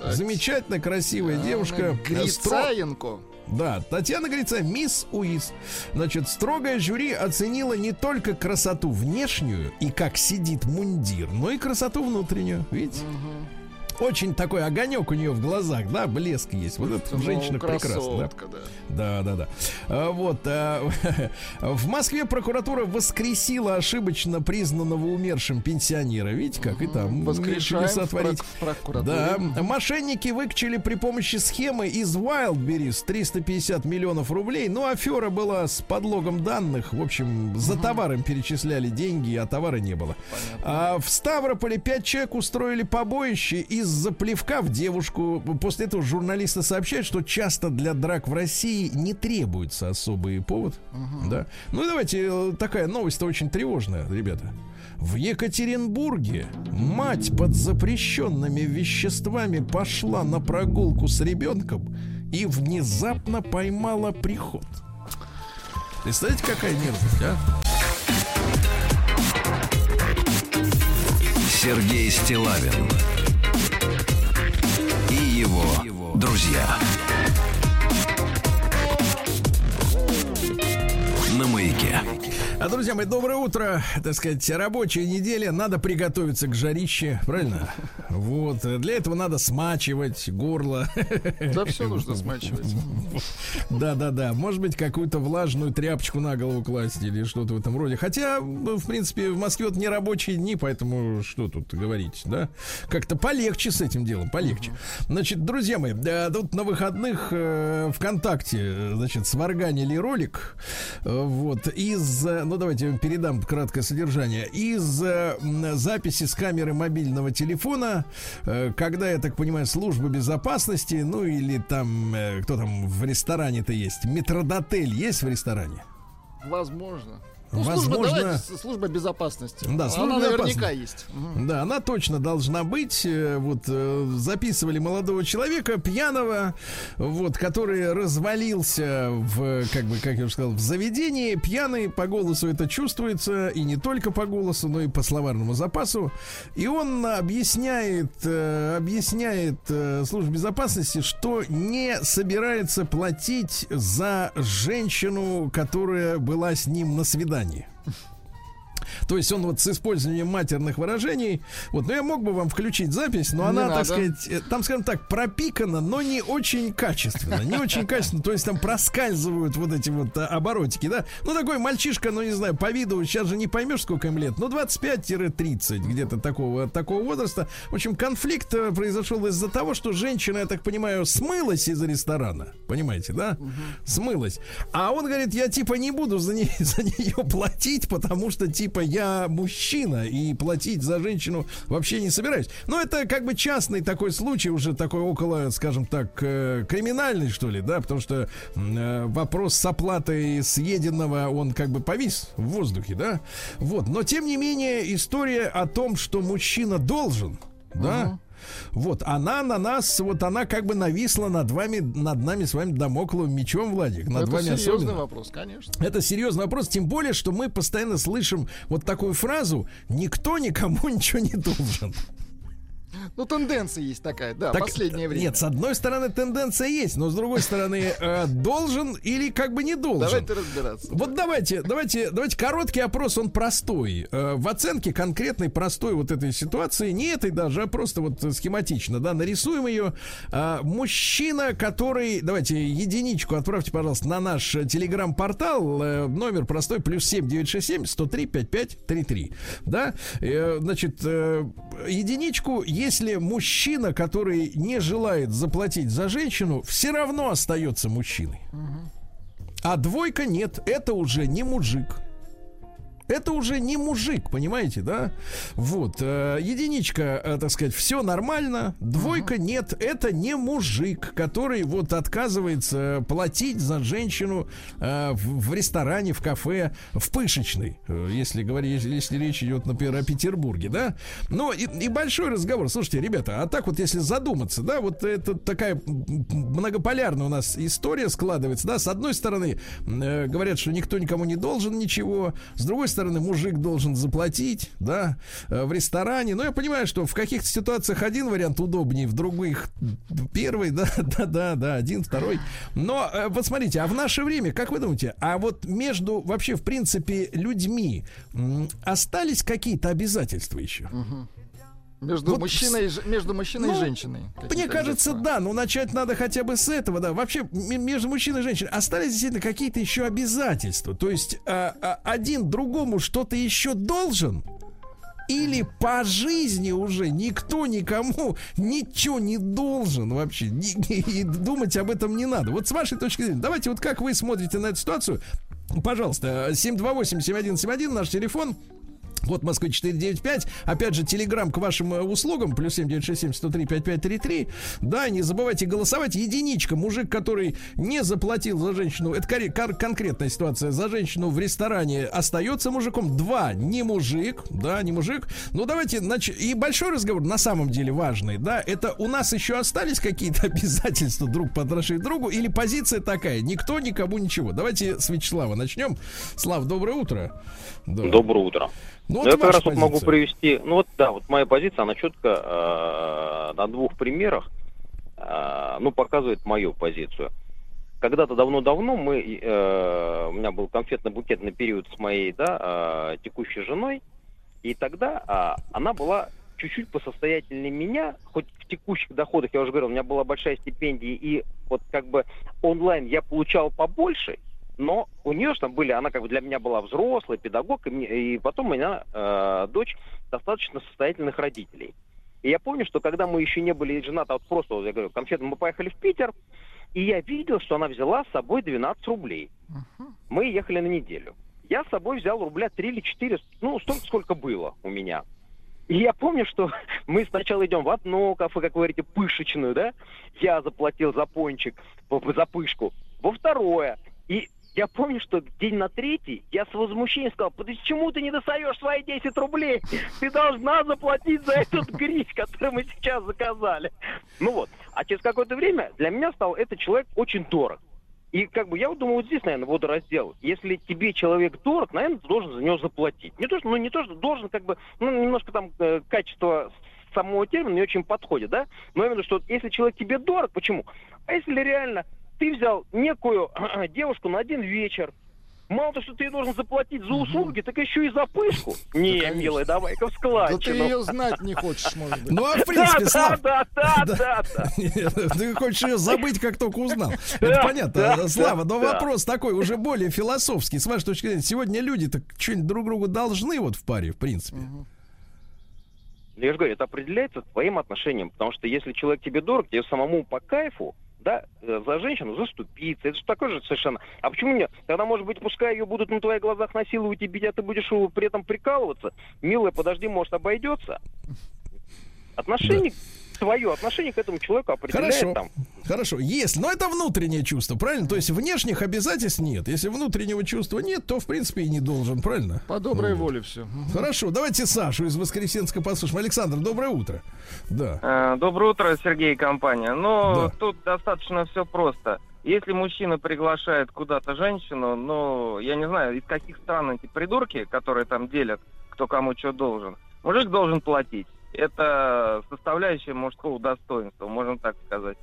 S3: Так.
S2: Замечательная, красивая девушка. Стро-
S3: Грицаенко.
S2: Да, Татьяна Грица, мисс УИС. Значит, строгое жюри оценило не только красоту внешнюю и как сидит мундир, но и красоту внутреннюю. Видите? Очень такой огонек у нее в глазах, да, блеск есть. Вот это в
S3: Ну,
S2: женщинах прекрасно, да?
S3: да.
S2: Да, да. А, Вот. а, В Москве прокуратура воскресила ошибочно признанного умершим пенсионера. Видите, как и там
S3: Воскрешаем
S2: чудеса
S3: в.
S2: Да, мошенники выкачали при помощи схемы из Wildberries 350 миллионов рублей. Ну, афера была с подлогом данных. В общем, за товаром перечисляли деньги, а товара не было. А в Ставрополе пять человек устроили побоище из-за плевка в девушку. После этого журналисты сообщают, что часто для драк в России не требуется особый повод. Да. Ну и давайте, э, такая новость-то очень тревожная, ребята. В Екатеринбурге мать под запрещенными веществами пошла на прогулку с ребенком и внезапно поймала приход. Представляете, какая мерзость, а?
S1: Сергей Стилавин его друзья. На маяке.
S2: А, друзья мои, доброе утро. Так сказать, рабочая неделя. Надо приготовиться к жарище, правильно? Вот. Для этого надо смачивать горло.
S3: Да все нужно смачивать.
S2: Да, да, да. Может быть, какую-то влажную тряпочку на голову класть или что-то в этом роде. Хотя, в принципе, в Москве вот не рабочие дни, поэтому что тут говорить, да? Как-то полегче с этим делом, полегче. Значит, друзья мои, да, тут на выходных э, ВКонтакте, э, значит, сварганили ролик. э, Вот, из, ну давайте передам краткое содержание. Из э, записи с камеры мобильного телефона, э, когда, я так понимаю, служба безопасности, ну или там, э, кто там в ресторане-то есть, метродотель есть в ресторане?
S3: Возможно. Ну,
S2: Возможно.
S3: Служба, давайте, служба безопасности.
S2: Да, служба
S3: Она наверняка
S2: безопасности.
S3: есть. Мгм.
S2: Да, она точно должна быть. Э, Вот э, записывали молодого человека пьяного, вот, который развалился в, как бы, как я уже сказал, в заведении. Пьяный по голосу это чувствуется, и не только по голосу, но и по словарному запасу. И он объясняет, э, объясняет службе безопасности, что не собирается платить за женщину, которая была с ним на свидании. Казани. То есть он вот с использованием матерных выражений. Вот, но я мог бы вам включить запись, но
S3: Не
S2: она, так
S3: надо.
S2: сказать, э, там, скажем так, пропикана, но не очень качественно. Не очень качественно. То есть там проскальзывают вот эти вот а, оборотики, да. Ну, такой мальчишка, ну, не знаю, по виду, сейчас же не поймешь, сколько им лет, ну, 25-30, где-то такого, такого возраста. В общем, конфликт э, произошел из-за того, что женщина, я так понимаю, смылась из ресторана. Понимаете, да? Смылась. А он говорит, я типа не буду за, не- за нее платить, потому что типа я мужчина и платить за женщину вообще не собираюсь. Но это как бы частный такой случай, уже такой около, скажем так, э, криминальный, что ли, да, потому что э, вопрос с оплатой съеденного, он как бы повис в воздухе, да. Вот. Но тем не менее история о том, что мужчина должен, да, вот, она на нас, вот она как бы нависла над вами, над нами с вами домокловым мечом, Владик, над
S3: Это
S2: вами
S3: серьезный
S2: особенно.
S3: вопрос, конечно.
S2: Это серьезный вопрос, тем более, что мы постоянно слышим вот такую фразу «никто никому ничего не должен».
S3: Ну, тенденция есть такая, да,
S2: Так,
S3: последнее время.
S2: Нет, с одной стороны тенденция есть, но с другой стороны э, должен или как бы не должен.
S3: Давайте разбираться.
S2: Вот давайте, давайте, давайте короткий опрос, он простой. Э, В оценке конкретной простой вот этой ситуации, не этой даже, а просто вот э, схематично, да, нарисуем ее. А, Мужчина, который, давайте единичку отправьте, пожалуйста, на наш э, телеграм-портал, э, номер простой, плюс 7967 103 5533, да, Э, значит, э, единичку, если мужчина, который не желает заплатить за женщину, все равно остается мужчиной. А двойка нет, это уже не мужик. Это уже не мужик, понимаете, да? Вот, э, единичка, э, так сказать, все нормально, двойка нет, это не мужик, который вот отказывается платить за женщину э, в, в ресторане, в кафе, в пышечной, э, если говорить, если, если речь идет, например, о Петербурге, да? Но и, и большой разговор, слушайте, ребята, а так вот, если задуматься, да, вот это такая многополярная у нас история складывается, да, с одной стороны, э, говорят, что никто никому не должен ничего, с другой стороны, мужик должен заплатить, да, э, в ресторане. Но я понимаю, что в каких-то ситуациях один вариант удобнее, в других первый, да, да, да, да, один, второй. Но э, вот смотрите, а в наше время, как вы думаете, а вот между вообще, в принципе, людьми остались какие-то обязательства еще?
S3: Между
S2: Вот
S3: мужчиной, ж- между мужчиной
S2: Ну,
S3: и женщиной.
S2: Мне кажется, да, но начать надо хотя бы с этого, да. Вообще, между мужчиной и женщиной остались действительно какие-то еще обязательства. То есть а, а, один другому что-то еще должен. Или по жизни уже никто никому ничего не должен вообще. Ни- И думать об этом не надо. Вот с вашей точки зрения, давайте вот как вы смотрите на эту ситуацию. Пожалуйста, 728-7171, наш телефон. Вот Москва 495. Опять же, телеграм к вашим э, услугам. Плюс 7967 103 5533. Да, не забывайте голосовать. Единичка. Мужик, который не заплатил за женщину. Это конкретная ситуация. За женщину в ресторане остается мужиком. Два. Не мужик. Да, не мужик. Ну, давайте, значит, и большой разговор на самом деле важный. Да, это у нас еще остались какие-то обязательства друг по другу. Или позиция такая. Никто никому ничего. Давайте с Вячеслава начнем. Слав, доброе утро. Да.
S7: Доброе утро.
S2: Ну,
S7: Ну,
S2: вот
S7: я как раз вот могу привести, ну вот да, вот моя позиция, она четко э, на двух примерах, э, ну, показывает мою позицию. Когда-то давно-давно мы, э, у меня был конфетно-букетный период с моей, да, э, текущей женой, и тогда а, она была чуть-чуть посостоятельнее меня, хоть в текущих доходах, я уже говорил, у меня была большая стипендия, и вот как бы онлайн я получал побольше, но у нее же там были, она как бы для меня была взрослый педагог, и, мне- и потом у меня э, дочь достаточно состоятельных родителей. И я помню, что когда мы еще не были женаты, а вот просто, вот я говорю, конкретно мы поехали в Питер, и я видел, что она взяла с собой 12 рублей. Мы ехали на неделю. Я с собой взял рубля 3 или 4, ну, столько, сколько было у меня. И я помню, что мы сначала идем в одно кафе, как вы говорите, пышечную, да? Я заплатил за пончик, за пышку. Во второе. И я помню, что день на третий я с возмущением сказал, почему ты не достаешь свои 10 рублей? Ты должна заплатить за этот гриль, который мы сейчас заказали. Ну вот. А через какое-то время для меня стал этот человек очень дорог. И как бы я вот думаю, вот здесь, наверное, водораздел. Если тебе человек дорог, наверное, ты должен за него заплатить. Не то, что, ну, не то, что должен, как бы, ну, немножко там э, качество самого термина не очень подходит, да? Но именно, что если человек тебе дорог, почему? А если реально ты взял некую девушку на один вечер, мало того, что ты ей должен заплатить за услуги, так еще и за пышку. Не,
S3: конечно.
S7: милая, давай-ка в
S3: Да ты
S7: складчину.
S3: ее знать не хочешь, может быть.
S2: Ну, а в
S7: Да,
S2: принципе,
S7: да,
S2: Слав,
S7: да, да, да, да.
S2: Ты хочешь ее забыть, как только узнал. Это понятно.
S7: да,
S2: Слава, но
S7: да.
S2: вопрос такой, уже более философский. С вашей точки зрения, сегодня люди-то что-нибудь друг другу должны вот в паре, в принципе.
S7: Я же говорю, это определяется твоим отношением, потому что если человек тебе дорог, тебе самому по кайфу, да, э, за женщину заступиться, это же такое же совершенно. А почему нет? Тогда, может быть, пускай ее будут на твоих глазах насиловать и бить, а ты будешь при этом прикалываться. Милая, подожди, может, обойдется. Отношение, твое отношение к этому человеку определяет
S2: Хорошо.
S7: там.
S2: Хорошо, есть, но это внутреннее чувство, правильно? То есть внешних обязательств нет. Если внутреннего чувства нет, то в принципе и не должен, правильно?
S3: По доброй
S2: Вот.
S3: воле все.
S2: Хорошо, давайте Сашу из Воскресенска послушаем. Александр, доброе утро. Да.
S8: Э, Доброе утро, Сергей и компания. Ну,
S2: Да.
S8: тут достаточно все просто. Если мужчина приглашает куда-то женщину, ну, я не знаю, из каких стран эти придурки, которые там делят, кто кому что должен, мужик должен платить. Это составляющая мужского достоинства, можно так сказать.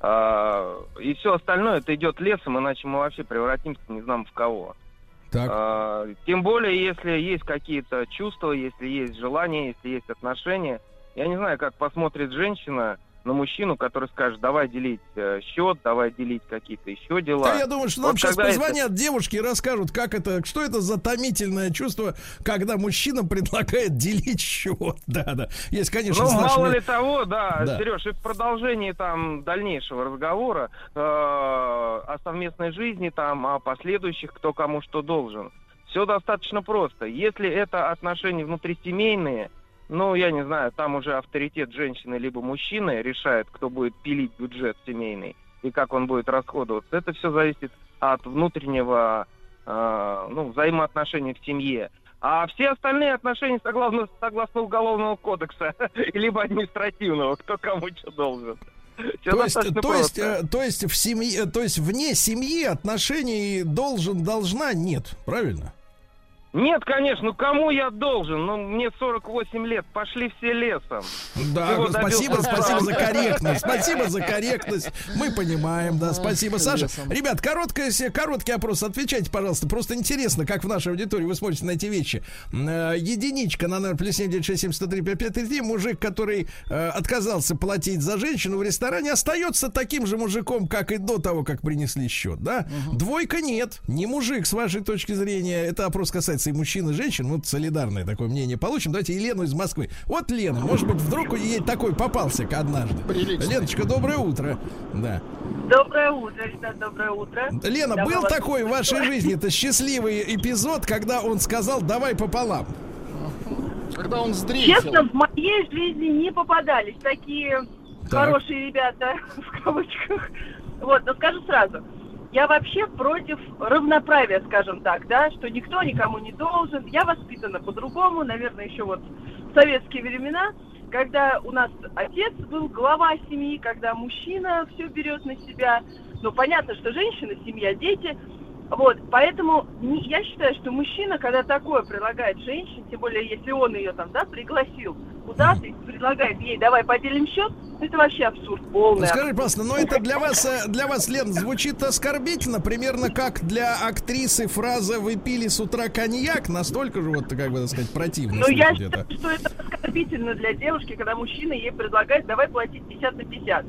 S8: А, и все остальное это идет лесом, иначе мы вообще превратимся не знаем в кого.
S2: Так.
S8: А, тем более, если есть какие-то чувства, если есть желание, если есть отношения. Я не знаю, как посмотрит женщина на мужчину, который скажет, давай делить э, счет, давай делить какие-то еще дела.
S2: Да, я думаю, что нам
S8: Вот
S2: сейчас
S8: когда это-
S2: позвонят девушки и расскажут, как это, что это за томительное чувство, когда мужчина предлагает делить счет. Да, да. Есть, конечно,
S8: Ну,
S2: с
S8: мало
S2: нашими-
S8: ли того, да,
S2: Да.
S8: Сереж, и в продолжении там дальнейшего разговора э, о совместной жизни, там, о последующих, кто кому что должен. Все достаточно просто. Если это отношения внутрисемейные, ну, я не знаю, там уже авторитет женщины либо мужчины решает, кто будет пилить бюджет семейный и как он будет расходоваться. Это все зависит от внутреннего, э, ну, взаимоотношений в семье. А все остальные отношения согласно, согласно уголовного кодекса, либо административного, кто кому что должен.
S2: То есть, то, есть,
S8: просто.
S2: э, то есть в семье, то есть вне семьи отношений должен, должна нет, правильно?
S8: Нет, конечно, ну кому я должен? Ну, мне 48 лет, пошли все лесом.
S2: Да,
S8: Всего
S2: спасибо,
S8: добился
S2: спасибо за корректность. Спасибо за корректность. Мы понимаем, да. Спасибо, Саша. Ребят, короткое, короткий опрос. Отвечайте, пожалуйста. Просто интересно, как в нашей аудитории вы смотрите на эти вещи. Э, Единичка на номер плюс 7967 Мужик, который э, отказался платить за женщину в ресторане, остается таким же мужиком, как и до того, как принесли счет, да? Двойка нет. Не мужик, с вашей точки зрения. Это опрос касается и мужчин, и женщин. Вот солидарное такое мнение получим. Давайте Елену из Москвы. Вот Лена, может быть, вдруг ей такой попался однажды.
S3: Прилично.
S2: Леночка, доброе утро. Да.
S9: Доброе утро, ребят, доброе утро.
S2: Лена,
S9: Давно
S2: был
S9: вас
S2: такой в вашей жизни это счастливый эпизод, когда он сказал давай пополам?
S3: Когда он сдрейфил.
S9: Честно, в моей жизни не попадались такие
S2: Так.
S9: хорошие ребята, в кавычках. Вот, но скажу сразу, я вообще против равноправия, скажем так, да, что никто никому не должен. Я воспитана по-другому, наверное, еще вот в советские времена, когда у нас отец был глава семьи, когда мужчина все берет на себя. Ну, понятно, что женщина, семья, дети, Вот, поэтому не- я считаю, что мужчина, когда такое предлагает женщине, тем более если он ее там, да, пригласил куда-то и предлагает ей, давай поделим счет, это вообще абсурд полный.
S2: Ну, скажи, пожалуйста, но это для вас, э, для вас, Лен, звучит оскорбительно, примерно как для актрисы фраза «Вы пили с утра коньяк», настолько же, вот, как бы, так сказать, противно
S9: Но я считаю, что это оскорбительно для девушки, когда мужчина ей предлагает, давай платить 50 на 50.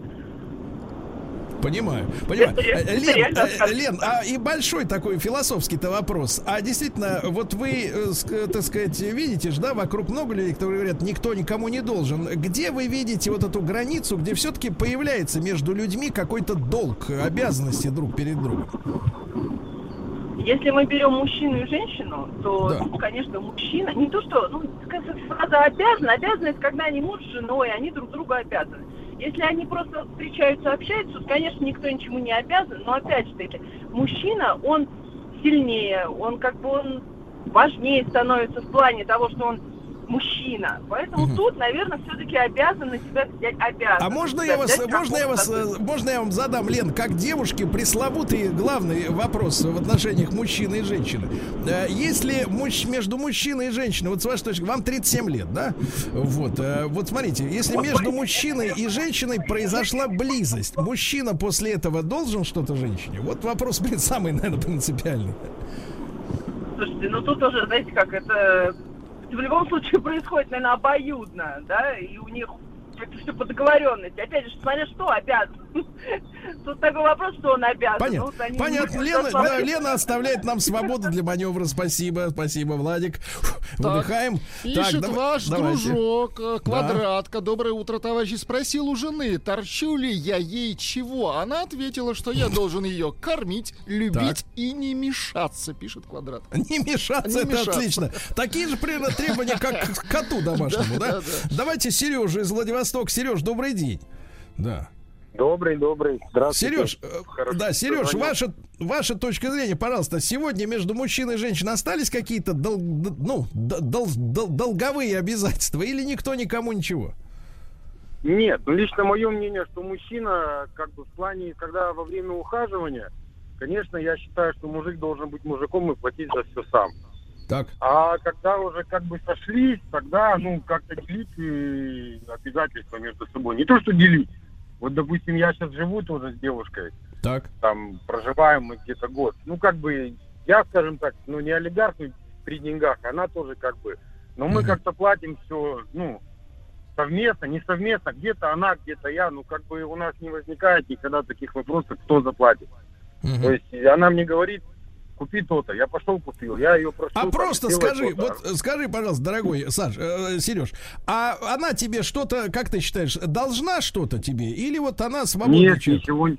S2: Понимаю, понимаю. Э, Лен, э. Лен, а и большой такой философский-то вопрос. А действительно, вот вы, э, так сказать, видите же, да, вокруг много людей, которые говорят, никто никому не должен. Где вы видите вот эту границу, где все-таки появляется между людьми какой-то долг, обязанности друг перед другом?
S9: Если мы берем мужчину и женщину, то,
S2: Да.
S9: ну, конечно, мужчина, не то что, ну, фраза обязан, обязанность, когда они муж с женой, они друг другу обязаны. Если они просто встречаются, общаются, то, конечно, никто ничему не обязан, но опять же мужчина, он сильнее, он как бы он важнее становится в плане того, что он мужчина. Поэтому
S2: Мгм.
S9: тут, наверное, все-таки обязан на себя взять обязан.
S2: А можно я вас, можно я вас, э, можно я вам задам, Лен, как девушке пресловутый главный вопрос в отношениях мужчины и женщины. Э, Если муж, между мужчиной и женщиной, вот с вашей точки, вам 37 лет, да? Вот, э, вот смотрите, если между мужчиной и женщиной произошла близость, мужчина после этого должен что-то женщине? Вот вопрос, блин, самый, наверное, принципиальный.
S9: Слушайте, ну тут уже, знаете, как это в любом случае происходит, наверное, обоюдно, да, и у них это все по договоренности. Опять же, смотря что обязан. Тут такой вопрос, что он обязан.
S2: Понятно.
S9: Ну, вот они
S2: Понятно. Лена, да, Лена оставляет нам свободу для маневра. Спасибо, спасибо, Владик. Выдыхаем.
S3: Пишет
S2: дава-
S3: ваш
S2: давайте.
S3: дружок, э, квадратка. Доброе утро, товарищи. Спросил у жены, торчу ли я ей чего. Она ответила, что я должен ее кормить, любить
S2: Так.
S3: и не мешаться, пишет квадрат.
S2: Не мешаться,
S3: Не
S2: это
S3: мешаться.
S2: отлично. Такие же примерно требования, как к коту домашнему,
S3: Да,
S2: да?
S3: да, да.
S2: Давайте Сережа из Владивостока. Сереж, добрый день. Да.
S10: Добрый, добрый. Здравствуйте.
S2: Сереж, э,
S10: Хорошо,
S2: да, Сереж,
S10: звонил.
S2: ваша, ваша точка зрения, пожалуйста, сегодня между мужчиной и женщиной остались какие-то дол- ну, дол- дол- долговые обязательства или никто никому ничего?
S10: Нет, ну лично мое мнение, что мужчина, как бы в плане, когда во время ухаживания, конечно, я считаю, что мужик должен быть мужиком и платить за все сам.
S2: Так.
S10: А когда уже как бы сошлись, тогда, ну, как-то делить э, обязательства между собой. Не то, что делить. Вот, допустим, я сейчас живу тоже с девушкой,
S2: Так.
S10: там, проживаем мы где-то год. Ну, как бы, я, скажем так, ну, не олигарх при деньгах, она тоже как бы. Но мы
S2: Мгм.
S10: как-то платим все, ну, совместно, не совместно, где-то она, где-то я, ну, как бы у нас не возникает никогда таких вопросов, кто заплатит.
S2: Мгм.
S10: То есть она мне говорит, купи то-то, я пошел купил, я ее прошу.
S2: А просто скажи, вот э, скажи, пожалуйста, дорогой Саш, э, Сереж, а она тебе что-то, как ты считаешь, должна что-то тебе? Или вот она свободный
S10: Нет, ничего,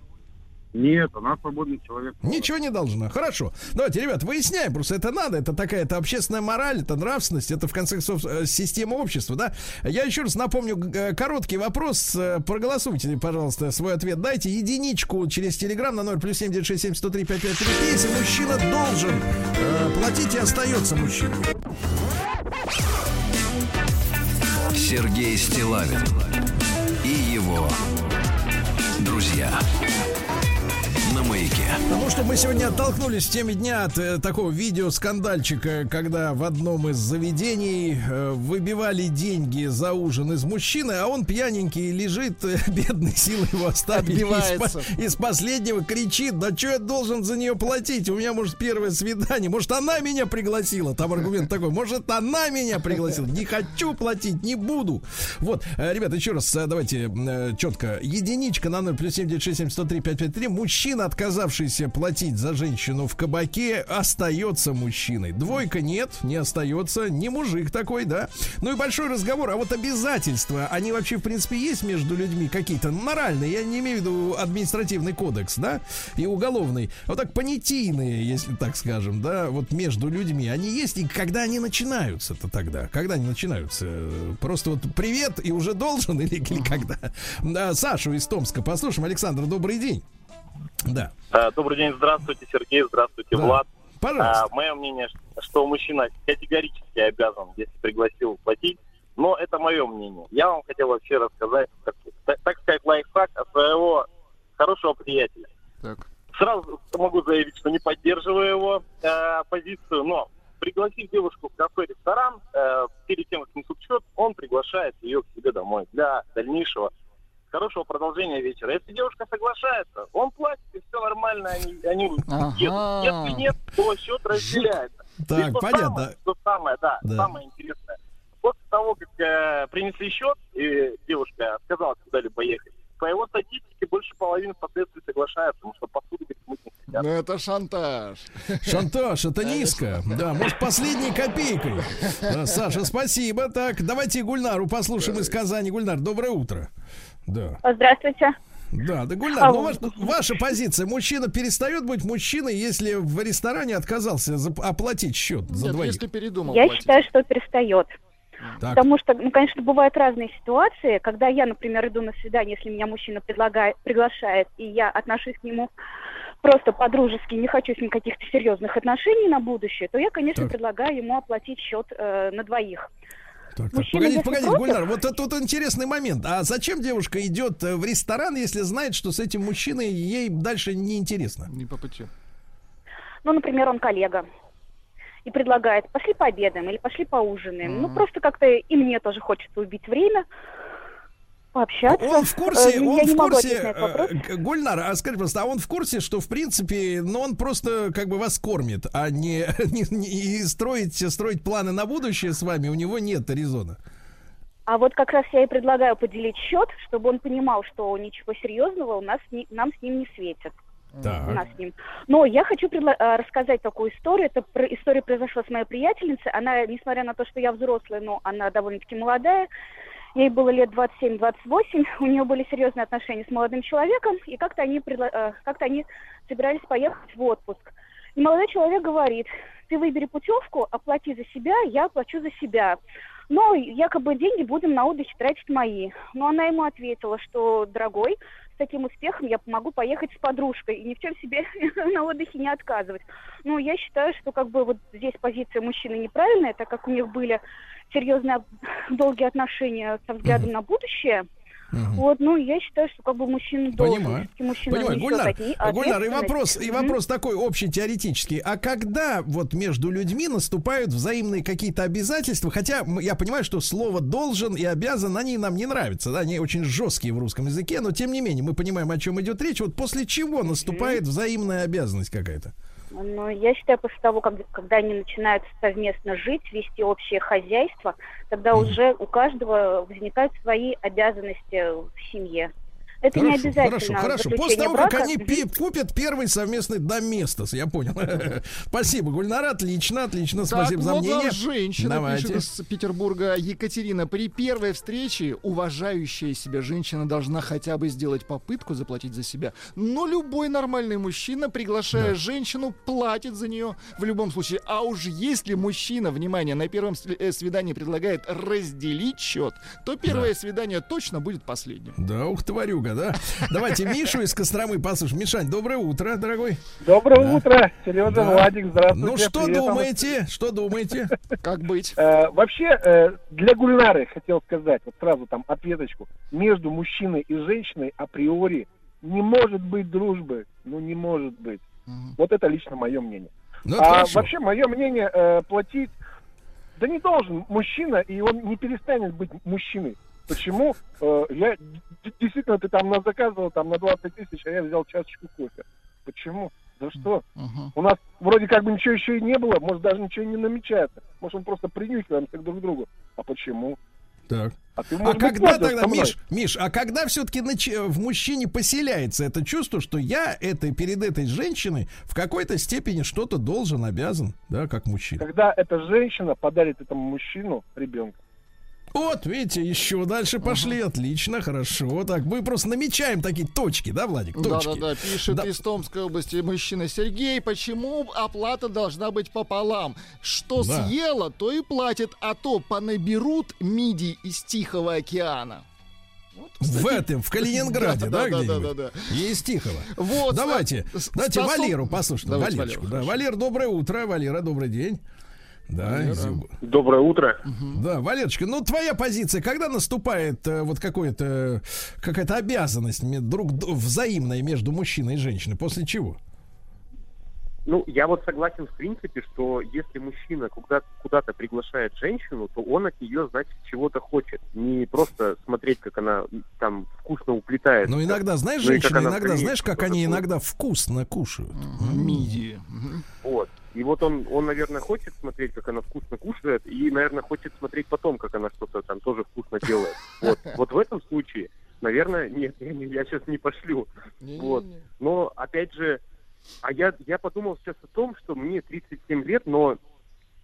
S10: нет, она свободный человек.
S2: Ничего не должна. Хорошо. Давайте, ребят, выясняем. Просто это надо. Это такая это общественная мораль, это нравственность, это, в конце концов, э, система общества, да? Я еще раз напомню э, короткий вопрос. Э, Проголосуйте, пожалуйста, свой ответ. Дайте единичку через телеграм на 0 плюс 7 967 103 5533. Если мужчина должен э, платить и остается мужчиной.
S1: Сергей Стилавин и его друзья маяке.
S2: Потому что мы сегодня оттолкнулись в теме дня от э, такого видеоскандальчика, когда в одном из заведений э, выбивали деньги за ужин из мужчины, а он пьяненький лежит, э, бедный, силы его оставили. Из, из последнего кричит, да что я должен за нее платить? У меня, может, первое свидание. Может, она меня пригласила? Там аргумент такой. Может, она меня пригласила? Не хочу платить, не буду. Вот, э, ребята, еще раз э, давайте э, четко. Единичка на 0 плюс 7 967 103 553. Мужчина, отказавшийся платить за женщину в кабаке, остается мужчиной. Двойка нет, не остается. Не мужик такой, да. Ну и большой разговор. А вот обязательства, они вообще, в принципе, есть между людьми какие-то моральные. Я не имею в виду административный кодекс, да, и уголовный. Вот так понятийные, если так скажем, да, вот между людьми. Они есть, и когда они начинаются-то тогда? Когда они начинаются? Просто вот привет и уже должен или, или когда? Да, Сашу из Томска послушаем. Александр, добрый день. Да.
S11: А, Добрый день, здравствуйте, Сергей, здравствуйте,
S2: Да.
S11: Влад.
S2: Пожалуйста.
S11: А, Мое мнение, что мужчина категорически обязан, если пригласил платить, но это мое мнение. Я вам хотел вообще рассказать, так, так сказать, лайфхак от своего хорошего приятеля.
S3: Так.
S11: Сразу могу заявить, что не поддерживаю его э, позицию, но пригласив девушку в кафе-ресторан, э, перед тем, как несут счет, он приглашает ее к себе домой для дальнейшего хорошего продолжения вечера. Если девушка соглашается, он платит, и все нормально, они, они едут. Если нет, то счет разделяется.
S2: Так,
S11: И что
S2: понятно.
S11: Самое, что самое, да,
S2: Да.
S11: самое интересное. После того, как э, принесли счет, и девушка отказалась куда-либо ехать, по его статистике больше половины впоследствии соглашаются, потому что посуду мыть не хотят.
S3: Ну это шантаж.
S2: Шантаж, это низко. Да, может, последней копейкой. Да, Саша, спасибо. Так, давайте Гульнару послушаем из Казани. Гульнар, доброе утро. Да.
S12: Здравствуйте.
S2: Да, да, Гульнар,
S12: А
S2: ну, ваш- ваша позиция. Мужчина перестает быть мужчиной, если в ресторане отказался оплатить счет за
S3: Нет,
S2: двоих.
S3: если передумал
S12: Я
S3: платить.
S12: считаю, что перестает.
S2: Так.
S12: Потому что, ну, конечно, бывают разные ситуации, когда я, например, иду на свидание, если меня мужчина предлагает, приглашает, и я отношусь к нему просто по-дружески, не хочу с ним каких-то серьезных отношений на будущее, то я, конечно,
S2: Так.
S12: предлагаю ему оплатить счет э, на двоих.
S2: Так, так,
S12: Мужчина,
S2: погодите, погодите, Гульнар, вот это вот интересный момент. А зачем девушка идет э, в ресторан, если знает, что с этим мужчиной ей дальше не интересно?
S3: Не по пути.
S12: Ну, например, он коллега. И предлагает, пошли пообедаем или пошли поужинаем. Ну, просто как-то и мне тоже хочется убить время, пообщаться.
S2: Он в курсе,
S12: Э,
S2: он в курсе, э, Гульнар, а скажи просто, а он в курсе, что в принципе, ну он просто как бы вас кормит, а не, не- не- строить, строить планы на будущее с вами у него нет резона.
S12: А вот как раз я и предлагаю поделить счет, чтобы он понимал, что ничего серьезного у нас не- нам с ним не светит.
S2: Так.
S12: У нас с ним. Но я хочу э, рассказать такую историю. Это про- история произошла с моей приятельницей. Она, несмотря на то, что я взрослая, но она довольно-таки молодая. Ей было лет 27-28. У нее были серьезные отношения с молодым человеком. И как-то они, предла- э, как-то они собирались поехать в отпуск. И молодой человек говорит, ты выбери путевку, оплати за себя, я оплачу за себя. Но якобы деньги будем на отдыхе тратить мои. Но она ему ответила, что, дорогой, с таким успехом я могу поехать с подружкой и ни в чем себе на отдыхе не отказывать. Ну, я считаю, что как бы вот здесь позиция мужчины неправильная, так как у них были серьезные долгие отношения со взглядом на будущее. Вот, ну, я считаю, что как бы мужчина должен,
S2: Понимаю.
S12: мужчина
S2: Понимаю, Гульнар,
S12: от
S2: Гульнар, и вопрос, и вопрос такой общий теоретический. А когда вот между людьми наступают взаимные какие-то обязательства, хотя я понимаю, что слово должен и обязан, они нам не нравятся, да, они очень жесткие в русском языке, но тем не менее мы понимаем, о чем идет речь. Вот после чего наступает взаимная обязанность какая-то?
S12: Ну, я считаю, после того, как, когда они начинают совместно жить, вести общее хозяйство, тогда уже у каждого возникают свои обязанности в семье. Это не
S2: Хорошо,
S12: обязательно.
S2: Хорошо, хорошо. После того,
S12: брака.
S2: как они пи- купят первый совместный доместос, я понял. Спасибо, Гульнар, отлично, отлично, спасибо за
S3: вот
S2: мнение.
S3: женщина
S2: Давайте.
S3: пишет из Петербурга. Екатерина, при первой встрече уважающая себя женщина должна хотя бы сделать попытку заплатить за себя. Но любой нормальный мужчина, приглашая женщину, платит за нее в любом случае. А уж если мужчина, внимание, на первом э, свидании предлагает разделить счет, то первое свидание точно будет последним.
S2: Да, ух, тварюга, да? Давайте Мишу из Костромы послушаем. Мишань, доброе утро, дорогой.
S13: Доброе
S2: Да.
S13: утро, Сережа,
S2: Да.
S13: Владик, здравствуйте.
S2: Ну, что
S13: привет вам.
S2: думаете? Что думаете?
S3: Как быть?
S13: Э, вообще, э, для Гульнары хотел сказать, вот сразу там ответочку. Между мужчиной и женщиной априори не может быть дружбы. Ну, не может быть. Вот это лично мое мнение.
S2: Ну,
S13: а
S2: хорошо.
S13: вообще, мое мнение, э, платить... Да не должен мужчина, и он не перестанет быть мужчиной. Почему? Э, я действительно, ты там нас заказывал там на 20 тысяч, а я взял чашечку кофе. Почему? За что? У нас вроде как бы ничего еще и не было, может даже ничего и не намечается. Может он просто принюхиваемся друг к другу. А почему?
S2: Так.
S13: А, ты,
S2: А
S13: быть,
S2: когда
S13: пользуешься
S2: тогда? Миш, Миш, а когда все-таки в мужчине поселяется это чувство, что я это, перед этой женщиной в какой-то степени что-то должен, обязан, да, как мужчина?
S13: Когда эта женщина подарит этому мужчину ребенка.
S2: Вот, видите, еще дальше пошли, отлично, хорошо. Так, мы просто намечаем такие точки, да, Владик? Точки.
S3: Да-да-да, пишет
S2: Да.
S3: из Томской области мужчина Сергей, почему оплата должна быть пополам? Что
S2: Да.
S3: съела, то и платит, а то понаберут мидий из Тихого океана.
S2: В этом, в Калининграде, да,
S3: Да, да, да, да, да.
S2: Есть Тихого.
S3: Вот,
S2: давайте,
S3: с-
S2: давайте
S3: способ-
S2: Валеру послушаем.
S3: Давайте
S2: Валерочку,
S3: Валеру,
S2: да. Валер, доброе утро. Валера, добрый день. Да, из Юга.
S10: Доброе утро.
S2: Да, Валерочка, ну твоя позиция, когда наступает э, вот какое-то какая-то обязанность друг взаимная между мужчиной и женщиной, после чего?
S11: Ну, я вот согласен в принципе, что если мужчина куда- куда-то приглашает женщину, то он от нее, значит, чего-то хочет. Не просто смотреть, как она там вкусно уплетает.
S2: Но иногда, знаешь,
S11: Ну
S2: женщины, иногда, знаешь, как они иногда вкусно кушают.
S3: Мидии.
S11: Вот. И вот он, он, наверное, хочет смотреть, как она вкусно кушает, и, наверное, хочет смотреть потом, как она что-то там тоже вкусно делает. Вот, вот в этом случае, наверное, нет, я, не- сейчас не пошлю. Вот. Но, опять же, а я, я подумал сейчас о том, что мне 37 лет, но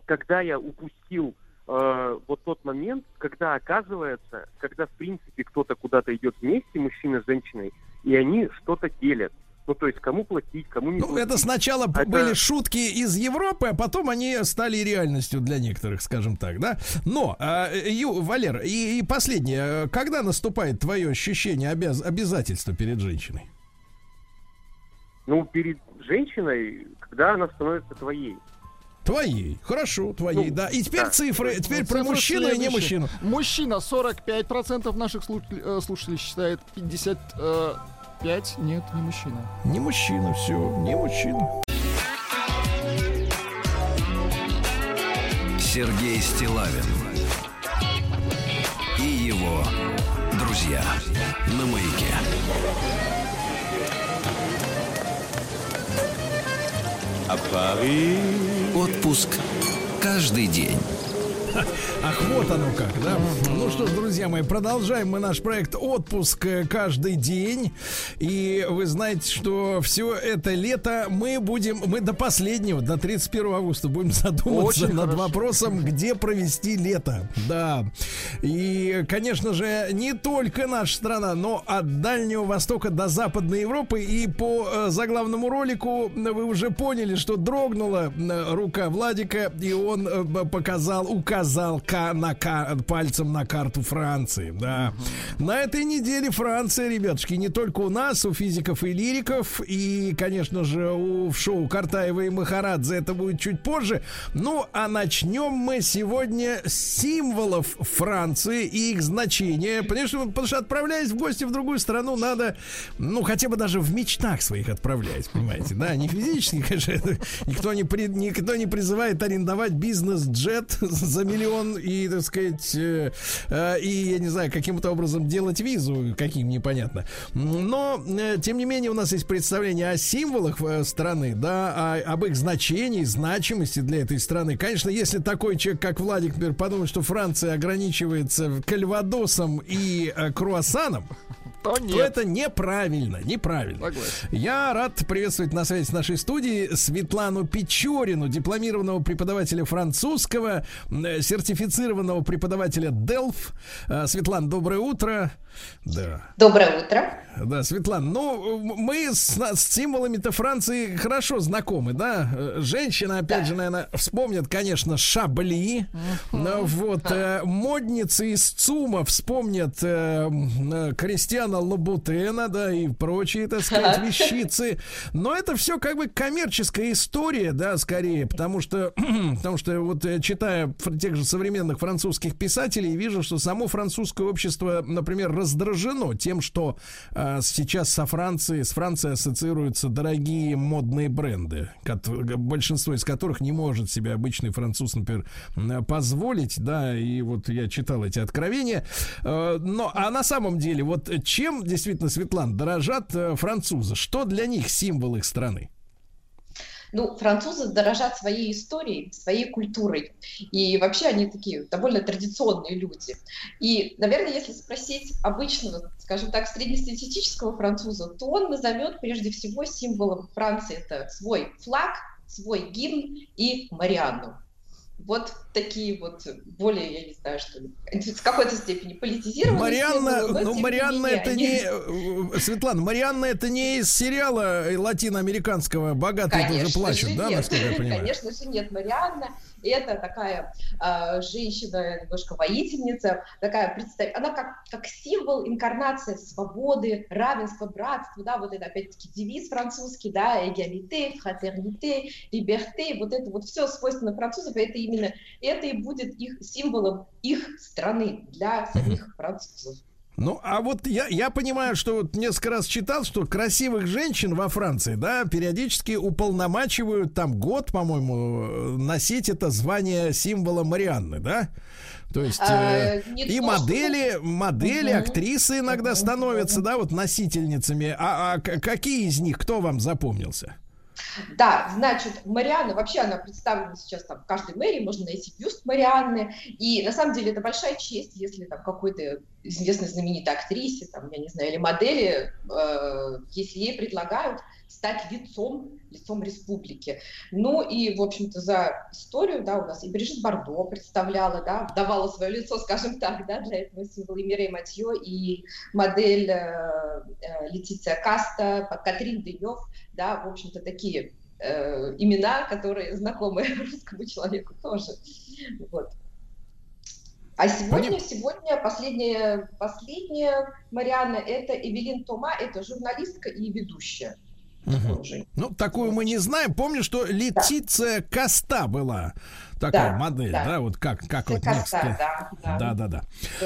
S11: когда я упустил э, вот тот момент, когда оказывается, когда в принципе кто-то куда-то идет вместе, мужчина с женщиной, и они что-то делят. Ну, то есть, кому платить, кому не
S2: Ну,
S11: платить.
S2: это сначала
S11: Это-
S2: были шутки из Европы, а потом они стали реальностью для некоторых, скажем так, да. Но, а, Ю, Валер, и, и последнее, когда наступает твое ощущение обяз- обязательства перед женщиной?
S11: Ну, перед женщиной, когда она становится твоей.
S2: Твоей, хорошо, твоей,
S11: Ну,
S2: да. И теперь
S11: да.
S2: цифры, теперь про
S3: Цифры
S2: мужчину и не мужчину.
S3: Мужчина 45% наших слуш- э, слушателей считает 55. Нет, не мужчина.
S2: Не мужчина, все, не мужчина.
S1: Сергей Стилавин и его друзья на маяке.
S4: Отпуск каждый день.
S2: Ах, вот оно как, да? Ну что ж, друзья мои, продолжаем мы наш проект «Отпуск э, каждый день». И вы знаете, что все это лето мы будем, мы до последнего, до 31 августа будем задумываться
S3: Очень
S2: над
S3: хорошо.
S2: вопросом, где провести лето. Да. И, конечно же, не только наша страна, но от Дальнего Востока до Западной Европы. И по э, заглавному ролику вы уже поняли, что дрогнула э, рука Владика, и он показал, указал ка- на пальцем на карту Франции. Да. На этой неделе Франция, ребятушки, не только у нас, у физиков и лириков, и, конечно же, у в шоу Картаева и Махарадзе это будет чуть позже. Ну, а начнем мы сегодня с символов Франции и их значения. Потому что, потому что отправляясь в гости в другую страну, надо, ну, хотя бы даже в мечтах своих отправлять, понимаете, да, не физически, конечно, никто не, при- никто не призывает арендовать бизнес-джет за миллион и, так сказать, э, э, и, я не знаю, каким-то образом делать визу, каким непонятно. Но, э, тем не менее, у нас есть представление о символах э, страны, да, о- об их значении, значимости для этой страны. Конечно, если такой человек, как Владик, например, подумает, что Франция ограничивается кальвадосом и э, круассаном,
S3: То
S2: то
S3: нет.
S2: это неправильно, неправильно.
S3: Согласен.
S2: Я рад приветствовать на связи с нашей студии Светлану Печорину, дипломированного преподавателя французского, э, сертифицированного преподавателя Делф. Э, Светлана, доброе утро. Да.
S14: Доброе утро.
S2: Да, Светлана, ну, мы с, с символами-то Франции хорошо знакомы, да? Э, Женщина, опять же, наверное, вспомнят, конечно, Шабли. Ну, Вот, э, модницы из ЦУМа вспомнят э, э, Кристиана Лабутена, да, и прочие, так сказать, вещицы. Но это все как бы коммерческая история, да, скорее, потому что, потому что вот читая тех же современных французских писателей, вижу, что само французское общество, например, раздражено тем, что э, сейчас со Францией, с Францией ассоциируются дорогие модные бренды, большинство из которых не может себе обычный француз, например, позволить, да, и вот я читал эти откровения. Э, Но, а на самом деле, вот чем действительно, Светлана, дорожат э, французы? Что для них символ их страны?
S14: Ну, французы дорожат своей историей, своей культурой. И вообще они такие довольно традиционные люди. И, наверное, если спросить обычного, скажем так, среднестатистического француза, то он назовет прежде всего символом Франции это свой флаг, свой гимн и Марианну. Вот такие вот более, я не знаю, что ли, в какой-то степени политизированные
S2: Марианна,
S14: но,
S2: ну,
S14: не
S2: Марианна
S14: менее,
S2: это не... Светлана, Марианна это не из сериала латиноамериканского «Богатые тоже плачут», да,
S14: нет.
S2: насколько я понимаю?
S14: Конечно же нет. Марианна это такая а, женщина, немножко воительница, такая представь, она как, как символ, инкарнация свободы, равенства, братства, да, вот это опять-таки девиз французский, да, égalité, fraternité, liberté, вот это вот все свойственно французов, это именно, это и будет их символом их страны для самих французов.
S2: Ну, а вот я, я понимаю, что вот несколько раз читал, что красивых женщин во Франции, да, периодически уполномачивают там год, по-моему, носить это звание символа Марианны, да? То есть э,
S14: А, не
S2: и
S14: то,
S2: модели,
S14: что-
S2: модели, актрисы иногда становятся, да, вот носительницами. А, а какие из них, кто вам запомнился?
S14: Да, значит, Марианна, вообще она представлена сейчас там в каждой мэрии, можно найти бюст Марианны, и на самом деле это большая честь, если там какой-то известной знаменитой актрисе, там, я не знаю, или модели, э, если ей предлагают стать лицом, лицом республики. Ну и, в общем-то, за историю, да, у нас и Брижит Бардо представляла, да, давала свое лицо, скажем так, да, для этого символа и Мирей Матье, и модель э, э, Летиция Каста, Катрин Денев, да, в общем-то, такие э, имена, которые знакомы русскому человеку тоже. Вот. А сегодня, сегодня последняя, последняя Марианна, это Эвелин Тома, это журналистка и ведущая.
S2: Ну, такую мы не знаем. Помню, что Летиция Коста была такая
S14: Да,
S2: модель, да.
S14: да.
S2: вот как, как вот некоторые-
S14: да, да.
S2: да, да, да.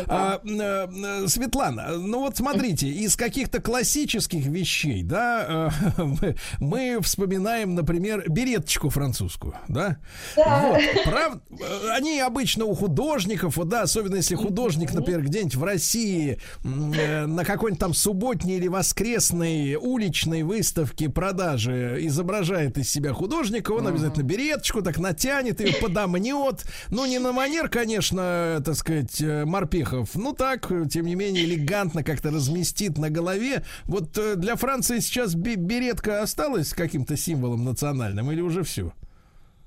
S2: А, э, Светлана, ну вот смотрите, из каких-то классических вещей, да, э, мы, мы вспоминаем, например, береточку французскую, да?
S14: Да.
S2: Вот, прав- э, они обычно у художников, вот, да, особенно если художник, например, где-нибудь в России э, на какой-нибудь там субботней или воскресной уличной выставке продажи изображает из себя художника, он обязательно береточку так натянет ее, подомнет. Ну, не на манер, конечно, так сказать, э, морпехов. Ну, так, тем не менее, элегантно как-то разместит на голове. Вот э, для Франции сейчас бе- беретка осталась каким-то символом национальным или уже все?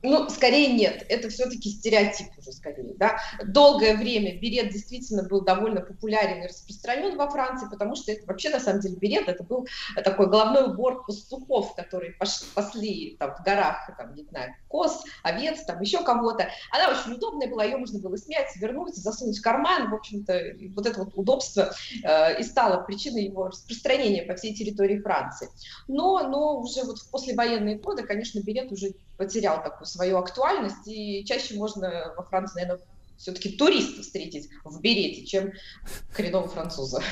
S14: Ну, скорее нет, это все-таки стереотип уже скорее, да. Долгое время берет действительно был довольно популярен и распространен во Франции, потому что это вообще на самом деле берет, это был такой головной убор пастухов, которые пош- пасли там в горах, там, не знаю, коз, овец, там еще кого-то. Она очень удобная была, ее можно было снять, вернуть, засунуть в карман, в общем-то, вот это вот удобство э, и стало причиной его распространения по всей территории Франции. Но, но уже вот в послевоенные годы, конечно, берет уже потерял такую свою актуальность, и чаще можно во Франции, наверное, все-таки туриста встретить в берете, чем коренного француза.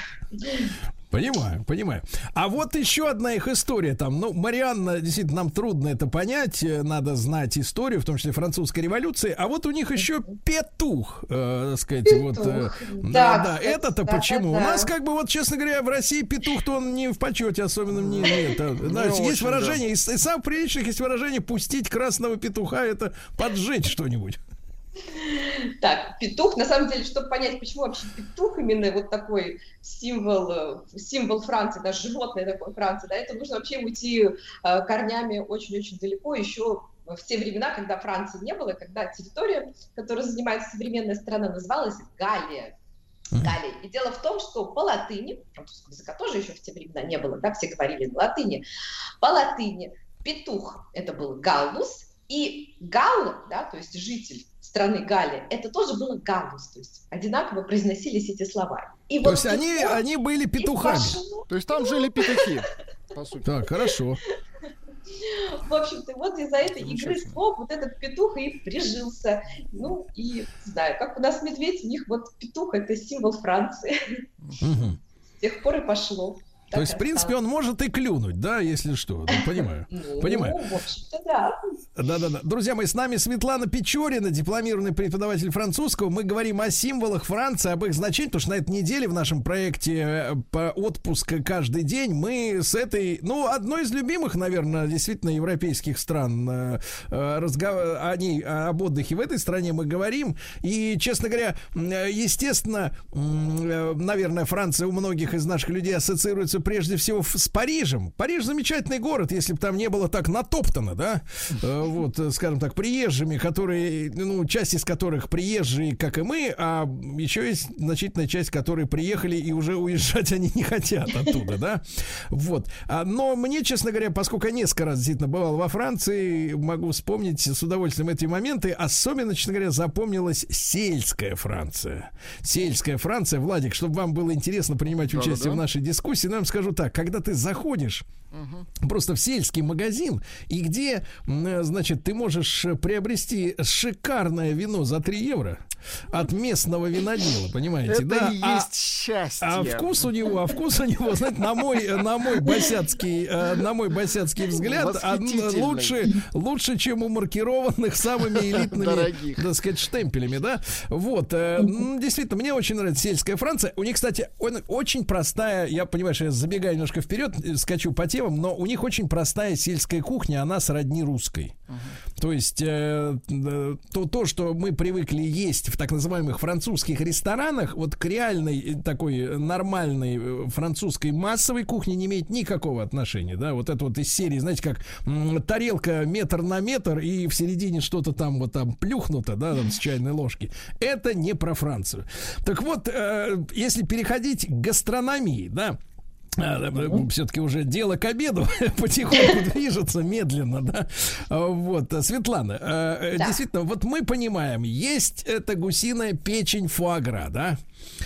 S2: Понимаю, понимаю. А вот еще одна их история там. Ну, Марианна, действительно, нам трудно это понять. э, Надо знать историю, в том числе французской революции. А вот у них еще петух, э, так сказать, вот. э,
S14: Да,
S2: да, да. Это-то
S14: да,
S2: почему?
S14: да,
S2: У
S14: да.
S2: нас, как бы, вот, честно говоря, в России петух-то он не в почете, особенно не, не это. Да, есть
S3: очень,
S2: выражение, из, из самых приличных есть выражение пустить красного петуха, это поджечь что-нибудь.
S14: Так, петух, на самом деле, чтобы понять, почему вообще петух именно вот такой символ, э, символ Франции, даже животное такое Франции, да, это нужно вообще уйти э, корнями очень-очень далеко, еще в те времена, когда Франции не было, когда территория, которую занимает современная страна, называлась Галлия. Галлия. И дело в том, что по латыни, французского языка тоже еще в те времена не было, да, все говорили на латыни, по латыни петух это был галлус, и галл, да, то есть житель страны Галлия, это тоже было галлус, то есть одинаково произносились эти слова. И
S2: То
S14: вот
S2: есть они,
S14: петух
S2: они были петухами.
S14: пошло.
S3: То есть там жили петухи, по сути.
S2: Так, хорошо.
S14: В общем-то, вот из-за этой игры слов вот этот петух и прижился. Ну, и, не знаю, как у нас медведь, у них вот петух — это символ Франции.
S2: Мгм.
S14: С тех пор и пошло.
S2: То
S14: Так
S2: есть,
S14: и
S2: в принципе, он может и клюнуть, да, если что. Ну, понимаю. Понимаю. Да-да-да. Друзья мои, с нами Светлана Печорина, дипломированный преподаватель французского. Мы говорим о символах Франции, об их значении, потому что на этой неделе в нашем проекте э, по отпуск каждый день мы с этой, ну, одной из любимых, наверное, действительно европейских стран, э, э, разгов- о ней, об отдыхе в этой стране мы говорим. И, честно говоря, естественно, наверное, Франция у многих из наших людей ассоциируется прежде всего с Парижем. Париж замечательный город, если бы там не было так натоптано, да, Э, вот, э, скажем так, приезжими, которые, ну, часть из которых приезжие, как и мы, а еще есть значительная часть, которые приехали и уже уезжать они не хотят оттуда, да, вот. А, но мне, честно говоря, поскольку я несколько раз действительно бывал во Франции, могу вспомнить с удовольствием эти моменты, особенно, честно говоря, запомнилась сельская Франция. Сельская Франция, Владик, чтобы вам было интересно принимать участие
S3: Да-да-да.
S2: в нашей дискуссии, вам скажу так, когда ты заходишь просто в сельский магазин, и где, э, значит, ты можешь приобрести шикарное вино за 3 евро, от местного винодела, понимаете,
S3: Это
S2: да?
S3: и
S2: А-
S3: есть счастье.
S2: а вкус у него, а вкус у него, знаете, на мой, на мой босяцкий, э, на мой босяцкий взгляд, а, лучше, лучше, чем у маркированных самыми элитными,
S3: Дорогих.
S2: так сказать, штемпелями, да. Вот, э, действительно, мне очень нравится сельская Франция. У них, кстати, очень простая, я понимаю, что я забегаю немножко вперед, э, скачу по темам, но у них очень простая сельская кухня, она сродни русской. То есть э, э, то, то, что мы привыкли есть в так называемых французских ресторанах, вот к реальной э, такой нормальной французской массовой кухне не имеет никакого отношения, да, вот это вот из серии, знаете, как м, тарелка метр на метр и в середине что-то там вот там плюхнуто, да, там с чайной ложки. Это не про Францию. Так вот, э, если переходить к гастрономии, да, все-таки уже дело к обеду потихоньку движется медленно, да. А, Вот, а, Светлана, э, э,
S14: Да.
S2: действительно, вот мы понимаем, есть эта гусиная печень фуагра, да?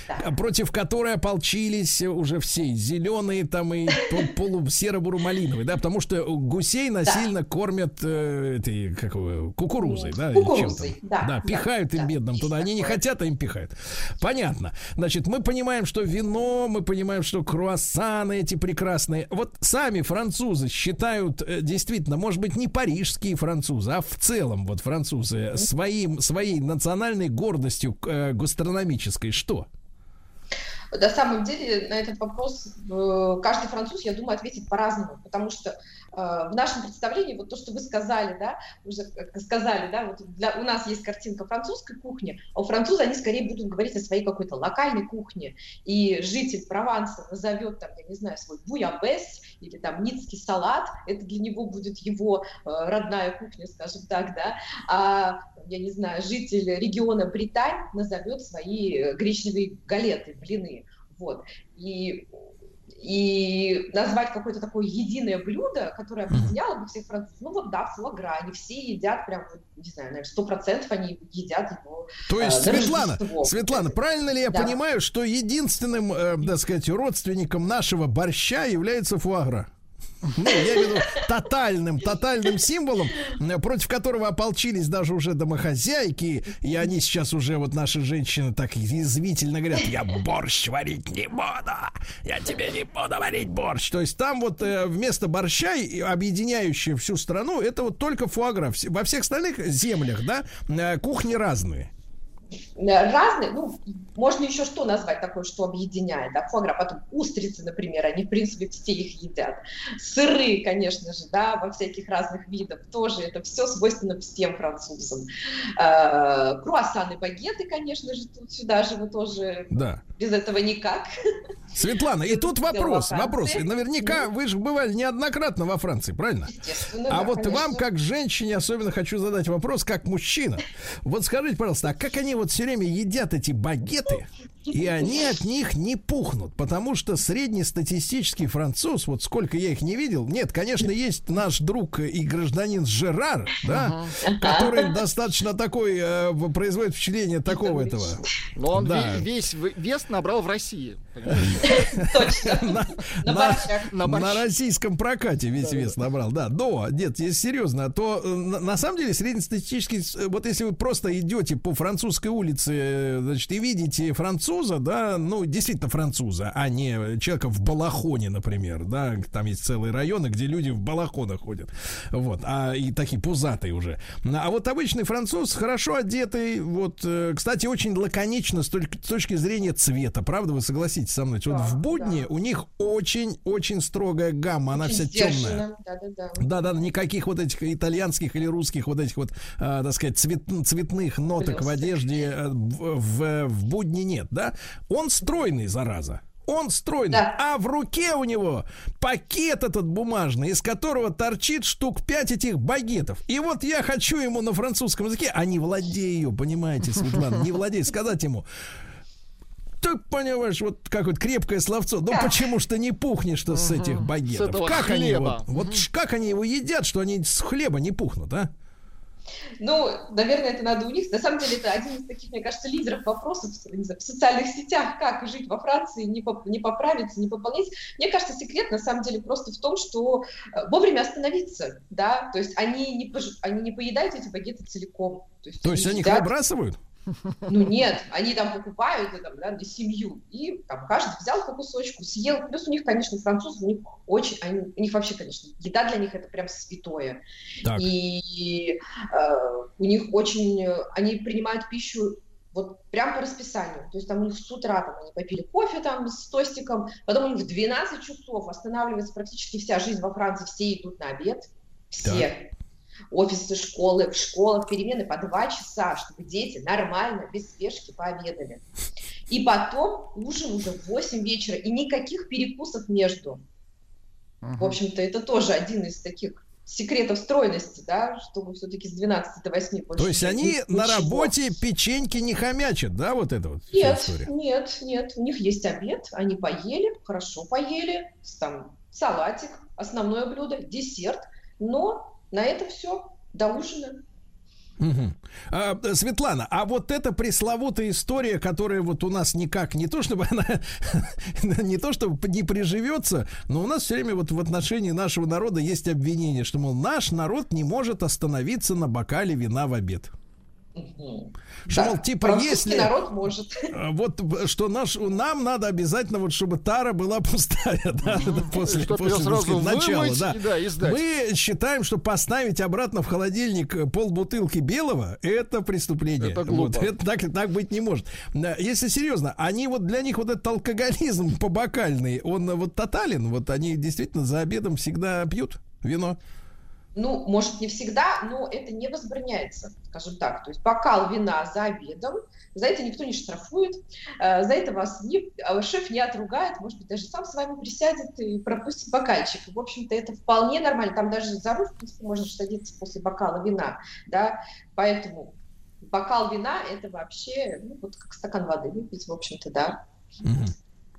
S2: А, Против которой ополчились уже все. Зеленые там и пол- полу серо-буро-малиновые, да, потому что гусей насильно кормят э, этой, как кукурузой, да,
S14: Кукурузой, да,
S2: да,
S14: да,
S2: пихают им
S14: да,
S2: бедным туда, они не хотят, а им пихают. Понятно. Значит, мы понимаем, что вино, мы понимаем, что круассаны эти прекрасные. Вот сами французы считают, э, действительно, может быть, не парижские французы, а в целом вот французы своим, своей национальной гордостью э, гастрономической. Что?
S14: На самом деле на этот вопрос э, каждый француз, я думаю, ответит по-разному, потому что э, в нашем представлении вот то, что вы сказали, да, уже как сказали, да, вот для, у нас есть картинка французской кухни, а у француза они скорее будут говорить о своей какой-то локальной кухне, и житель Прованса назовет там, я не знаю, свой буябес или там ницкий салат, это для него будет его э, родная кухня, скажем так, да, а я не знаю, житель региона Британь назовет свои э, гречневые галеты, блины. Вот. И, и назвать какое-то такое единое блюдо, которое объединяло бы всех французов. Ну вот да, фуагра, они все едят прям, не знаю, наверное, сто процентов они едят его.
S2: То
S14: э,
S2: есть,
S14: на
S2: Светлана,
S14: Рождество.
S2: Светлана, правильно ли я
S14: Да.
S2: понимаю, что единственным, э, так сказать, родственником нашего борща является фуагра? Ну, я имею в виду тотальным, тотальным символом, против которого ополчились даже уже домохозяйки, и они сейчас уже, вот наши женщины так язвительно говорят, я борщ варить не буду, я тебе не буду варить борщ. То есть там вот э, вместо борща, и объединяющее всю страну, это вот только фуагра. Во всех остальных землях, да, э, кухни разные.
S14: Разные, ну, можно еще что назвать такое, что объединяет, да, фуагра, потом устрицы, например, они, в принципе, все их едят, сыры, конечно же, да, во всяких разных видах, тоже это все свойственно всем французам, Э, круассаны, багеты, конечно же, тут сюда же вы тоже,
S2: Да.
S14: без этого никак.
S2: Светлана, и тут вопрос, вопрос. И наверняка вы же бывали неоднократно во Франции, правильно? А
S14: да,
S2: вот
S14: конечно.
S2: вам, как женщине, особенно хочу задать вопрос, как мужчина. Вот скажите, пожалуйста, а как они вот все время едят эти багеты, и они от них не пухнут? Потому что среднестатистический француз, вот сколько я их не видел, нет, конечно, есть наш друг и гражданин Жерар, да, который достаточно такой, э, производит впечатление такого этого.
S3: Но он
S2: Да.
S3: весь вес набрал в России.
S14: Точно.
S2: на, российском прокате весь вес набрал, да. Но, нет, если серьезно, то э, на, самом деле среднестатистический, э, вот если вы просто идете по французской улице, э, значит, и видите француза, да, ну, действительно француза, а не человека в балахоне, например, да, там есть целые районы, где люди в балахонах ходят, вот, а и такие пузатые уже. А вот обычный француз хорошо одетый, вот, кстати, очень лаконично с точки зрения цвета, правда, вы согласитесь со мной? Вот в будни у них очень-очень строгая гамма, она вся темная.
S14: Да-да-да.
S2: Да, да, никаких вот этих итальянских или русских вот этих вот, а, так сказать, цвет, цветных ноток в
S14: Блесток.
S2: одежде э, в, в, в будни нет, да? Он стройный, зараза. Он стройный,
S14: Да.
S2: а в руке у него пакет этот бумажный, из которого торчит штук пять этих багетов. И вот я хочу ему на французском языке, а не владею, понимаете, Светлана, не владею, сказать ему, ты понимаешь, вот как вот крепкое словцо. Ну почему ты не пухнешь что с этих багетов? как они вот, вот как они его едят, что они с хлеба не пухнут, а?
S14: Ну, наверное, это надо у них. На самом деле, это один из таких, мне кажется, лидеров вопросов знаю, в социальных сетях, как жить во Франции, не, поп- не поправиться, не пополнять. Мне кажется, секрет на самом деле просто в том, что э, вовремя остановиться, да, то есть они не, пож- они не поедают эти багеты целиком.
S2: То есть они их
S14: едят-
S2: выбрасывают?
S14: Ну нет, они там покупают там, да, на семью, и там каждый взял по кусочку, съел. Плюс у них, конечно, французы, у них очень, они, у них вообще, конечно, еда для них это прям святое.
S2: Так.
S14: И э, у них очень, они принимают пищу вот прям по расписанию. То есть там у них с утра там, они попили кофе там с тостиком, потом у них в 12 часов останавливается практически вся жизнь во Франции, все идут на обед, все. Офисы, школы, в школах перемены по два часа, чтобы дети нормально, без спешки пообедали. И потом ужин уже в 8 вечера, и никаких перекусов между. В общем-то, это тоже один из таких секретов стройности, да, чтобы все-таки с 12 до 8 больше
S2: То есть они
S14: ничего.
S2: на работе печеньки не хомячат, да, вот это вот?
S14: Нет, нет, нет. У них есть обед, они поели, хорошо поели, там салатик, основное блюдо, десерт, но на это все до ужина.
S2: Мгм. А, Светлана, а вот эта пресловутая история, которая вот у нас никак не то чтобы она не то чтобы не приживется, но у нас все время вот в отношении нашего народа есть обвинение, что мол наш народ не может остановиться на бокале вина в обед. Что,
S14: Да,
S2: мол, типа,
S14: французский
S2: если...
S14: народ может.
S2: А, Вот что наш, нам надо обязательно вот чтобы тара была пустая, да, после, после
S3: сразу
S2: сказать, начала, да.
S3: и, да, и сдать.
S2: Мы считаем, что поставить обратно в холодильник э, полбутылки белого это преступление.
S3: Это глупо.
S2: Вот, это так, так быть не может. Если серьезно, они вот для них вот этот алкоголизм побокальный, он э, вот тотален, вот они действительно за обедом всегда пьют вино.
S14: Ну, может, не всегда, но это не возбраняется, скажем так. То есть бокал вина за обедом, за это никто не штрафует, э, за это вас не, э, шеф не отругает, может быть, даже сам с вами присядет и пропустит бокальчик. В общем-то, это вполне нормально. Там даже за руль, в принципе, можно садиться после бокала вина, да, поэтому бокал вина – это вообще, ну, вот как стакан воды выпить, в общем-то, да.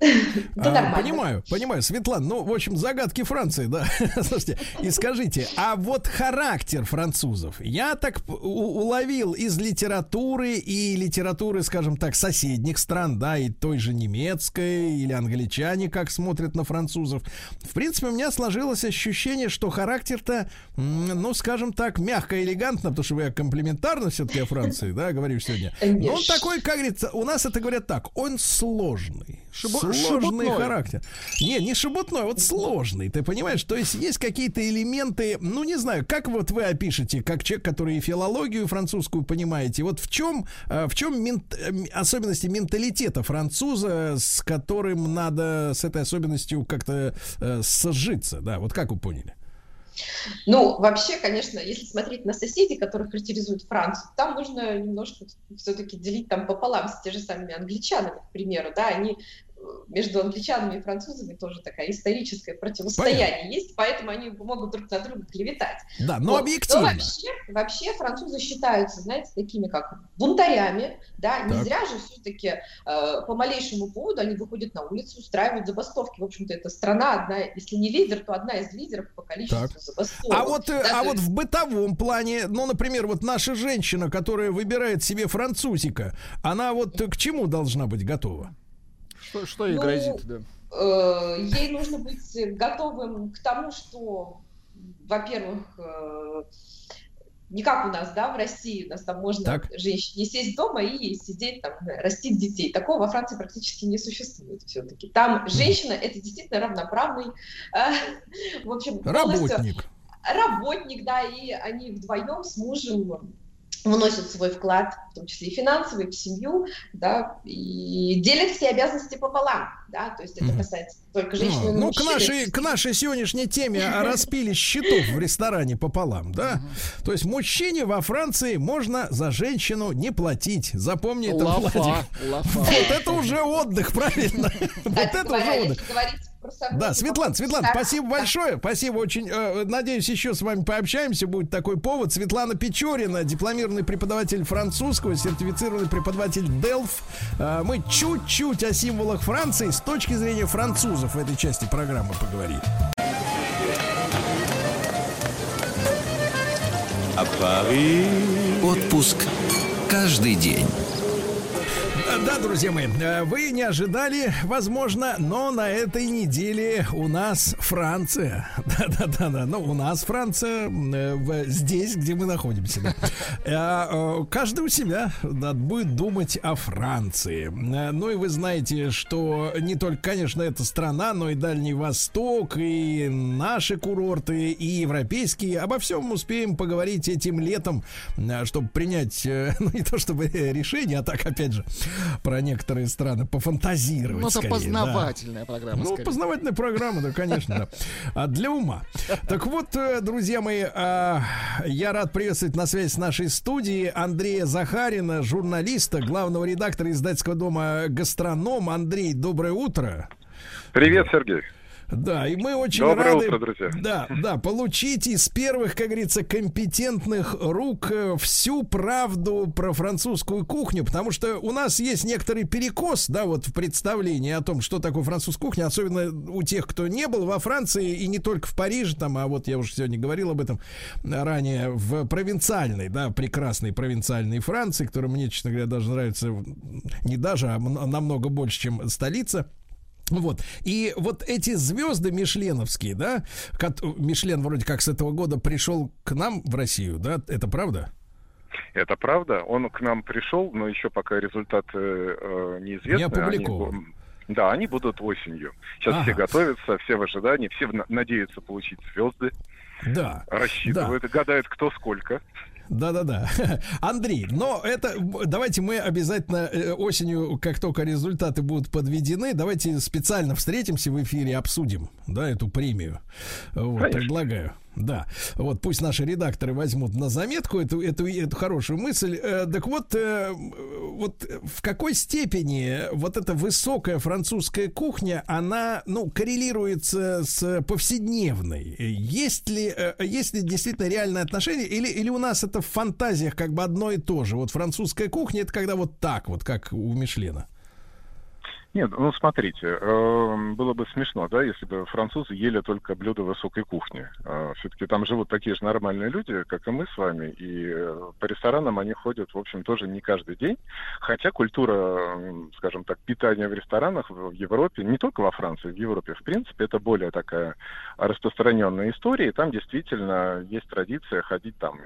S2: А, понимаю, понимаю. Светлана, ну, в общем, загадки Франции, да. Слушайте, и скажите, а вот характер французов, я так уловил из литературы и литературы, скажем так, соседних стран, да, и той же немецкой, или англичане, как смотрят на французов. В принципе, у меня сложилось ощущение, что характер-то, ну, скажем так, мягко, элегантно, потому что я комплиментарно все-таки о Франции, да, говорю сегодня. Но он такой, как говорится, у нас это говорят так, он сложный.
S3: Шибу-
S2: сложный характер. Не, не шебутной, вот сложный, ты понимаешь? То есть есть какие-то элементы, ну не знаю, как вот вы опишете, как человек, который и филологию французскую понимаете, вот в чем, э, в чем мент- э, особенности менталитета француза, с которым надо с этой особенностью как-то э, сожиться, да, вот как вы поняли?
S14: Ну, вообще, конечно, если смотреть на соседей, которые характеризуют Францию, там можно немножко все-таки делить там пополам с те же самыми англичанами, к примеру, да, они между англичанами и французами тоже такая историческое противостояние есть, поэтому они могут друг на друга клеветать.
S2: Да, но
S14: Вот.
S2: объективно.
S14: Но вообще, вообще французы считаются, знаете, такими как бунтарями, да, не
S2: Так.
S14: зря же все-таки э, по малейшему поводу они выходят на улицу, устраивают забастовки. В общем-то, это страна одна, если не лидер, то одна из лидеров по количеству
S2: Так.
S14: забастовок.
S2: А вот, э,
S14: Да,
S2: а вот
S14: есть-
S2: в бытовом плане, ну, например, вот наша женщина, которая выбирает себе французика, она вот к чему должна быть готова?
S3: Что, что ей
S14: Ну,
S3: грозит, да?
S14: э, ей нужно быть готовым к тому, что, во-первых, э, не как у нас, да, в России, у нас там можно
S2: Так.
S14: женщине сесть дома и сидеть там, растить детей. Такого во Франции практически не существует все-таки. Там женщина это действительно равноправный, э, в общем, полностью
S2: Работник.
S14: работник, да, и они вдвоем с мужем вносят свой вклад, в том числе и финансовый, в семью, да, и делят все обязанности пополам, да, то есть это касается только женщины и
S2: Ну, к нашей, к нашей сегодняшней теме о распиле счетов в ресторане пополам, да? То есть мужчине во Франции можно за женщину не платить. Запомни это,
S3: лафа.
S2: Вот это уже отдых, правильно? Вот это уже отдых.
S14: Говорить про совместный
S2: Да, Светлана,
S14: да,
S2: спасибо большое. Спасибо очень. э, Надеюсь, еще с вами пообщаемся. Будет такой повод. Светлана Печорина, дипломированный преподаватель французского, сертифицированный преподаватель DELF. Э, Мы чуть-чуть о символах Франции с точки зрения французов в этой части программы поговорили.
S4: Отпуск каждый день.
S2: Да, друзья мои, э, вы не ожидали, возможно, но на этой неделе у нас Франция. Да-да-да, ну у нас Франция э, здесь, где мы находимся. Да. Э, каждый у себя будет думать о Франции. Ну и вы знаете, что не только, конечно, эта страна, но и Дальний Восток, и наши курорты, и европейские. Обо всем успеем поговорить этим летом, чтобы принять, ну не то чтобы решение, а так, опять же, про некоторые страны пофантазировать. Ну, это скорее,
S3: познавательная
S2: да.
S3: программа.
S2: Ну, скорее. познавательная программа, да, конечно, да. А для ума. Так вот, э, друзья мои, а, я рад приветствовать на связи с нашей студией Андрея Захарина, журналиста, главного редактора издательского дома «Гастроном». Андрей, доброе утро.
S15: Привет, Сергей.
S2: Да, и мы очень
S15: Доброе
S2: рады,
S15: утро, друзья.
S2: Да, да, получить из первых, как говорится, компетентных рук э, всю правду про французскую кухню, потому что у нас есть некоторый перекос, да, вот в представлении о том, что такое французская кухня, особенно у тех, кто не был во Франции и не только в Париже, там, а вот я уже сегодня говорил об этом ранее, в провинциальной, да, прекрасной провинциальной Франции, которая мне, честно говоря, даже нравится не даже, а намного больше, чем столица. Вот. И вот эти звезды мишленовские, да, Мишлен вроде как с этого года пришел к нам в Россию, да, это правда?
S15: Это правда. Он к нам пришел, но еще пока результаты э, неизвестны.
S2: Не опубликован.
S15: Они, да, они будут осенью. Сейчас ага. все готовятся, все в ожидании, все надеются получить звезды.
S2: Да.
S15: Рассчитывают, да. гадают, кто сколько.
S2: Да-да-да. Андрей, но это давайте мы обязательно э, осенью, как только результаты будут подведены, давайте специально встретимся в эфире, обсудим, да, эту премию. Вот, предлагаю. Да, вот пусть наши редакторы возьмут на заметку эту, эту, эту хорошую мысль. Э, так вот, э, вот в какой степени вот эта высокая французская кухня, она, ну, коррелируется с повседневной? Есть ли, э, есть ли действительно реальное отношение? Или, или у нас это в фантазиях как бы одно и то же? Вот французская кухня, это когда вот так вот, как у Мишлена?
S15: Нет, ну смотрите, э, было бы смешно, да, если бы французы ели только блюда высокой кухни. Э, все-таки там живут такие же нормальные люди, как и мы с вами, и э, по ресторанам они ходят, в общем, тоже не каждый день. Хотя культура, скажем так, питания в ресторанах в Европе, не только во Франции, в Европе, в принципе, это более такая распространенная история. И там действительно есть традиция ходить там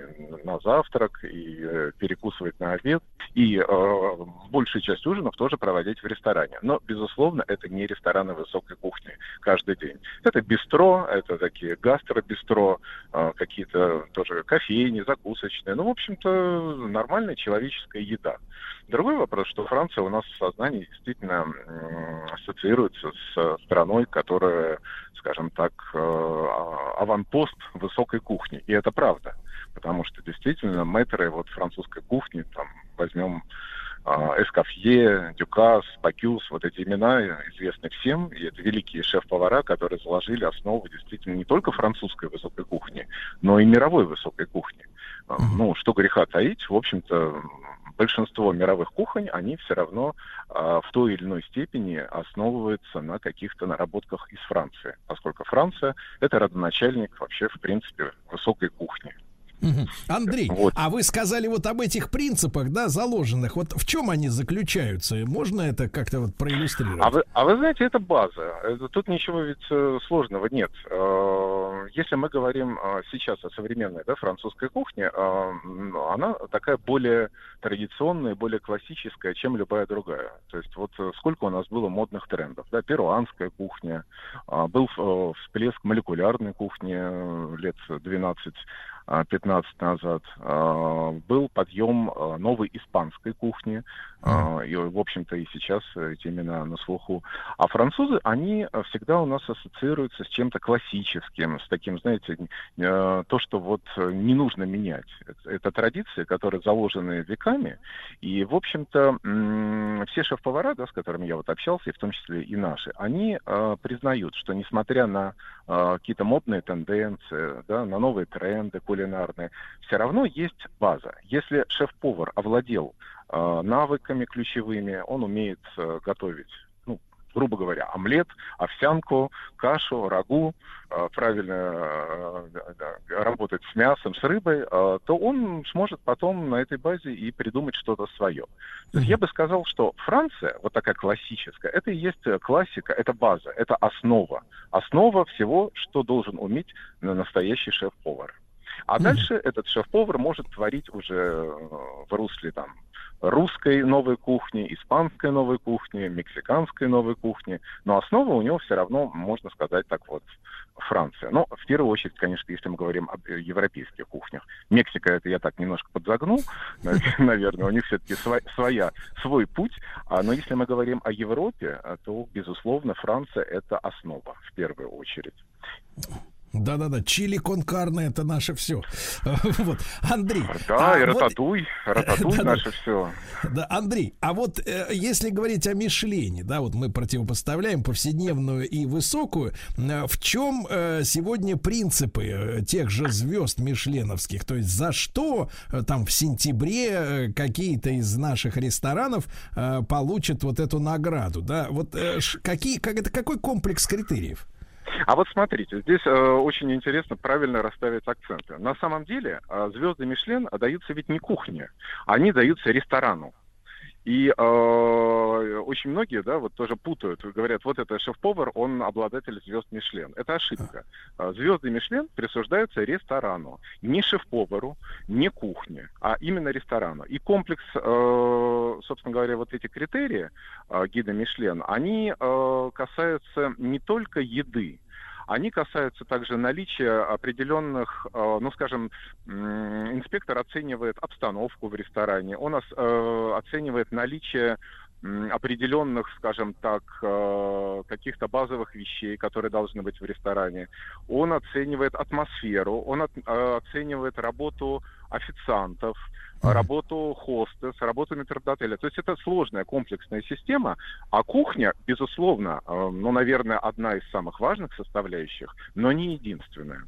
S15: на завтрак и э, перекусывать на обед, и э, большую часть ужинов тоже проводить в ресторане. Но безусловно, это не рестораны высокой кухни каждый день. Это бистро, это такие гастробистро, а, какие-то тоже кофейни, закусочные. Ну, в общем-то, нормальная человеческая еда. Другой вопрос, что Франция у нас в сознании действительно ассоциируется с страной, которая, скажем так, э, а, аванпост высокой кухни. И это правда. Потому что действительно мэтры вот французской кухни, там, возьмем Эскофье, Дюкас, Бакюс, вот эти имена известны всем, и это великие шеф-повара, которые заложили основу действительно не только французской высокой кухни, но и мировой высокой кухни. Mm-hmm. Ну, что греха таить, в общем-то, большинство мировых кухонь, они все равно а, в той или иной степени основываются на каких-то наработках из Франции, поскольку Франция — это родоначальник вообще, в принципе, высокой кухни.
S2: Андрей, вот. а вы сказали вот об этих принципах, да, заложенных. Вот в чем они заключаются? Можно это как-то вот проиллюстрировать?
S15: А вы, а вы знаете, это база. Это, тут ничего ведь э, сложного нет. Э, если мы говорим э, сейчас о современной да, французской кухне, она такая более традиционная, более классическая, чем любая другая. То есть вот сколько у нас было модных трендов. Да, перуанская кухня, был всплеск молекулярной кухни лет 12 15 назад, а, был подъем а, новой испанской кухни, mm. и, в общем-то, и сейчас эти имена на слуху. А французы, они всегда у нас ассоциируются с чем-то классическим, с таким, знаете, то, что вот не нужно менять. Это традиции, которые заложены веками, и, в общем-то, все шеф-повара, да, с которыми я вот общался, и в том числе и наши, они признают, что несмотря на какие-то модные тенденции, да, на новые тренды, кулинарные, все равно есть база. Если шеф-повар овладел э, навыками ключевыми, он умеет э, готовить ну, грубо говоря, омлет, овсянку, кашу, рагу, э, правильно э, работать с мясом, с рыбой, э, то он сможет потом на этой базе и придумать что-то свое. Я бы сказал, что Франция, вот такая классическая, это и есть классика, это база, это основа. Основа всего, что должен уметь настоящий шеф-повар. А дальше этот шеф-повар может творить уже в русле там русской новой кухни, испанской новой кухни, мексиканской новой кухни. Но основа у него все равно, можно сказать так вот, Франция. Но в первую очередь, конечно, если мы говорим об э, европейских кухнях. Мексика, это я так немножко подзагнул, наверное, у них все-таки своя, свой путь. А, но если мы говорим о Европе, то, безусловно, Франция – это основа в первую очередь.
S2: Да-да-да, чили конкарне это наше все. Вот, Андрей.
S15: Да, а и рататуй, вот... рататуй да, наше все.
S2: Да, Андрей, а вот э, если говорить о Мишлене, да, вот мы противопоставляем повседневную и высокую, э, в чем э, сегодня принципы э, тех же звезд мишленовских? То есть за что э, там в сентябре э, какие-то из наших ресторанов э, получат вот эту награду, да? Вот э, какие, как, это какой комплекс критериев?
S15: А вот смотрите, здесь э, очень интересно правильно расставить акценты. На самом деле э, звезды Мишлен даются ведь не кухне, они даются ресторану. И э, очень многие, да, вот тоже путают, говорят, вот это шеф-повар, он обладатель звезд Мишлен. Это ошибка. А, звезды Мишлен присуждаются ресторану, не шеф-повару, не кухне, а именно ресторану. И комплекс, э, собственно говоря, вот эти критерии э, гида Мишлен, они э, касаются не только еды, они касаются также наличия определенных, э, ну, скажем, инспектор оценивает обстановку в ресторане, он э, оценивает наличие определенных, скажем так, э, каких-то базовых вещей, которые должны быть в ресторане. Он оценивает атмосферу, он оценивает работу официантов, работу хостес, работу метрдотеля. То есть это сложная комплексная система, а кухня, безусловно, э, ну, наверное, одна из самых важных составляющих, но не единственная.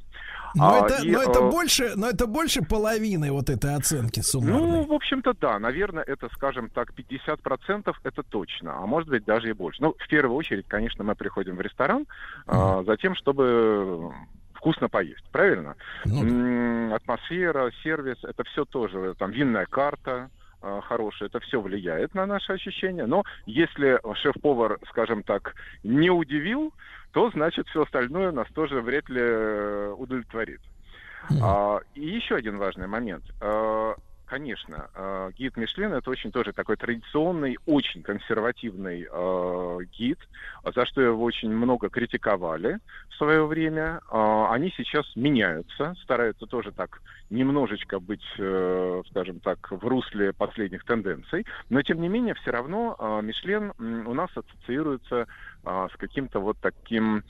S2: Но, а, это, и, но, это э, больше, но это больше половины вот этой оценки суммарной.
S15: Ну, в общем-то, да. Наверное, это, скажем так, 50% это точно, а может быть даже и больше. Ну, в первую очередь, конечно, мы приходим в ресторан а, за тем, чтобы вкусно поесть, правильно? Ну, атмосфера, сервис, это все тоже, там, винная карта, а, хорошая, это все влияет на наши ощущения. Но если шеф-повар, скажем так, не удивил, то значит все остальное нас тоже вряд ли э, удовлетворит. Mm. А, и еще один важный момент. Конечно, э, гид Мишлен это очень тоже такой традиционный, очень консервативный э, гид, за что его очень много критиковали в свое время. Э, они сейчас меняются, стараются тоже так немножечко быть, э, скажем так, в русле последних тенденций, но тем не менее все равно э, Мишлен у нас ассоциируется э, с каким-то вот таким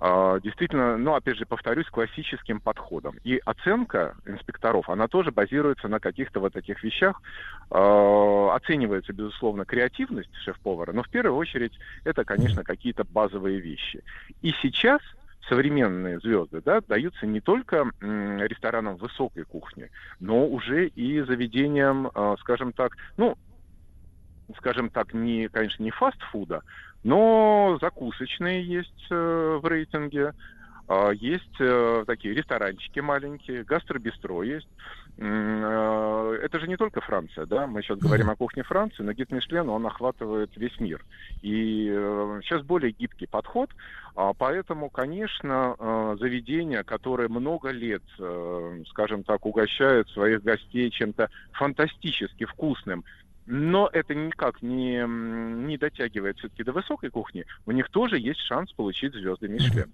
S15: действительно, ну, опять же, повторюсь, классическим подходом. И оценка инспекторов, она тоже базируется на каких-то вот таких вещах. Э, оценивается, безусловно, креативность шеф-повара, но в первую очередь это, конечно, какие-то базовые вещи. И сейчас современные звезды да, даются не только ресторанам высокой кухни, но уже и заведениям, э, скажем так, ну, скажем так, не, конечно, не фастфуда, но закусочные есть э, в рейтинге, э, есть э, такие ресторанчики маленькие, гастробистро есть. Э, это же не только Франция, да, мы сейчас говорим о кухне Франции, но гид Мишлен, он охватывает весь мир. И сейчас более гибкий подход, а поэтому, конечно, заведения, которые много лет, скажем так, угощают своих гостей чем-то фантастически вкусным, но это никак не, не дотягивает все-таки до высокой кухни, у них тоже есть шанс получить звезды Мишлен.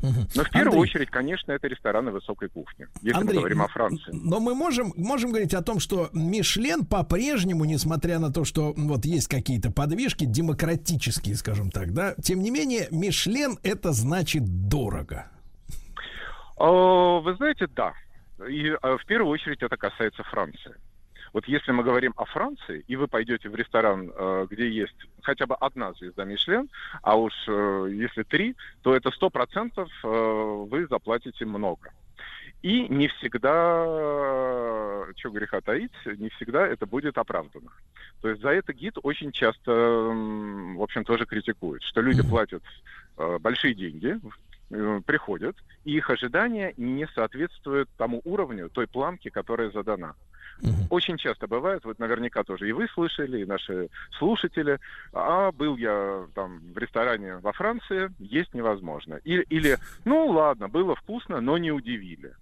S15: Но в первую Андрей, очередь, конечно, это рестораны высокой кухни, если Андрей, мы говорим о Франции.
S2: Но мы можем, можем говорить о том, что Мишлен по-прежнему, несмотря на то, что вот есть какие-то подвижки демократические, скажем так, да, тем не менее, Мишлен это значит дорого.
S15: О, вы знаете, да. И а, в первую очередь это касается Франции. Вот если мы говорим о Франции, и вы пойдете в ресторан, э, где есть хотя бы одна звезда Мишлен, а уж э, если три, то это сто процентов э, вы заплатите много. И не всегда что греха таить, не всегда это будет оправдано. То есть за это гид очень часто, в общем, тоже критикует, что люди платят большие деньги, приходят, и их ожидания не соответствуют тому уровню, той планке, которая задана. Очень часто бывает, вот наверняка тоже и вы слышали, и наши слушатели, а был я там в ресторане во Франции, есть невозможно. Или, или ну ладно, было вкусно, но не удивили.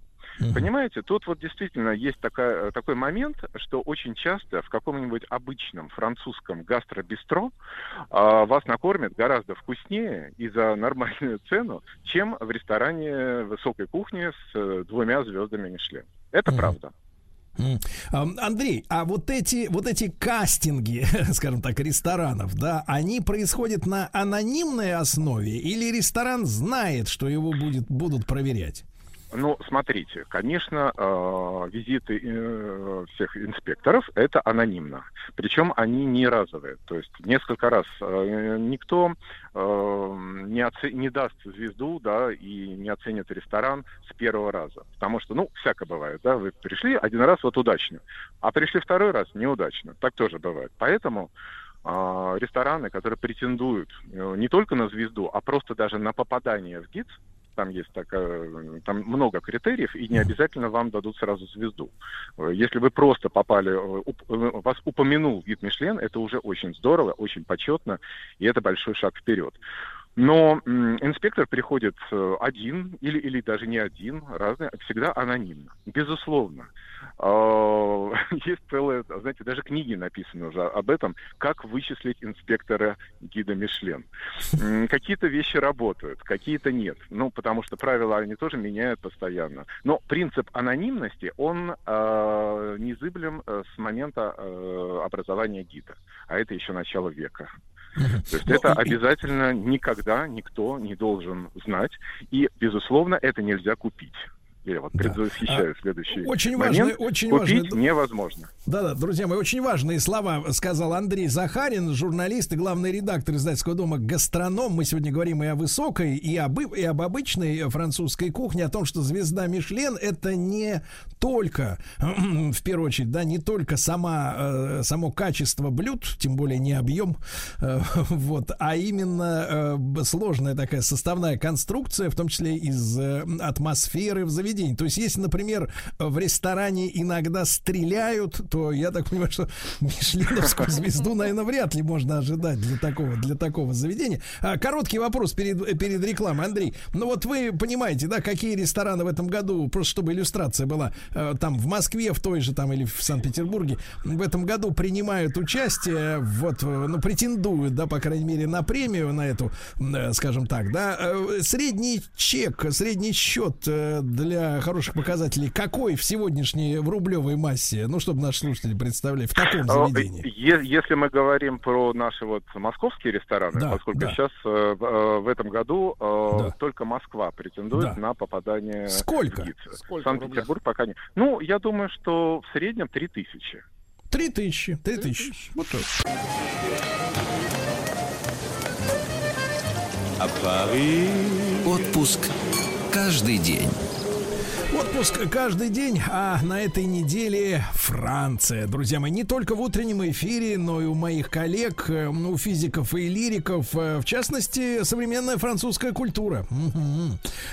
S15: Понимаете, тут вот действительно есть такая, такой момент, что очень часто в каком-нибудь обычном французском гастробистро а, вас накормят гораздо вкуснее и за нормальную цену, чем в ресторане высокой кухни с э, двумя звездами Мишлен. Это правда.
S2: М. Ам, Андрей, а вот эти вот эти кастинги, скажем так, ресторанов, да, они происходят на анонимной основе или ресторан знает, что его будет будут проверять?
S15: Ну, смотрите, конечно, э, визиты э, всех инспекторов это анонимно. Причем они не разовые. То есть несколько раз э, никто не, оце- не даст звезду, да, и не оценит ресторан с первого раза. Потому что, ну, всяко бывает, да, вы пришли один раз вот удачно, а пришли второй раз неудачно. Так тоже бывает. Поэтому рестораны, которые претендуют не только на звезду, а просто даже на попадание в гид, там есть такая, там много критериев, и не обязательно вам дадут сразу звезду. Э, Если вы просто попали, э, э, вас упомянул гид Мишлен, это уже очень здорово, очень почетно, и это большой шаг вперед. Но инспектор приходит э, один или, или даже не один, разный, всегда анонимно. Безусловно. А, Есть целые, знаете, даже книги написаны уже об этом, как вычислить инспектора гида Мишлен. Какие-то вещи работают, какие-то нет. Ну, потому что правила они тоже меняют постоянно. Но принцип анонимности, он э, незыблем э, с момента э, образования гида. А это еще начало века. То есть это обязательно никогда никто не должен знать. И, безусловно, это нельзя купить. Я вот предвосхищаю следующий
S2: А, Очень
S15: момент.
S2: важный, очень
S15: Купить
S2: важный.
S15: невозможно.
S2: Да-да, друзья мои, очень важные слова сказал Андрей Захарин, журналист и главный редактор издательского дома «Гастроном». Мы сегодня говорим и о высокой, и об, и об обычной французской кухне, о том, что звезда Мишлен — это не только, в первую очередь, да, не только сама, э, само качество блюд, тем более не объем, э, вот, а именно э, сложная такая составная конструкция, в том числе из атмосферы в заведении. То есть, если, например, в ресторане иногда стреляют, то я так понимаю, что Мишленовскую звезду, наверное, вряд ли можно ожидать для такого, для такого заведения. А, Короткий вопрос перед, перед рекламой, Андрей. Ну вот вы понимаете, да, какие рестораны в этом году, просто чтобы иллюстрация была, э, там в Москве, в той же там или в Санкт-Петербурге, в этом году принимают участие, вот, э, ну, претендуют, да, по крайней мере, на премию, на эту, э, скажем так, да. Средний чек, средний счет э, для хороших показателей какой в сегодняшней в рублевой массе? Ну, чтобы наши слушатели представляли, в таком
S15: А,
S2: заведении.
S15: Если мы говорим про наши вот московские рестораны,
S2: Да,
S15: поскольку
S2: да.
S15: сейчас э, в э, в этом году э, только Москва претендует
S2: Да.
S15: на попадание
S2: Сколько?
S15: в.
S2: Сколько
S15: Санкт-Петербург пока не. Ну, я думаю, что в среднем 3000.
S2: Три тысячи, три тысячи. Вот так.
S4: А. Отпуск каждый день.
S2: Отпуск каждый день, а на этой неделе Франция. Друзья мои, не только в утреннем эфире, но и у моих коллег, э, у физиков и лириков, э, в частности, современная французская культура.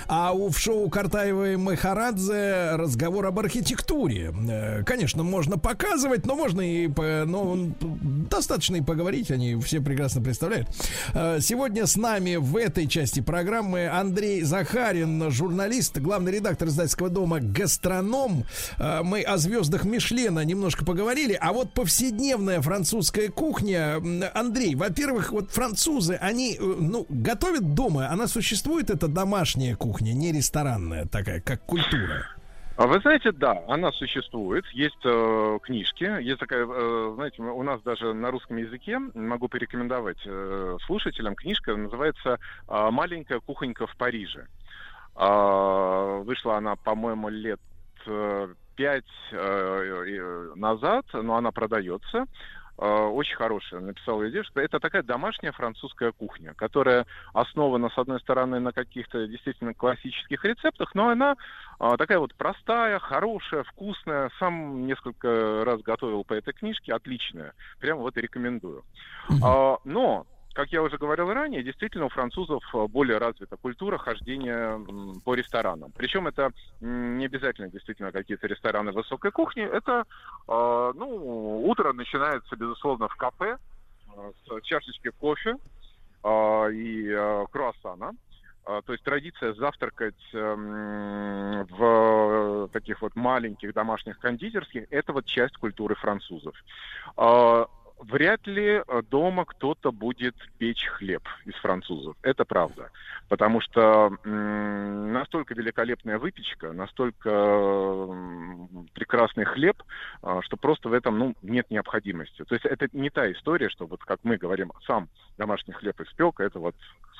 S2: А у в шоу Картаева и Махарадзе разговор об архитектуре. Э, Конечно, можно показывать, но можно и но достаточно и поговорить, они все прекрасно представляют. Сегодня с нами в этой части программы Андрей Захарин, журналист, главный редактор издательского дома «Гастроном». Э, Мы о звездах Мишлена немножко поговорили, а вот повседневная французская кухня. Андрей, во-первых, вот французы, они, э, ну, готовят дома, она существует, это домашняя кухня, не ресторанная такая, как культура.
S15: А вы знаете, да, она существует. Есть э, книжки, есть такая, э, знаете, у нас даже на русском языке могу порекомендовать э, слушателям книжка называется э, "Маленькая кухонька в Париже". А, вышла она, по-моему, лет э, пять э, э, назад, но она продается. э, очень хорошая, написала ее девушка. Это такая домашняя французская кухня, которая основана, с одной стороны, на каких-то действительно классических рецептах, но она э, такая вот простая, хорошая, вкусная. Сам несколько раз готовил по этой книжке, отличная. Прямо вот и рекомендую. А, но как я уже говорил ранее, действительно у французов э, более развита культура хождения по ресторанам. Причем это не обязательно действительно какие-то рестораны высокой кухни. Это, э, ну, утро начинается, безусловно, в кафе э, с чашечки кофе и круассана. То есть традиция завтракать эм, в таких вот маленьких домашних кондитерских – это вот часть культуры французов вряд ли э, дома кто-то будет печь хлеб из французов. Это правда. Потому что настолько великолепная выпечка, настолько прекрасный хлеб, а, что просто в этом ну, нет необходимости. То есть это не та история, что вот как мы говорим, сам домашний хлеб испек, это вот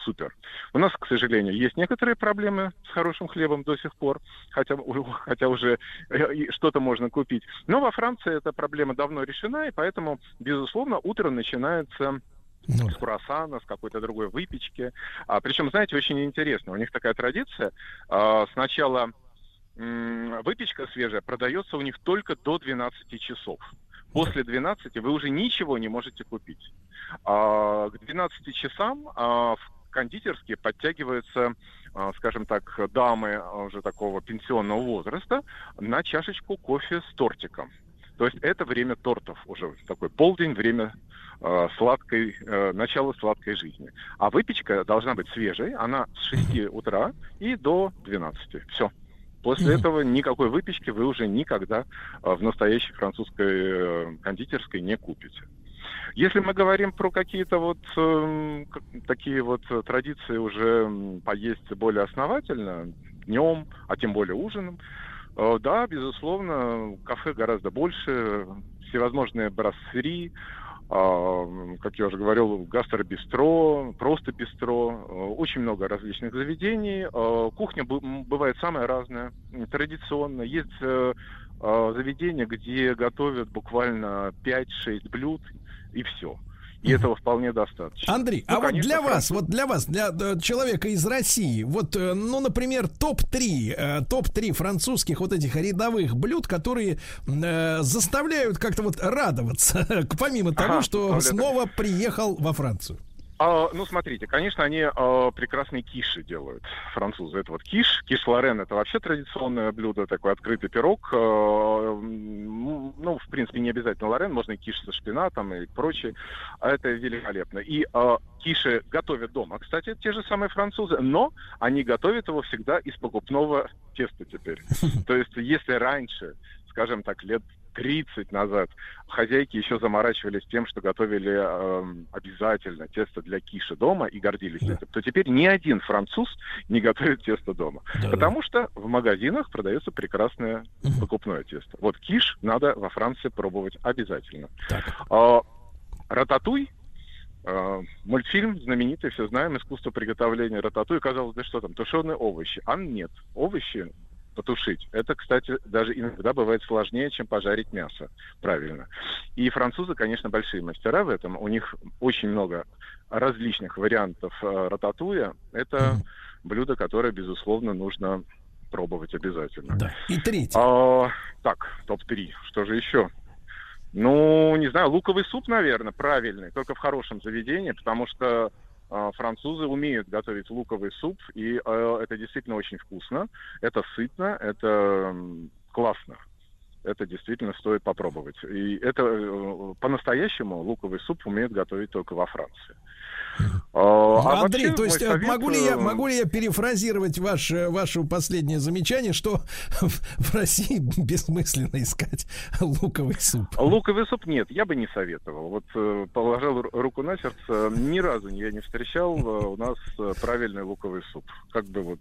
S15: супер. У нас, к сожалению, есть некоторые проблемы с хорошим хлебом до сих пор, хотя, хотя уже э, что-то можно купить. Но во Франции эта проблема давно решена, и поэтому, безусловно, утро начинается ну. с круассана, с какой-то другой выпечки. А, причем, знаете, очень интересно, у них такая традиция. А, сначала м- выпечка свежая продается у них только до 12 часов. После 12 вы уже ничего не можете купить. А, к 12 часам а, в кондитерские подтягиваются, а, скажем так, дамы уже такого пенсионного возраста на чашечку кофе с тортиком. То есть это время тортов уже, такой полдень, время э, сладкой, э, начала сладкой жизни. А выпечка должна быть свежей, она с 6 утра и до 12. Все. После mm-hmm. этого никакой выпечки вы уже никогда э, в настоящей французской э, кондитерской не купите. Если мы говорим про какие-то вот э, такие вот традиции уже поесть более основательно, днем, а тем более ужином, э, да, безусловно, кафе гораздо больше, всевозможные брасserie, э, как я уже говорил, гастробистро, просто бистро, э, очень много различных заведений. Э, кухня бывает самая разная, традиционная. Есть э, э, заведения, где готовят буквально 5-6 блюд и все. И этого вполне достаточно.
S2: Андрей, ну, а конечно, вот для вас, вот для вас, для человека из России, вот, э, ну, например, топ-3, э, топ-3 французских вот этих рядовых блюд, которые э, заставляют как-то вот радоваться, помимо того, ага, что снова приехал во Францию.
S15: А, ну, смотрите, конечно, они а, прекрасные киши делают, французы. Это вот киш, киш Лорен, это вообще традиционное блюдо, такой открытый пирог. А, ну, в принципе, не обязательно Лорен, можно и киш со шпинатом и прочее. А это великолепно. И а, киши готовят дома, кстати, те же самые французы, но они готовят его всегда из покупного теста теперь. То есть, если раньше скажем так, лет 30 назад хозяйки еще заморачивались тем, что готовили э, обязательно тесто для киши дома и гордились да. этим, то теперь ни один француз не готовит тесто дома. Да, потому да. что в магазинах продается прекрасное угу. покупное тесто. Вот киш надо во Франции пробовать обязательно. Э, рататуй мультфильм знаменитый, все знаем, искусство приготовления рататуй. Казалось, да что там, тушеные овощи. А нет, овощи потушить. Это, кстати, даже иногда бывает сложнее, чем пожарить мясо. Правильно. И французы, конечно, большие мастера в этом. У них очень много различных вариантов э, рататуя. Это mm. блюдо, которое, безусловно, нужно пробовать обязательно.
S2: Да. И третье.
S15: А, так, топ-3. Что же еще? Ну, не знаю, луковый суп, наверное, правильный, только в хорошем заведении, потому что французы умеют готовить луковый суп, и э, это действительно очень вкусно, это сытно, это классно. Это действительно стоит попробовать. И это э, по-настоящему луковый суп умеют готовить только во Франции.
S2: А, а Андрей, вообще, то есть совет... могу ли я могу ли я перефразировать ваше ваше последнее замечание, что в России бессмысленно искать луковый суп?
S15: Луковый суп нет, я бы не советовал. Вот э, положил руку на сердце, ни разу я не встречал э, у нас э, правильный луковый суп. Как бы вот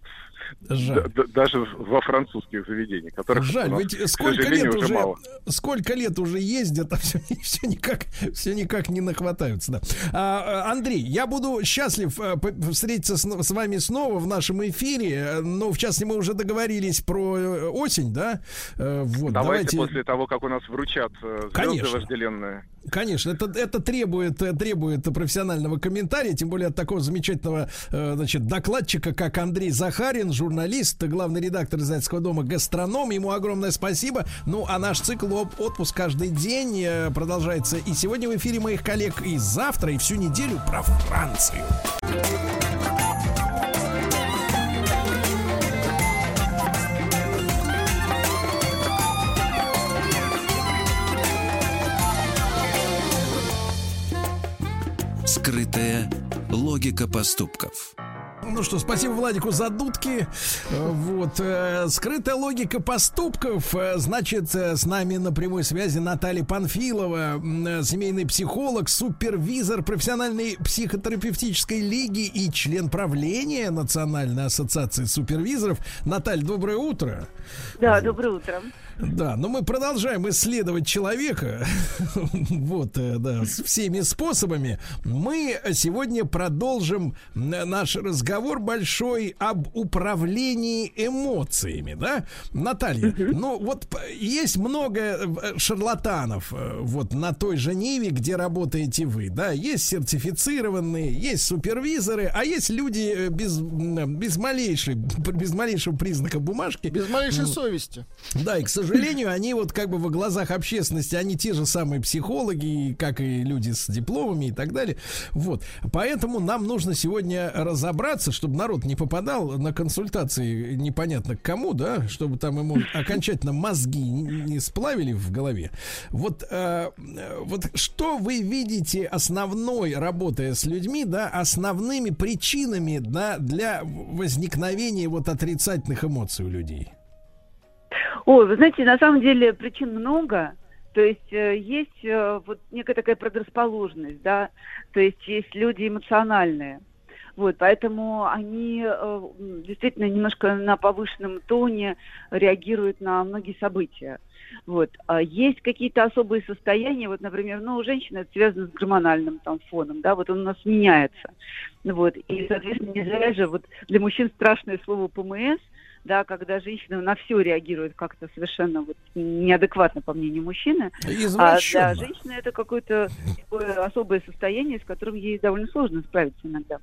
S15: даже во французских заведениях, которых
S2: Жаль, ведь сколько лет уже, мало. сколько лет уже ездят, а все, все никак все никак не нахватаются. Да. А, Андрей, я буду счастлив э, встретиться с, с вами снова в нашем эфире. Ну, в частности, мы уже договорились про э, осень, да? Э, Вот,
S15: Давайте, после того, как у нас вручат звезды
S2: Конечно.
S15: вожделенные.
S2: Конечно, это, это требует, э, требует профессионального комментария, тем более от такого замечательного э, значит, докладчика, как Андрей Захарин, журналист, главный редактор издательского дома «Гастроном». Ему огромное спасибо. Ну, а наш цикл «Оп- «Отпуск каждый день» э, продолжается и сегодня в эфире моих коллег, и завтра, и всю неделю про Францию.
S4: Логика поступков.
S2: Ну что, спасибо Владику за дудки. Вот. э, Скрытая логика поступков. Э, Значит, э, с нами на прямой связи Наталья Панфилова, семейный психолог, супервизор профессиональной психотерапевтической лиги и член правления Национальной ассоциации супервизоров. Наталья, доброе утро.
S16: Да, доброе утро.
S2: Да, но мы продолжаем исследовать человека. Вот, э, да, с всеми способами. Мы сегодня продолжим м, наш разговор большой об управлении эмоциями, да? Наталья, ну вот есть много э, шарлатанов э, вот на той же Ниве, где работаете вы, да? Есть сертифицированные, есть супервизоры, а есть люди э, без, без малейшей, без малейшего признака бумажки.
S3: Без малейшей совести.
S2: да, и, к сожалению, они вот как бы во глазах общественности, они те же самые психологи, как и люди с дипломами и так далее. Вот. Поэтому нам нужно сегодня разобраться, чтобы народ не попадал на консультации непонятно к кому, да, чтобы там ему окончательно мозги не сплавили в голове. Вот, э, вот что вы видите основной, работая с людьми, да, основными причинами да, для возникновения вот отрицательных эмоций у людей?
S16: Ой, вы знаете, на самом деле причин много. То есть э, есть э, вот некая такая предрасположенность, да, то есть есть люди эмоциональные. Вот, поэтому они э, действительно немножко на повышенном тоне реагируют на многие события. Вот. А есть какие-то особые состояния, вот, например, ну, у женщины это связано с гормональным там фоном, да, вот он у нас меняется. Вот. И, соответственно, не зря же вот для мужчин страшное слово ПМС, да, когда женщина на все реагирует как-то совершенно вот неадекватно, по мнению мужчины. А для женщины это какое-то такое особое состояние, с которым ей довольно сложно справиться иногда.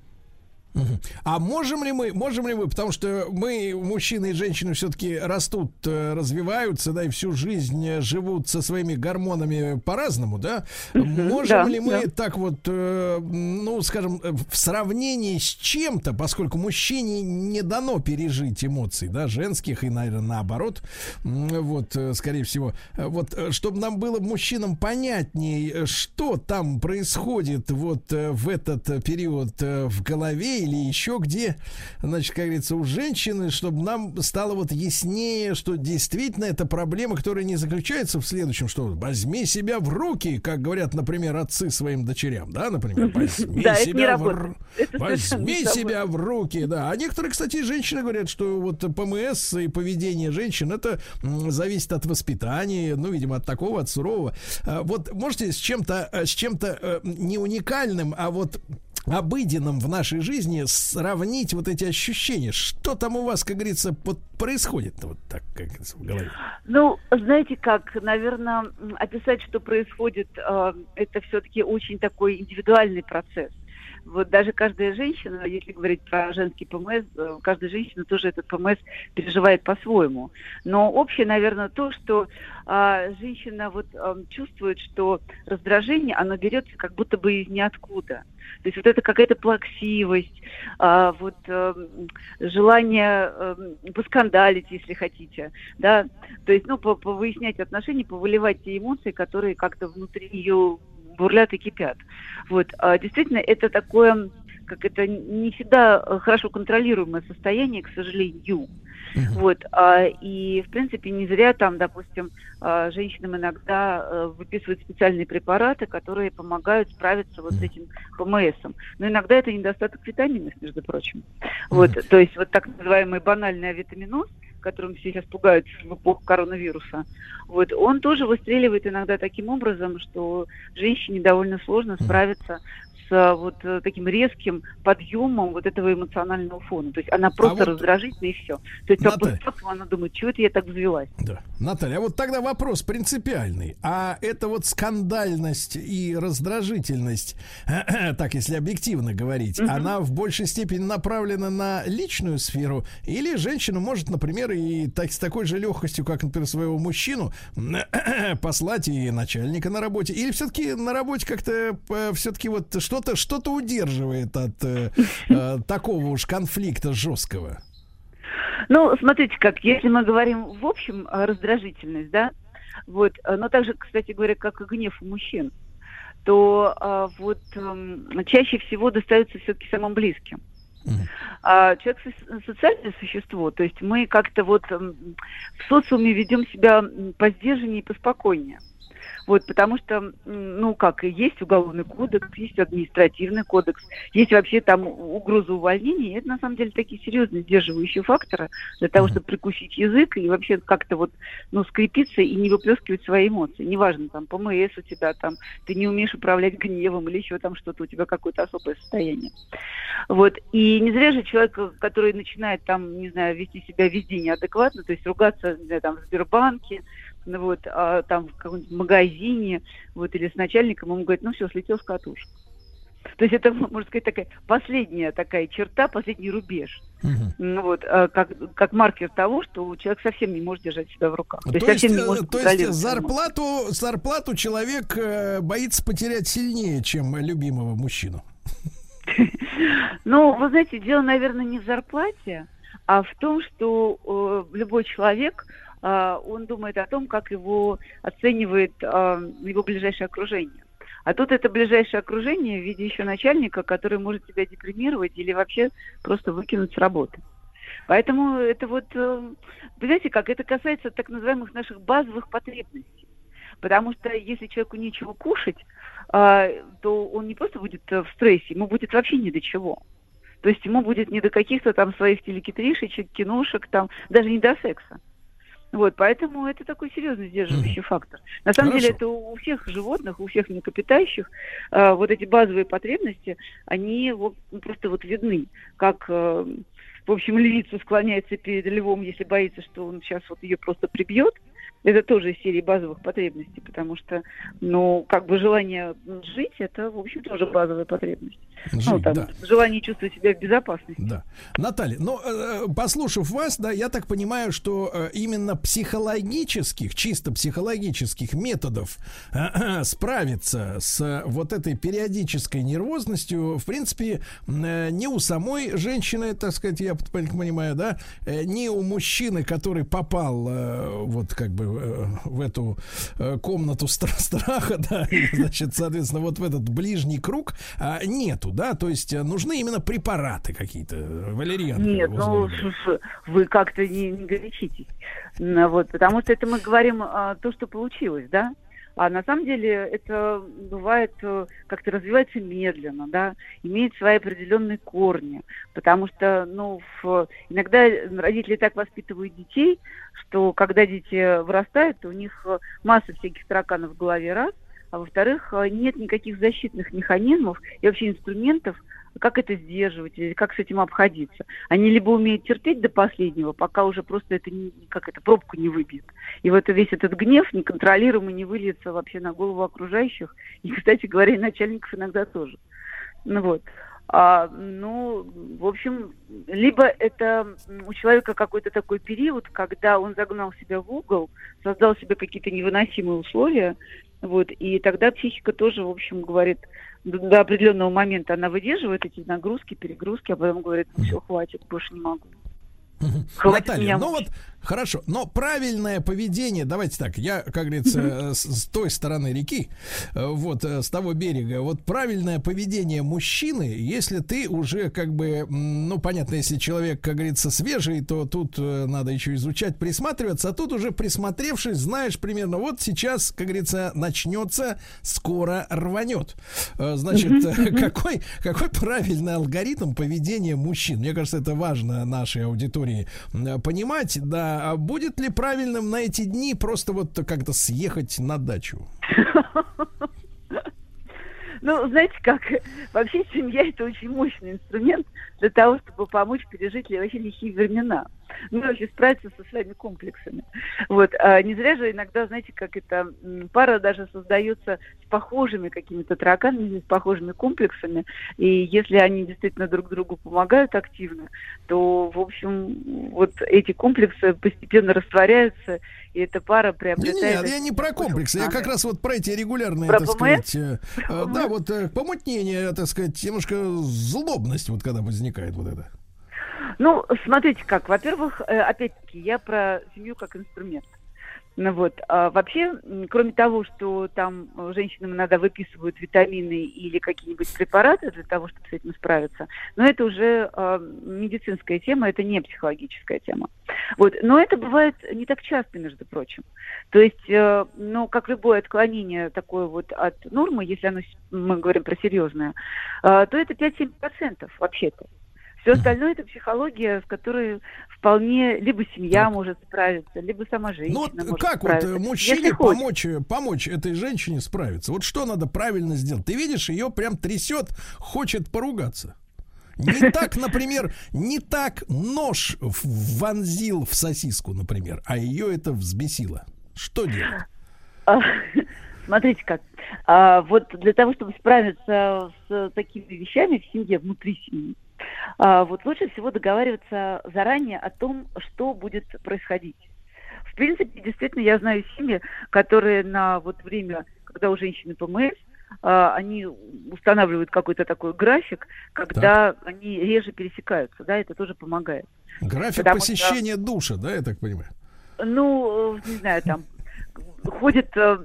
S2: А можем ли мы, можем ли мы, потому что мы, мужчины и женщины, все-таки растут, э, развиваются, да, и всю жизнь живут со своими гормонами по-разному, да? Можем
S16: да,
S2: ли мы
S16: да.
S2: так вот, э, ну, скажем, э, в сравнении с чем-то, поскольку мужчине не дано пережить эмоций, да, женских и, наверное, наоборот, вот, скорее всего, вот, чтобы нам было мужчинам понятней, э, что там происходит вот в этот период в голове или еще где, значит, как говорится, у женщины, чтобы нам стало вот яснее, что действительно это проблема, которая не заключается в следующем, что возьми себя в руки, как говорят, например, отцы своим дочерям, да, например, возьми
S16: Да,
S2: себя в
S16: совершенно
S2: возьми себя в руки, да. А некоторые, кстати, женщины говорят, что вот ПМС и поведение женщин это зависит от воспитания, ну, видимо, от такого, от сурового. А, Вот можете с чем-то, э, с чем-то э, не уникальным, а вот обыденным в нашей жизни сравнить вот эти ощущения. Что там у вас, как говорится, происходит вот так, как в голове?
S16: Ну, знаете как, наверное, описать, что происходит, э, это все-таки очень такой индивидуальный процесс. Вот даже каждая женщина, если говорить про женский ПМС, э, каждая женщина тоже этот ПМС переживает по-своему. Но общее, наверное, то, что а, женщина вот ам, чувствует, что раздражение, оно берется как будто бы из ниоткуда. То есть вот это какая-то плаксивость, а, вот эм, желание эм, поскандалить, если хотите, да, то есть, ну, по- повыяснять отношения, повыливать те эмоции, которые как-то внутри ее бурлят и кипят. Вот, а, действительно, это такое, как это не всегда э, хорошо контролируемое состояние, к сожалению. Вот, а, и, в принципе, не зря там, допустим, а, женщинам иногда э, выписывают специальные препараты, которые помогают справиться вот с этим ПМСом. Но иногда это недостаток витаминов, между прочим. Вот, то есть вот так называемый банальный авитаминоз, которым все сейчас пугаются в эпоху коронавируса, вот, он тоже выстреливает иногда таким образом, что женщине довольно сложно справиться с вот э, таким резким подъемом вот этого эмоционального фона. То есть она просто
S2: вот-
S16: раздражительна и все. То есть
S2: Наталья.
S16: она думает, что это я так взвелась.
S2: Да. Наталья, а вот тогда вопрос принципиальный. А это вот скандальность и раздражительность, так если объективно говорить, она в большей степени направлена на личную сферу? Или женщина может, например, и так, с такой же легкостью, как, например, своего мужчину, послать и начальника на работе? Или все-таки на работе как-то все-таки вот что-то что-то удерживает от э, э, такого уж конфликта жесткого?
S16: Ну, смотрите, как если мы говорим в общем э, раздражительность, да, вот, э, но также, кстати говоря, как и гнев у мужчин, то а, вот эм, чаще всего достается все-таки самым близким. А, человек со- социальное существо, то есть мы как-то вот эм, в социуме ведем себя м, посдержаннее и поспокойнее. Вот, потому что, ну, как, есть уголовный кодекс, есть административный кодекс, есть вообще там угроза увольнения, и это на самом деле такие серьезные сдерживающие факторы для того, чтобы прикусить язык и вообще как-то вот, ну, скрепиться и не выплескивать свои эмоции. Неважно, там, ПМС у тебя, там, ты не умеешь управлять гневом или еще там что-то, у тебя какое-то особое состояние. Вот, и не зря же человек, который начинает там, не знаю, вести себя везде неадекватно, то есть ругаться, не знаю, там, в Сбербанке, вот, а, там в каком-нибудь магазине, вот, или с начальником, ему говорит, ну все, слетел с катушек. То есть это, можно сказать, такая последняя такая черта, последний рубеж. Ну вот, а, как, как маркер того, что человек совсем не может держать себя в руках. То, есть совсем не
S2: э,
S16: может
S2: то есть зарплату, зарплату человек э, боится потерять сильнее, чем любимого мужчину.
S16: Ну, вы знаете, дело, наверное, не в зарплате, а в том, что э, любой человек, он думает о том, как его оценивает э, его ближайшее окружение. А тут это ближайшее окружение в виде еще начальника, который может тебя депримировать или вообще просто выкинуть с работы. Поэтому это вот, э, знаете, как это касается так называемых наших базовых потребностей. Потому что если человеку нечего кушать, то он не просто будет э, в стрессе, ему будет вообще ни до чего. То есть ему будет не до каких-то там своих телекитришечек, киношек, там, даже не до секса. Вот, поэтому это такой серьезный сдерживающий фактор. На самом деле это у всех животных, у всех млекопитающих э, вот эти базовые потребности, они вот, ну, просто вот видны, как, э, в общем, львица склоняется перед львом, если боится, что он сейчас вот ее просто прибьет. Это тоже из серии базовых потребностей, потому что, ну, как бы желание жить, это, в общем, тоже базовая потребность. Ну,
S2: Жить,
S16: там,
S2: да.
S16: желание чувствовать себя в безопасности.
S2: Да. Наталья, ну, э, послушав вас, да, я так понимаю, что э, именно психологических, чисто психологических методов э, справиться с э, вот этой периодической нервозностью, в принципе, э, не у самой женщины, так сказать, я понимаю, да, э, не у мужчины, который попал э, вот как бы э, в эту э, комнату стра- страха, да, и, значит, соответственно, вот в этот ближний круг а, нету, да, то есть э, нужны именно препараты какие-то, э, валерьянка.
S16: Нет, ну вы как-то не, не горячитесь. Ну, Вот, потому что это мы говорим а, то, что получилось, да? А на самом деле это бывает э, как-то развивается медленно, да, имеет свои определенные корни, потому что, ну, в- иногда родители так воспитывают детей, что когда дети вырастают, у них масса всяких тараканов в голове раз, а во-вторых, э, нет никаких защитных механизмов и вообще инструментов, как это сдерживать, или как с этим обходиться. Они либо умеют терпеть до последнего, пока уже просто это не, как это, пробку не выбьет. И вот весь этот гнев неконтролируемый не выльется вообще на голову окружающих. И, кстати говоря, и начальников иногда тоже. Ну вот. А, ну, в общем, либо это у человека какой-то такой период, когда он загнал себя в угол, создал себе какие-то невыносимые условия, вот, и тогда психика тоже, в общем, говорит, до, до определенного момента она выдерживает эти нагрузки, перегрузки, а потом говорит, ну все, хватит, больше не могу. Хватит
S2: Наталья,
S16: меня
S2: ну вот хорошо, но правильное поведение, давайте так, я, как говорится, с, с той стороны реки, э, вот э, с того берега, вот правильное поведение мужчины, если ты уже как бы, ну понятно, если человек, как говорится, свежий, то тут э, надо еще изучать, присматриваться, а тут уже присмотревшись, знаешь примерно, вот сейчас, как говорится, начнется, скоро рванет. Значит, какой, какой правильный алгоритм поведения мужчин? Мне кажется, это важно нашей аудитории понимать, да, а будет ли правильным на эти дни просто вот как-то съехать на дачу?
S16: Ну, знаете как, вообще семья это очень мощный инструмент для того, чтобы помочь пережить вообще лихие времена. Ну, вообще справиться со своими комплексами. Вот. А не зря же иногда, знаете, как это пара даже создается с похожими какими-то тараканами, с похожими комплексами. И если они действительно друг другу помогают активно, то, в общем, вот эти комплексы постепенно растворяются, и эта пара приобретает...
S2: Нет, я не про комплексы, я как раз вот про эти регулярные, про так сказать, э, э, да, вот э, помутнение, так сказать, немножко злобность, вот когда возникает вот это.
S16: Ну, смотрите как. Во-первых, э, опять-таки, я про семью как инструмент. Ну вот. А вообще, кроме того, что там женщинам иногда выписывают витамины или какие-нибудь препараты для того, чтобы с этим справиться, но это уже э, медицинская тема, это не психологическая тема. Вот. Но это бывает не так часто, между прочим. То есть, э, ну, как любое отклонение такое вот от нормы, если оно, мы говорим про серьезное, э, то это 5-7% вообще-то. Все остальное это психология, с которой вполне либо семья так. может справиться, либо сама женщина. Ну
S2: вот как
S16: справиться,
S2: вот мужчине помочь, помочь этой женщине справиться? Вот что надо правильно сделать? Ты видишь, ее прям трясет, хочет поругаться. Не так, например, не так нож вонзил в сосиску, например, а ее это взбесило. Что делать?
S16: А, смотрите как. А, вот для того, чтобы справиться с такими вещами в семье, внутри семьи, вот лучше всего договариваться заранее о том, что будет происходить. В принципе, действительно, я знаю семьи, которые на вот время, когда у женщины ПМС, а, они устанавливают какой-то такой график, когда так. они реже пересекаются, да, это тоже помогает.
S2: График Потому посещения что, душа, да, я так понимаю?
S16: Ну, не знаю, там ходит э,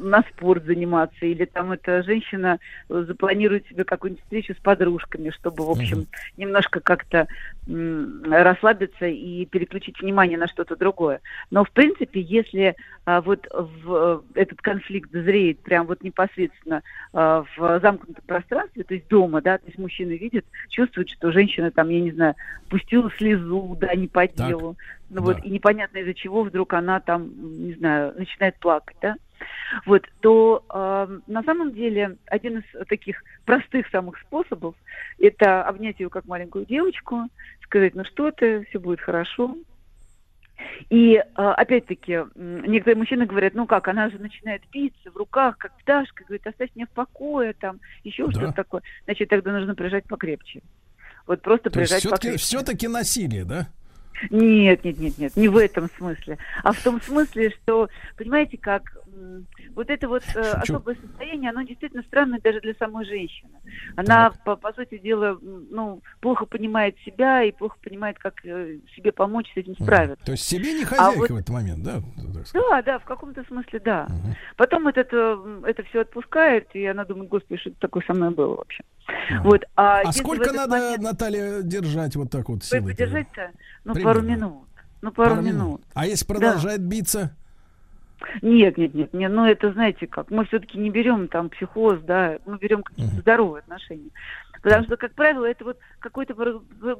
S16: на спорт заниматься, или там эта женщина запланирует себе какую-нибудь встречу с подружками, чтобы, в общем, uh-huh. немножко как-то э, расслабиться и переключить внимание на что-то другое. Но, в принципе, если э, вот в, э, этот конфликт дозреет прям вот непосредственно э, в замкнутом пространстве, то есть дома, да, то есть мужчина видит, чувствует, что женщина там, я не знаю, пустила слезу, да, не по делу, так. Ну да. вот, и непонятно из-за чего вдруг она там, не знаю, начинает плакать, да, вот, то э, на самом деле один из таких простых самых способов это обнять ее как маленькую девочку, сказать, ну что ты, все будет хорошо. И э, опять-таки некоторые мужчины говорят, ну как, она же начинает биться в руках, как пташка, говорит, оставь меня в покое, там еще да. что-то такое. Значит, тогда нужно прижать покрепче. Вот просто То прижать
S2: все-таки, покрепче. Все-таки насилие, да?
S16: Нет, нет, нет, нет, не в этом смысле, а в том смысле, что, понимаете, как вот это вот э, особое состояние, оно действительно странное даже для самой женщины. Она, по, по сути дела, ну, плохо понимает себя и плохо понимает, как э, себе помочь с этим справиться.
S2: То есть себе не а хозяйка а вот, в этот момент, да?
S16: Да, да, в каком-то смысле, да. Угу. Потом это, это, это все отпускает, и она думает, господи, что такое со мной было вообще.
S2: Угу. Вот, а а сколько надо, момент... Наталья, держать вот так вот силой?
S16: Держать-то? Ну, Примерно. пару минут. Ну, пару, пару минут. минут.
S2: А если продолжает да. биться?
S16: Нет, нет, нет, нет, ну это знаете как, мы все-таки не берем там психоз, да, мы берем какие-то uh-huh. здоровые отношения. Потому что, как правило, это вот какой-то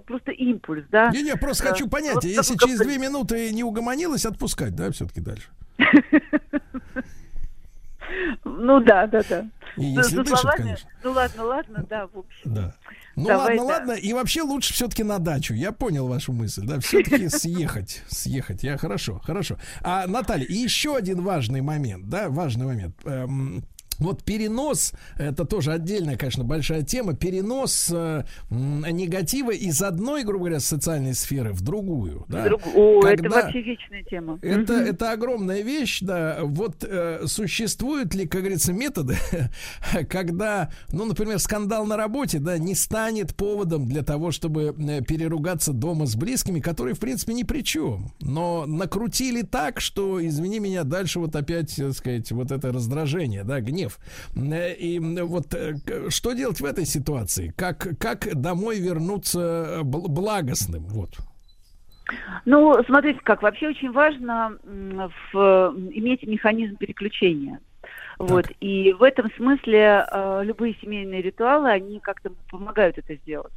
S16: просто импульс, да.
S2: Не-не, просто хочу э, понять, вот если через две минуты не угомонилась, отпускать, да, все-таки дальше.
S16: Ну да, да, да.
S2: И если ну, дышит, словами, конечно.
S16: Ну ладно, ладно, да, в общем.
S2: Да. Ну Давай, ладно, да. ладно. И вообще лучше все-таки на дачу. Я понял вашу мысль, да. Все-таки съехать, съехать. Я хорошо, хорошо. А Наталья, еще один важный момент, да, важный момент. Вот перенос, это тоже отдельная, конечно, большая тема, перенос э, негатива из одной, грубо говоря, социальной сферы в другую. Да? Друг...
S16: О, Когда... это вообще вечная тема.
S2: Это, угу. это огромная вещь, да. Вот э, существуют ли, как говорится, методы, когда, ну, например, скандал на работе, да, не станет поводом для того, чтобы э, переругаться дома с близкими, которые, в принципе, ни при чем. Но накрутили так, что, извини меня, дальше вот опять, так сказать, вот это раздражение, да, гнев гнев. Э, и вот э, что делать в этой ситуации? Как, как домой вернуться благостным? Вот.
S16: Ну, смотрите, как вообще очень важно в, иметь механизм переключения. Так. Вот. И в этом смысле э, любые семейные ритуалы, они как-то помогают это сделать.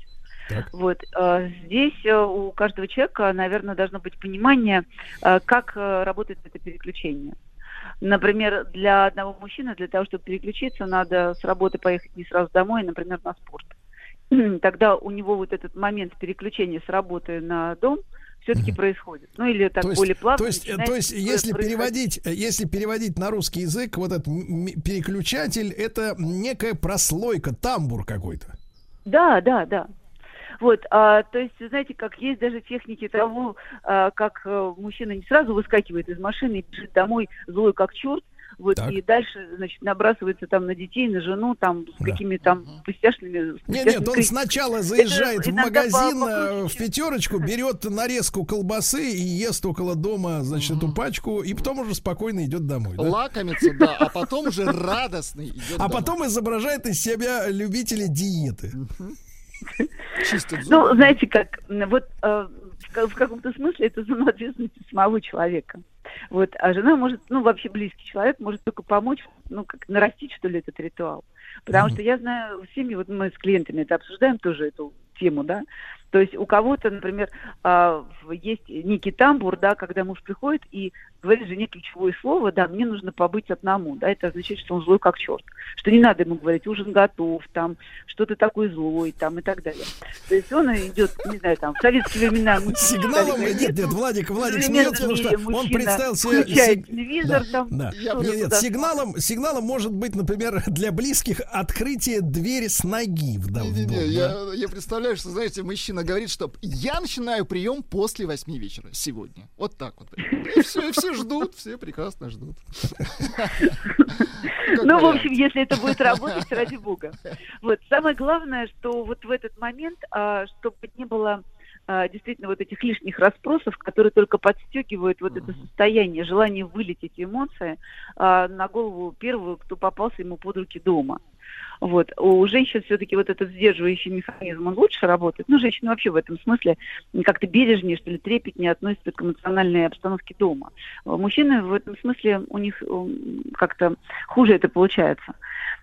S16: Так. Вот э, здесь э, у каждого человека, наверное, должно быть понимание, э, как э, работает это переключение. Например, для одного мужчины, для того, чтобы переключиться, надо с работы поехать не сразу домой, например, на спорт. Тогда у него вот этот момент переключения с работы на дом все-таки происходит. Ну или так
S2: То есть,
S16: более плавно.
S2: то есть, э, то есть если переводить, э, если переводить на русский язык, вот этот переключатель это некая прослойка, тамбур какой-то.
S16: Да, да, да. Вот, а, то есть, знаете, как есть даже техники того, а, как а, мужчина не сразу выскакивает из машины и бежит домой злой как черт, вот,
S2: Так.
S16: и дальше, значит, набрасывается там на детей, на жену, там, с какими-то там пустяшными... с
S2: Нет,
S16: пустяшными
S2: нет, он сначала заезжает
S16: Это
S2: в магазин
S16: по-
S2: э, в пятерочку, берет нарезку колбасы и ест около дома, значит, эту пачку, и потом уже спокойно идет домой. да?
S3: Лакомится, да, а потом уже радостный идет
S2: А
S3: домой.
S2: потом изображает из себя любителя диеты.
S3: Чистит
S16: Ну, знаете как, вот э, в ка- в каком-то смысле это зона ответственности самого человека. Вот, а жена может, ну, вообще близкий человек может только помочь, ну, как нарастить, что ли, этот ритуал. Потому что я знаю в семье, вот мы с клиентами это обсуждаем тоже эту тему, да, то есть у кого-то, например, а, есть некий тамбур, да, когда муж приходит и говорит жене ключевое слово, да, мне нужно побыть одному, да, это означает, что он злой как черт, что не надо ему говорить, ужин готов, там, что ты такой злой, там, и так далее. То есть он идет, не знаю, там, в советские времена...
S2: Сигналом,
S16: говорили,
S2: нет, нет, Владик, Владик смеется, потому что он представил себе...
S16: включает телевизор,
S2: да,
S16: там,
S2: да. Нет, нет, сигналом, сигналом может быть, например, для близких открытие двери с ноги в дом. в
S3: Не-не-не,
S2: дом, да.
S3: я, я представляю, что, знаете, мужчина говорит, что я начинаю прием после восьми вечера сегодня. Вот так вот. И все, и все ждут, все прекрасно ждут.
S16: Ну, в общем, если это будет работать, ради бога. Вот самое главное, что вот в этот момент, а, чтобы не было а, действительно вот этих лишних расспросов, которые только подстегивают вот это состояние, желание вылить эти эмоции а, на голову первого, кто попался ему под руки дома. Вот. У женщин все-таки вот этот сдерживающий механизм, он лучше работает. Ну, женщины вообще в этом смысле как-то бережнее, что ли, трепетнее относятся к эмоциональной обстановке дома. Мужчины в этом смысле, у них как-то хуже это получается.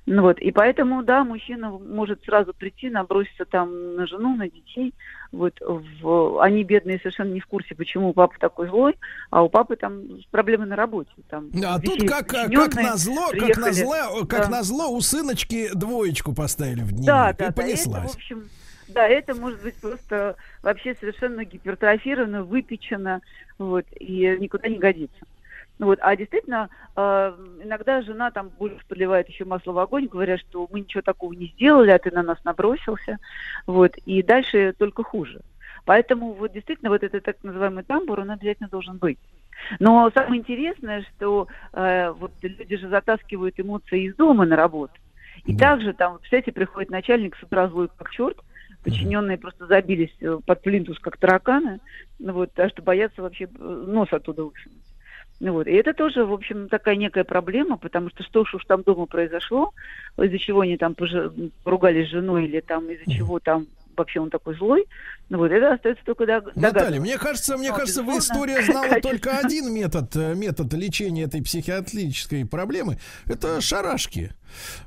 S16: Ну вот, и поэтому, да, мужчина может сразу прийти, наброситься там на жену, на детей. Вот, в... они бедные совершенно не в курсе, почему папа такой злой, а у папы там проблемы на работе. Там,
S2: А тут как, как
S16: подчиненные
S2: назло, как
S16: приехали.
S2: назло, как
S16: Да.
S2: назло у сыночки двоечку поставили в дневник
S16: Да,
S2: и
S16: да, да. Это,
S2: понеслась.
S16: в общем, да, это может быть просто вообще совершенно гипертрофировано, выпечено, вот, и никуда не годится. Вот, а действительно, э, иногда жена там больше подливает еще масло в огонь, говоря, что мы ничего такого не сделали, а ты на нас набросился. Вот, и дальше только хуже. Поэтому вот действительно вот этот так называемый тамбур, он обязательно должен быть. Но самое интересное, что э, вот люди же затаскивают эмоции из дома на работу. И также там, кстати, приходит начальник с утра злой как черт, подчиненные просто забились э, под плинтус как тараканы, вот, так что боятся вообще э, нос оттуда высунуть. Ну вот. И это тоже, в общем, такая некая проблема, потому что что уж там дома произошло, из-за чего они там пожи- поругались с женой или там из-за чего там вообще он такой злой, ну вот это остается только дог-
S2: Наталья,
S16: догадываться.
S2: мне кажется, мне
S16: Но,
S2: кажется, вы история знала
S16: качество.
S2: только один метод, э, метод лечения этой психиатрической проблемы. Это шарашки,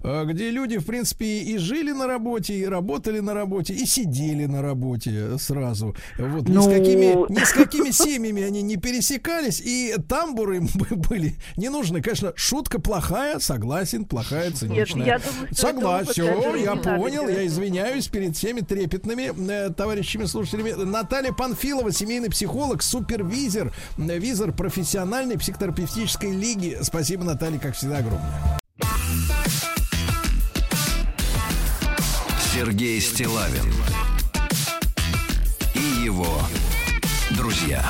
S2: э, где люди, в принципе, и жили на работе, и работали на работе, и сидели на работе сразу. Вот ни с
S16: Ну.
S2: какими, ни с какими семьями они не пересекались, и тамбуры им бы- были не нужны. Конечно, шутка плохая, согласен, плохая, циничная.
S16: я думаю, что
S2: Согласен, все, я понял, я извиняюсь перед всеми трепетными э, товарищами слушателями. Наталья Панфилова, семейный психолог, супервизор, визор профессиональной психотерапевтической лиги. Спасибо, Наталья, как всегда, огромное.
S1: Сергей Стилавин и его друзья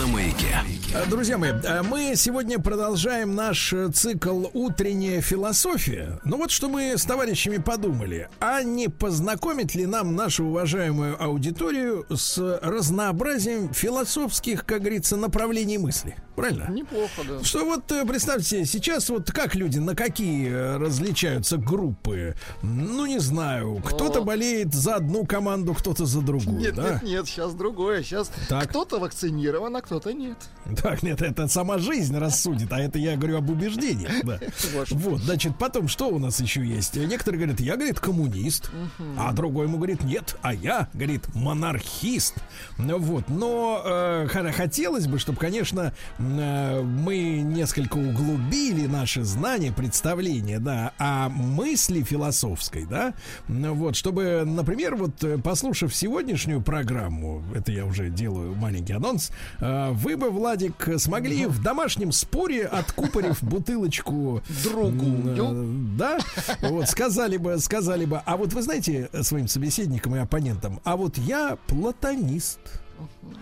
S1: на маяке.
S2: Э, Друзья мои, э, мы сегодня продолжаем наш э, цикл «Утренняя философия». Ну вот что мы с товарищами подумали. А не познакомить ли нам нашу уважаемую аудиторию с разнообразием философских, как говорится, направлений мысли? Правильно?
S3: Неплохо, да.
S2: Что вот э, представьте, сейчас вот как люди, на какие э, различаются группы? Ну, не знаю, кто-то болеет за одну команду, кто-то за другую,
S3: Нет,
S2: да?
S3: нет, нет, сейчас другое. Сейчас кто-то вакцинирован, а кто-то нет.
S2: Так, нет, это сама жизнь рассудит, а это я говорю об убеждениях. Да. Вот, значит, потом что у нас еще есть? Некоторые говорят, я, говорит, коммунист, а другой ему говорит, нет, а я, говорит, монархист. Ну Вот, но э, хотелось бы, чтобы, конечно, мы несколько углубили наши знания, представления, да, о мысли философской, да, вот, чтобы, например, вот, э, послушав сегодняшнюю программу, это я уже делаю маленький анонс, э, вы бы, Владик, смогли в домашнем споре, откупорив бутылочку другую, да, вот, сказали бы, сказали бы, а вот вы знаете своим собеседникам и оппонентам, а вот я платонист.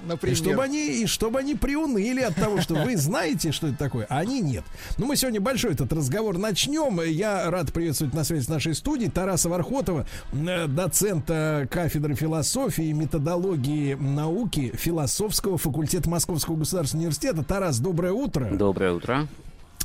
S3: Например.
S2: И чтобы они, и чтобы они приуныли от того, что вы знаете, что это такое, а они нет. Ну, мы сегодня большой этот разговор начнем. Я рад приветствовать на связи с нашей студией Тараса Вархотова, э, доцента кафедры философии и методологии науки философского факультета Московского государственного университета. Тарас, доброе утро.
S17: Доброе утро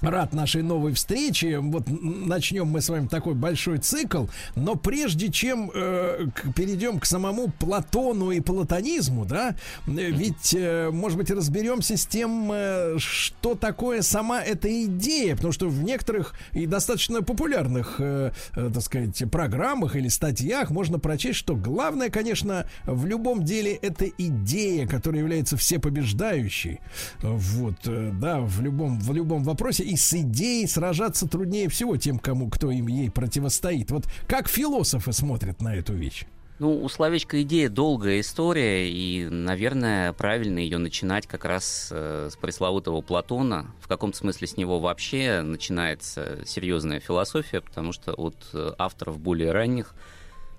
S2: рад нашей новой встрече. Вот начнем мы с вами такой большой цикл. Но прежде чем э, к, перейдем к самому Платону и платонизму, да, ведь, э, может быть, разберемся с тем, э, что такое сама эта идея. Потому что в некоторых и достаточно популярных, э, э, так сказать, программах или статьях можно прочесть, что главное, конечно, в любом деле это идея, которая является всепобеждающей. Вот, э, да, в любом, в любом вопросе и с идеей сражаться труднее всего тем, кому кто им ей противостоит. Вот как философы смотрят на эту вещь?
S17: Ну, у словечка идея долгая история, и, наверное, правильно ее начинать как раз э, с пресловутого Платона. В каком-то смысле с него вообще начинается серьезная философия, потому что от э, авторов более ранних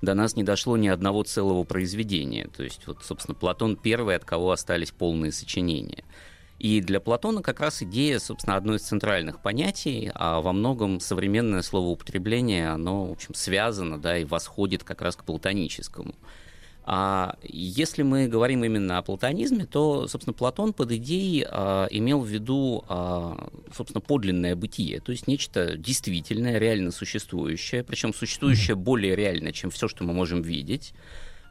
S17: до нас не дошло ни одного целого произведения. То есть, вот, собственно, Платон первый, от кого остались полные сочинения. И для Платона как раз идея, собственно, одно из центральных понятий, а во многом современное словоупотребление, оно, в общем, связано, да, и восходит как раз к платоническому. А если мы говорим именно о платонизме, то, собственно, Платон под идеей а, имел в виду, а, собственно, подлинное бытие, то есть нечто действительное, реально существующее, причем существующее более реально, чем все, что мы можем видеть,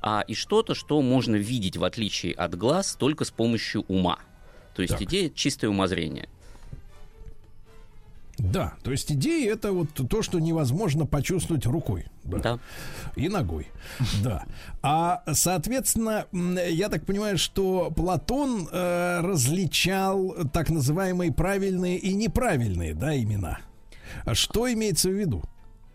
S17: а, и что-то, что можно видеть в отличие от глаз только с помощью ума. То есть так. идея чистое умозрение.
S2: Да, то есть идея это вот то, что невозможно почувствовать рукой.
S17: Да. да.
S2: И ногой. Да. А, соответственно, я так понимаю, что Платон э, различал так называемые правильные и неправильные, да, имена. Что имеется в виду?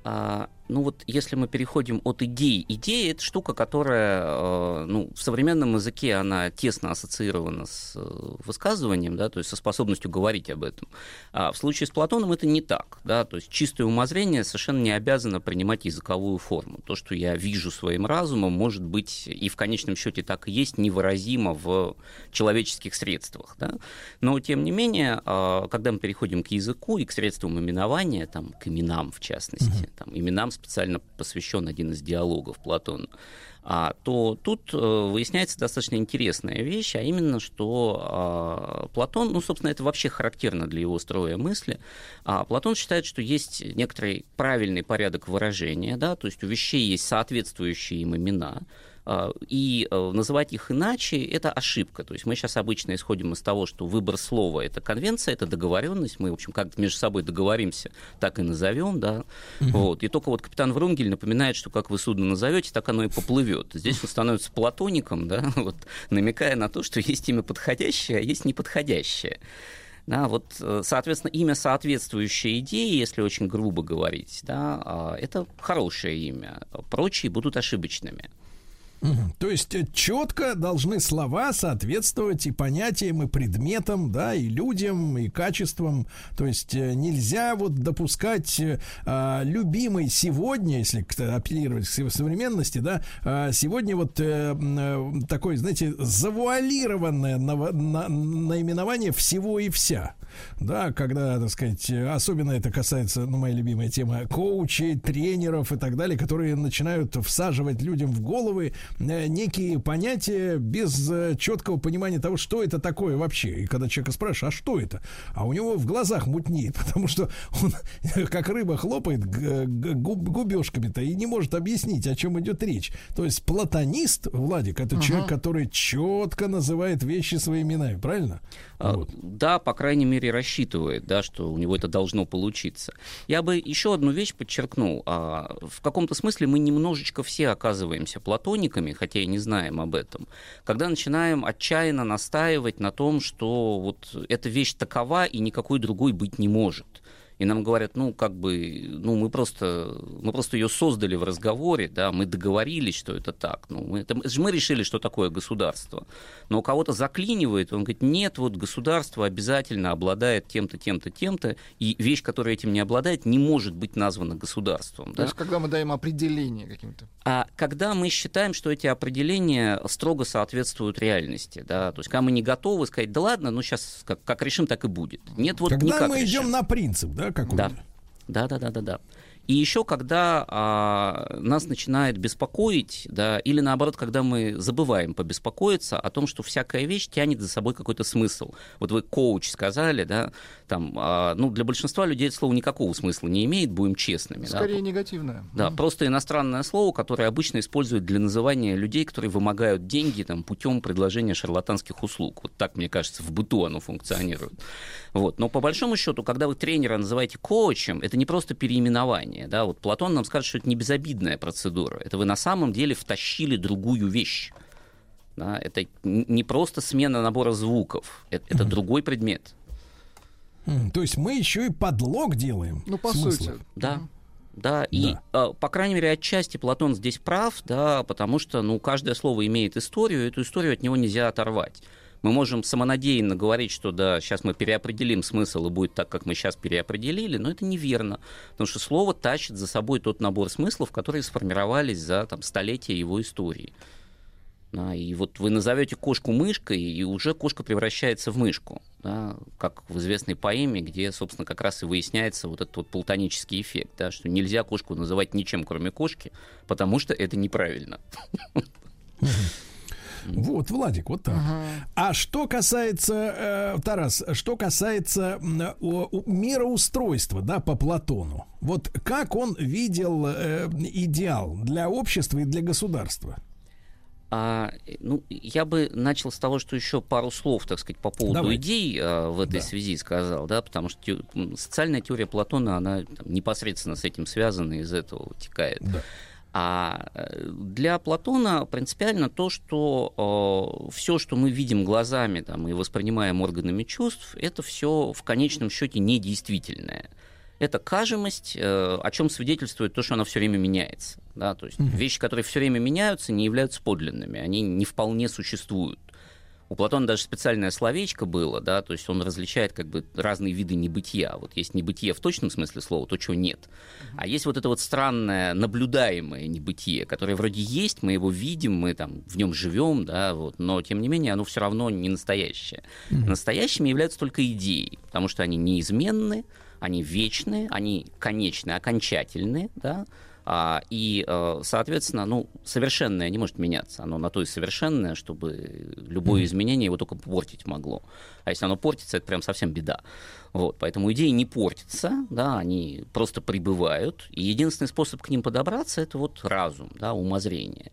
S17: А, ну вот если мы переходим от идеи, идея это штука, которая э, ну, в современном языке она тесно ассоциирована с э, высказыванием, да, то есть со способностью говорить об этом. А в случае с Платоном это не так, да, то есть чистое умозрение совершенно не обязано принимать языковую форму. То, что я вижу своим разумом, может быть и в конечном счете так и есть невыразимо в человеческих средствах, да. Но тем не менее, э, когда мы переходим к языку и к средствам именования, там, к именам в частности, mm-hmm. там, именам специально посвящен один из диалогов Платона, а, то тут э, выясняется достаточно интересная вещь, а именно, что а, Платон, ну, собственно, это вообще характерно для его строя мысли, а Платон считает, что есть некоторый правильный порядок выражения, да, то есть у вещей есть соответствующие им имена, и э, называть их иначе – это ошибка. То есть мы сейчас обычно исходим из того, что выбор слова – это конвенция, это договоренность. Мы, в общем, как между собой договоримся, так и назовем, да. Угу. Вот. И только вот капитан Врунгель напоминает, что как вы судно назовете, так оно и поплывет. Здесь он становится платоником, да, вот, намекая на то, что есть имя подходящее, а есть неподходящее. Да, вот, э, соответственно, имя, соответствующее идее, если очень грубо говорить, да, а, это хорошее имя. Прочие будут ошибочными.
S2: То есть э, четко должны слова соответствовать и понятиям, и предметам, да, и людям, и качествам. То есть э, нельзя вот допускать а, любимый сегодня, если апеллировать к современности, да, а, сегодня вот а, такой, знаете, завуалированное на, на, наименование всего и вся. Да, когда, так сказать, особенно это касается, ну, моя любимая тема, коучей, тренеров и так далее, которые начинают всаживать людям в головы Э, некие понятия без э, четкого понимания того, что это такое вообще. И когда человека спрашиваешь, а что это? А у него в глазах мутнеет, потому что он как рыба хлопает губ, губежками-то и не может объяснить, о чем идет речь. То есть платонист, Владик, это uh-huh. человек, который четко называет вещи своими именами, правильно?
S17: А, вот. Да, по крайней мере, мере, рассчитывает, да, что у него это должно получиться. Я бы еще одну вещь подчеркнул. А, в каком-то смысле мы немножечко все оказываемся платониками, хотя и не знаем об этом, когда начинаем отчаянно настаивать на том, что вот эта вещь такова и никакой другой быть не может и нам говорят, ну, как бы, ну, мы просто, мы просто ее создали в разговоре, да, мы договорились, что это так. Ну, мы, это, это же мы решили, что такое государство. Но у кого-то заклинивает, он говорит, нет, вот государство обязательно обладает тем-то, тем-то, тем-то, и вещь, которая этим не обладает, не может быть названа государством.
S3: То
S17: да?
S3: есть, когда мы даем определение каким-то.
S17: А когда мы считаем, что эти определения строго соответствуют реальности, да, то есть когда мы не готовы сказать, да ладно, ну сейчас как, как решим, так и будет. Нет, вот
S2: Когда
S17: никак
S2: мы
S17: решим.
S2: идем на принцип, да, как
S17: Да. Да, да, да, да, да. И еще, когда а, нас начинает беспокоить, да, или наоборот, когда мы забываем побеспокоиться о том, что всякая вещь тянет за собой какой-то смысл. Вот вы коуч сказали, да, там, а, ну, для большинства людей это слово никакого смысла не имеет, будем честными. да.
S3: Скорее негативное.
S17: Да, просто иностранное слово, которое обычно используют для называния людей, которые вымогают деньги там, путем предложения шарлатанских услуг. Вот так, мне кажется, в быту оно функционирует. Вот. Но по большому счету, когда вы тренера называете коучем, это не просто переименование. Да? Вот Платон нам скажет, что это не безобидная процедура. Это вы на самом деле втащили другую вещь. Да? Это не просто смена набора звуков, это, это другой предмет.
S2: М, То есть мы еще и подлог делаем.
S3: Ну, по
S2: Смысла.
S3: сути.
S17: Да. Да, и, э, по крайней мере, отчасти Платон здесь прав, да, потому что, ну, каждое слово имеет историю, и эту историю от него нельзя оторвать. Мы можем самонадеянно говорить, что да, сейчас мы переопределим смысл и будет так, как мы сейчас переопределили, но это неверно, потому что слово тащит за собой тот набор смыслов, которые сформировались за там, столетия его истории. Да, и вот вы назовете кошку мышкой, и уже кошка превращается в мышку, да, как в известной поэме, где, собственно, как раз и выясняется вот этот вот платонический эффект, да, что нельзя кошку называть ничем, кроме кошки, потому что это неправильно.
S2: Вот, Владик, вот так. А что касается, э, Тарас, что касается м, о- о- мироустройства, да, по Платону, вот как он видел э, идеал для общества и для государства?
S17: А, ну, я бы начал с того, что еще пару слов, так сказать, по поводу
S2: Давайте.
S17: идей а, в этой
S2: Да.
S17: связи сказал, да, потому что те- социальная теория Платона, она там, непосредственно с этим связана, из этого вытекает. А э, для Платона принципиально то, что все, что мы видим глазами там, и воспринимаем органами чувств, это все в конечном счете недействительное. Это кажемость, э, о чем свидетельствует то, что она все время меняется. Да? То есть вещи, которые все время меняются, не являются подлинными, они не вполне существуют. У Платона даже специальное словечко было, да, то есть он различает как бы разные виды небытия. Вот есть небытие в точном смысле слова, то, чего нет. А есть вот это вот странное наблюдаемое небытие, которое вроде есть, мы его видим, мы там в нем живем, да, вот, но тем не менее оно все равно не настоящее. Настоящими являются только идеи, потому что они неизменны, они вечны, они конечны, окончательны, да, и, э, соответственно, ну, совершенное не может меняться. Оно на то и совершенное, чтобы любое изменение его только портить могло. А если оно портится, это прям совсем беда. Вот, поэтому идеи не портятся, да, они просто прибывают. И единственный способ к ним подобраться – это вот разум, да, умозрение.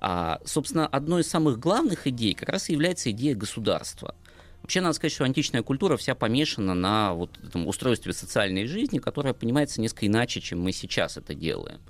S17: А, собственно, одной из самых главных идей как раз и является идея государства. Вообще, надо сказать, что античная культура вся помешана на вот этом устройстве социальной жизни, которое понимается несколько иначе, чем мы сейчас это делаем.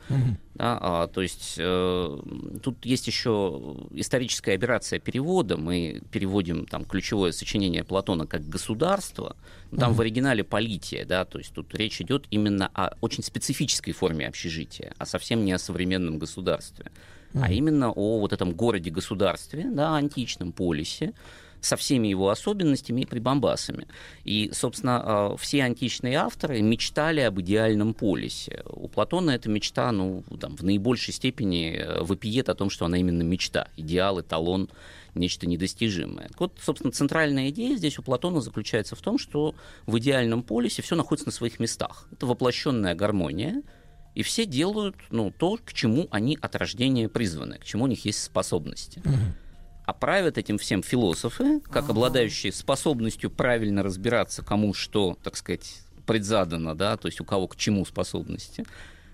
S17: Да, а, то есть э, тут есть еще историческая операция перевода. Мы переводим там ключевое сочинение Платона как государство. но Там
S18: Мгм.
S17: в оригинале полития, да, то есть тут речь идет именно о очень специфической форме общежития, а совсем не о современном государстве, а
S18: Мгм.
S17: именно о вот этом городе-государстве, да, античном полисе, со всеми его особенностями и прибамбасами. И, собственно, э, все античные авторы мечтали об идеальном полисе. У Платона эта мечта, ну, там, в наибольшей степени э, вопиет о том, что она именно мечта, идеал, эталон, нечто недостижимое. Вот, собственно, центральная идея здесь у Платона заключается в том, что в идеальном полисе все находится на своих местах. Это воплощенная гармония, и все делают ну, то, к чему они от рождения призваны, к чему у них есть способности. А правят этим всем философы, как обладающие способностью правильно разбираться, кому что, так сказать, предзадано, да, то есть у кого к чему способности.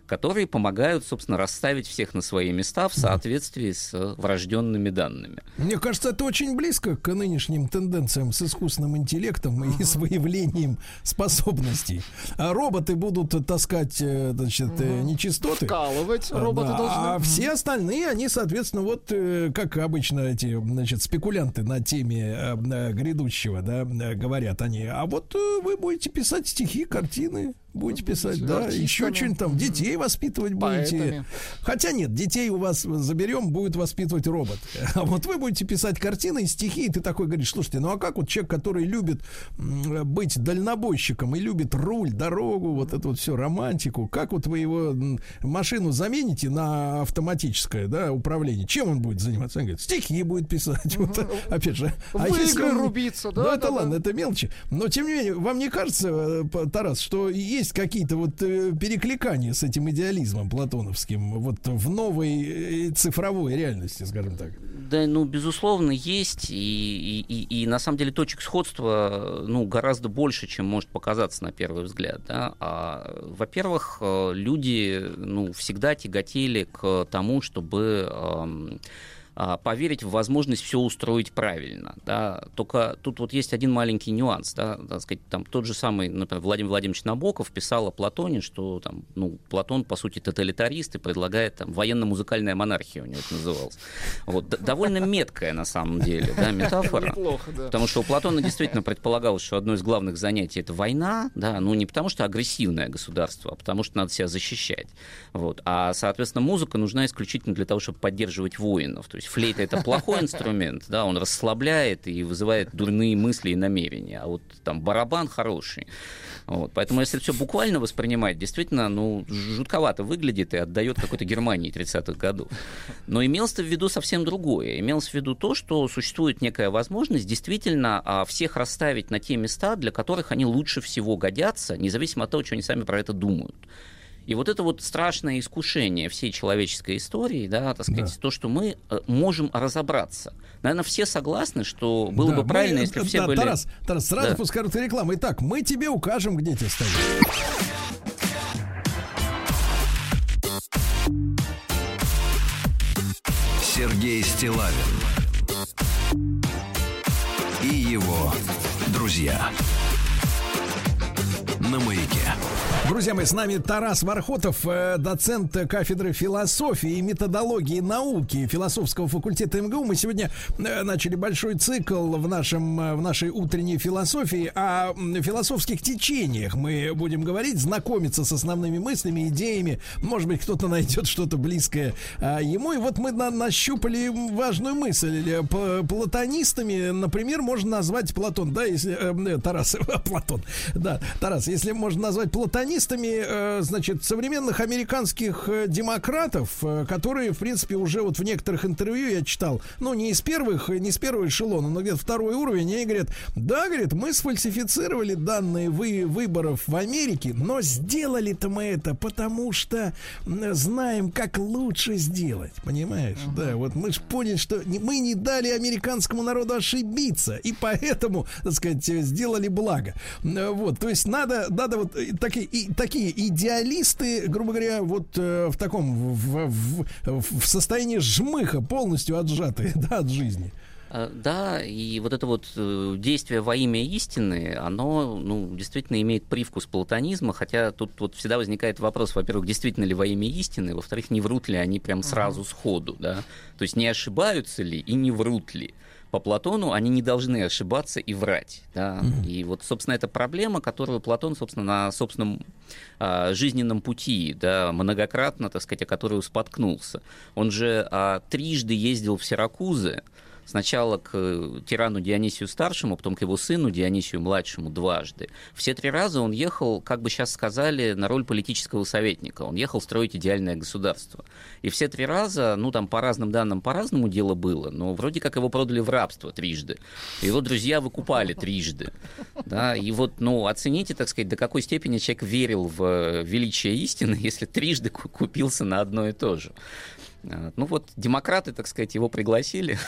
S17: Которые помогают, собственно, расставить всех на свои места в соответствии с врожденными данными.
S2: Мне кажется, это очень близко к нынешним тенденциям с искусственным интеллектом и с выявлением способностей. А роботы будут таскать, э, значит, э, нечистоты.
S3: Вкалывать
S2: А,
S3: роботы
S2: да,
S3: должны.
S2: А все остальные, они, соответственно, вот, э, как обычно эти, значит, спекулянты на теме э, э, грядущего, да, э, говорят они, а вот э, вы будете писать стихи, картины, будете писать, да, еще что-нибудь там, детей воспитывать будете. Хотя нет, детей у вас заберем, будет воспитывать робот. А вот вы будете писать картины и стихи, и ты такой говоришь, слушайте, ну а как вот человек, который любит быть дальнобойщиком и любит руль, дорогу, вот это вот все, романтику, как вот вы его машину замените на автоматическое, да, управление? Чем он будет заниматься? Он говорит, стихи будет писать. Вот, опять же.
S3: В игры рубиться, да,
S2: Ну
S3: да,
S2: это
S3: да.
S2: ладно, это мелочи. Но тем не менее, вам не кажется, э, Тарас, что есть какие-то вот э, перекликания с этим идеализмом платоновским вот в новой э, цифровой реальности, скажем так?
S17: Да, ну, безусловно, есть. И, и, и, и на самом деле точек сходства ну, гораздо больше, чем может показаться на первый взгляд. Да? А, во-первых, э, люди ну, всегда тяготели к тому, чтобы эм, поверить в возможность все устроить правильно. Да? Только тут вот есть один маленький нюанс. Да? Так сказать, там тот же самый, например, Владимир Владимирович Набоков писал о Платоне, что там, ну, Платон, по сути, тоталитарист и предлагает там, военно-музыкальная монархия, у него это называлось. Вот, довольно меткая, на самом деле, да, метафора.
S3: Неплохо, да.
S17: Потому что у Платона действительно предполагалось, что одно из главных занятий это война, да, ну не потому что агрессивное государство, а потому что надо себя защищать. Вот. А, соответственно, музыка нужна исключительно для того, чтобы поддерживать воинов. То есть флейта это плохой инструмент, да, он расслабляет и вызывает дурные мысли и намерения. А вот там барабан хороший. Вот. Поэтому, если все буквально воспринимать, действительно, ну, жутковато выглядит и отдает какой-то Германии 30-х годов. Но имелось в виду совсем другое. Имелось в виду то, что существует некая возможность действительно а, всех расставить на те места, для которых они лучше всего годятся, независимо от того, что они сами про это думают. И вот это вот страшное искушение всей человеческой истории, да, так сказать, то, что мы э, можем разобраться. Наверное, все согласны, что было
S2: Да,
S17: бы
S2: мы-
S17: правильно, если
S2: да,
S17: все были...
S2: Тарас, Тарас, сразу
S17: Да.
S2: после короткой рекламы. Итак, мы тебе укажем, где тебе ставить.
S1: Сергей Стилавин и его друзья на маяке.
S2: Друзья мои, с нами Тарас Вархотов, э, доцент кафедры философии и методологии науки философского факультета МГУ. Мы сегодня э, начали большой цикл в, нашем, э, в нашей утренней философии о философских течениях. Мы будем говорить, знакомиться с основными мыслями, идеями. Может быть, кто-то найдет что-то близкое ему. И вот мы на- нащупали важную мысль. Платонистами, например, можно назвать Платон, да, если э, Тарас, Платон, да, Тарас, если можно назвать платонистами, э, значит, современных американских э, демократов, э, которые, в принципе, уже вот в некоторых интервью я читал, ну, не из первых, не с первого эшелона, но где-то второй уровень, они говорят, да, говорит, мы сфальсифицировали данные вы, выборов в Америке, но сделали-то мы это, потому что знаем, как лучше сделать, понимаешь? Да, вот мы же поняли, что мы не дали американскому народу ошибиться, и поэтому, так сказать, сделали благо. Вот, то есть надо, надо вот такие, и, такие идеалисты, грубо говоря, вот э, в таком, в, в- в- состоянии жмыха, полностью отжатые, да, от жизни.
S17: А, Да, и вот это вот э, действие во имя истины, оно ну, действительно имеет привкус платонизма, хотя тут вот всегда возникает вопрос, во-первых, действительно ли во имя истины, во-вторых, не врут ли они прям сразу сходу, да? То есть не ошибаются ли и не врут ли? По Платону они не должны ошибаться и врать. Да? И вот, собственно, это проблема, которую Платон, собственно, на собственном а, жизненном пути, да, многократно, так сказать, о которую споткнулся. Он же а, трижды ездил в Сиракузы, Сначала к э, тирану Дионисию старшему, потом к его сыну Дионисию младшему дважды. Все три раза он ехал, как бы сейчас сказали, на роль политического советника. Он ехал строить идеальное государство. И все три раза, ну там по разным данным по-разному дело было, но вроде как его продали в рабство трижды. Его друзья выкупали трижды. Да, и вот, ну, оцените, так сказать, до какой степени человек верил в э, величие истины, если трижды ку- купился на одно и то же. А, Ну вот, демократы, так сказать, его пригласили.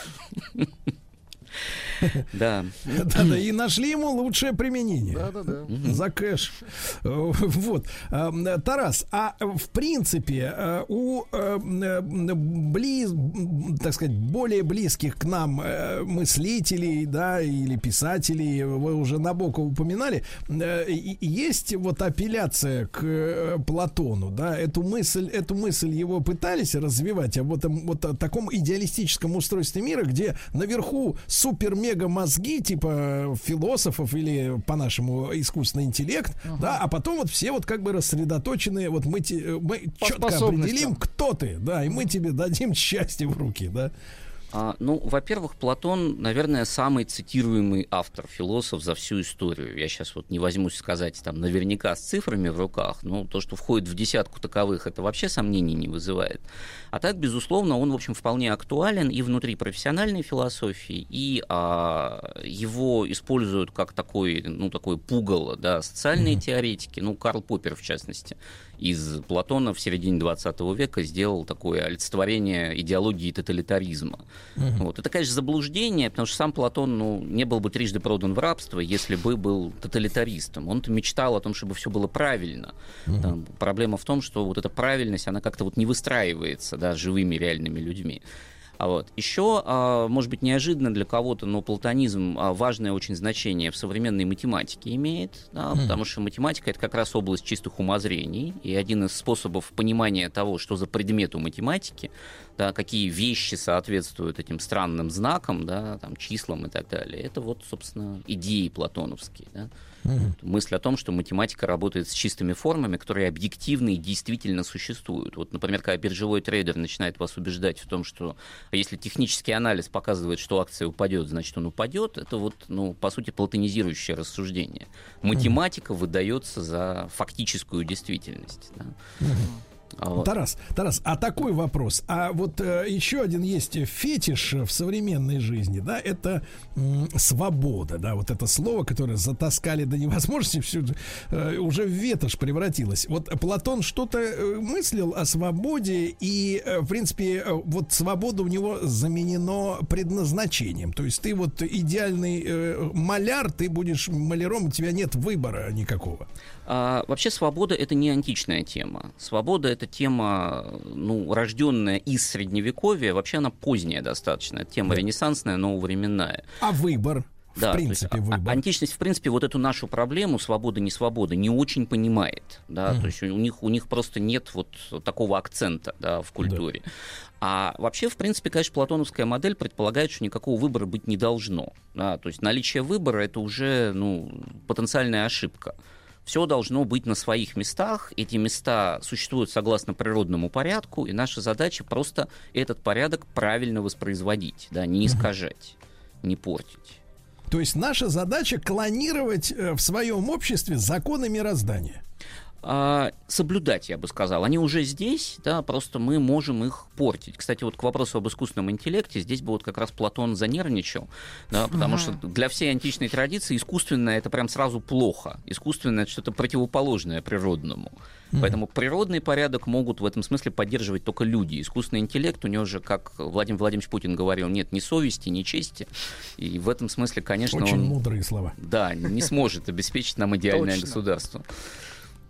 S17: Да.
S2: Да-да, и нашли ему лучшее применение.
S3: Да-да-да.
S2: За кэш. Э, Вот. А, Тарас, а в принципе э, у э, близ, так сказать, более близких к нам э, мыслителей, да, или писателей, вы уже Набокова упоминали, э, и- и есть вот апелляция к э, Платону, да, эту мысль, эту мысль его пытались развивать, а вот, м, вот о таком идеалистическом устройстве мира, где наверху супер-мега мозги, типа философов или по-нашему искусственный интеллект, да, а потом вот все вот как бы рассредоточенные, вот мы, те- мы
S3: По
S2: четко определим, кто ты, да, и мы тебе дадим счастье в руки, да.
S17: А, ну, во-первых, Платон, наверное, самый цитируемый автор, философ за всю историю. Я сейчас вот не возьмусь сказать там наверняка с цифрами в руках, но то, что входит в десятку таковых, это вообще сомнений не вызывает. А так, безусловно, он, в общем, вполне актуален и внутри профессиональной философии, и а, его используют как такой, ну, такое пугало, да, социальные теоретики, ну, Карл Поппер, в частности, из Платона в середине 20 века сделал такое олицетворение идеологии тоталитаризма. Вот. Это, конечно, заблуждение, потому что сам Платон ну, не был бы трижды продан в рабство, если бы был тоталитаристом. Он-то мечтал о том, чтобы все было правильно. Там проблема в том, что вот эта правильность, она как-то вот не выстраивается да, живыми реальными людьми. А вот. Еще, а, может быть, неожиданно для кого-то, но платонизм а, важное очень значение в современной математике имеет, да,
S18: Мгм.
S17: потому что математика это как раз область чистых умозрений, и один из способов понимания того, что за предмет у математики, да, какие вещи соответствуют этим странным знакам, да, там, числам и так далее, это вот, собственно, идеи платоновские. Да. Вот Мысль о том, что математика работает с чистыми формами, которые объективно и действительно существуют. Вот, например, когда биржевой трейдер начинает вас убеждать в том, что если технический анализ показывает, что акция упадет, значит он упадет, это вот, ну, по сути, платонизирующее рассуждение. Математика выдается за фактическую действительность. да. А вот.
S2: Тарас, Тарас, а такой вопрос. А вот э, еще один есть фетиш в современной жизни, да, это м, свобода, да, вот это слово, которое затаскали до невозможности, всю, э, уже в ветошь превратилось. Вот Платон что-то э, мыслил о свободе, и, э, в принципе, э, вот свобода у него заменено предназначением. То есть ты вот идеальный э, маляр, ты будешь маляром, у тебя нет выбора никакого.
S17: А, вообще свобода это не античная тема. Свобода это тема, ну, рожденная из средневековья. Вообще она поздняя достаточно. Это тема ренессансная, нововременная.
S2: А выбор?
S17: Да,
S2: в
S17: то есть
S2: принципе,
S17: а-
S2: выбор.
S17: а- античность, в принципе, вот эту нашу проблему свобода не свобода не очень понимает, да,
S2: Мгм.
S17: то есть у них у них просто нет вот такого акцента, да, в культуре. А вообще, в принципе, конечно, платоновская модель предполагает, что никакого выбора быть не должно, да, то есть наличие выбора это уже, ну, потенциальная ошибка. Все должно быть на своих местах. Эти места существуют согласно природному порядку, и наша задача просто этот порядок правильно воспроизводить, да, не искажать, не портить.
S2: То есть наша задача клонировать э, в своем обществе законы мироздания.
S17: А, соблюдать, я бы сказал. Они уже здесь, да, просто мы можем их портить. Кстати, вот к вопросу об искусственном интеллекте, здесь бы вот как раз Платон занервничал, да, потому что для всей античной традиции искусственное это прям сразу плохо. Искусственное это что-то противоположное природному. Поэтому природный порядок могут в этом смысле поддерживать только люди. Искусственный интеллект, у него же, как Владимир Владимирович Путин говорил, нет ни совести, ни чести. И в этом смысле, конечно,
S2: Очень
S17: он...
S2: мудрые слова.
S17: Да, не сможет обеспечить нам идеальное государство.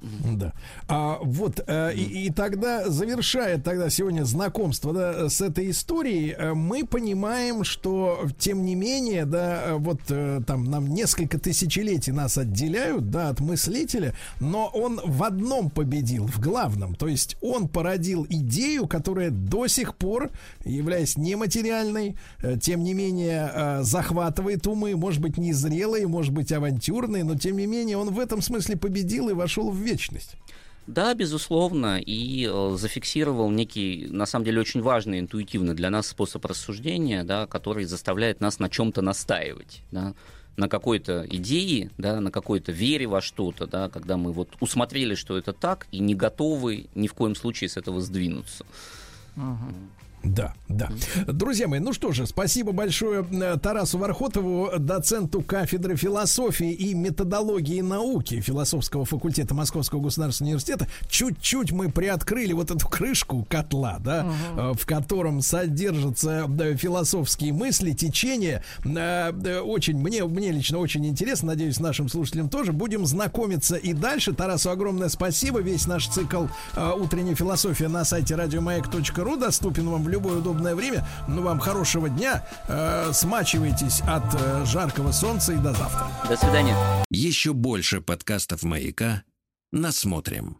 S2: Да. А вот э, и, и тогда, завершая тогда сегодня знакомство да, с этой историей, э, мы понимаем, что тем не менее, да, э, вот э, там нам несколько тысячелетий нас отделяют, да, от мыслителя, но он в одном победил, в главном, то есть он породил идею, которая до сих пор, являясь нематериальной, э, тем не менее э, захватывает умы, может быть, незрелые, может быть, авантюрные, но тем не менее он в этом смысле победил и вошел в вечность.
S17: Да, безусловно, и э, зафиксировал некий, на самом деле, очень важный интуитивно для нас способ рассуждения, да, который заставляет нас на чем-то настаивать, да, на какой-то идее, да, на какой-то вере во что-то, да, когда мы вот усмотрели, что это так, и не готовы ни в коем случае с этого сдвинуться.
S2: Да, да. Друзья мои, ну что же, спасибо большое э, Тарасу Вархотову, доценту кафедры философии и методологии науки философского факультета Московского государственного университета. Чуть-чуть мы приоткрыли вот эту крышку котла, да, uh в котором содержатся философские мысли, течения. Э, очень, мне, мне лично очень интересно, надеюсь, нашим слушателям тоже. Будем знакомиться и дальше. Тарасу огромное спасибо. Весь наш цикл «Утренняя философия» на сайте радиомаяк.ру доступен вам в любое удобное время. Ну, вам хорошего дня. Э, смачивайтесь от э, жаркого солнца и до завтра.
S17: До свидания.
S4: Еще больше подкастов «Маяка» насмотрим.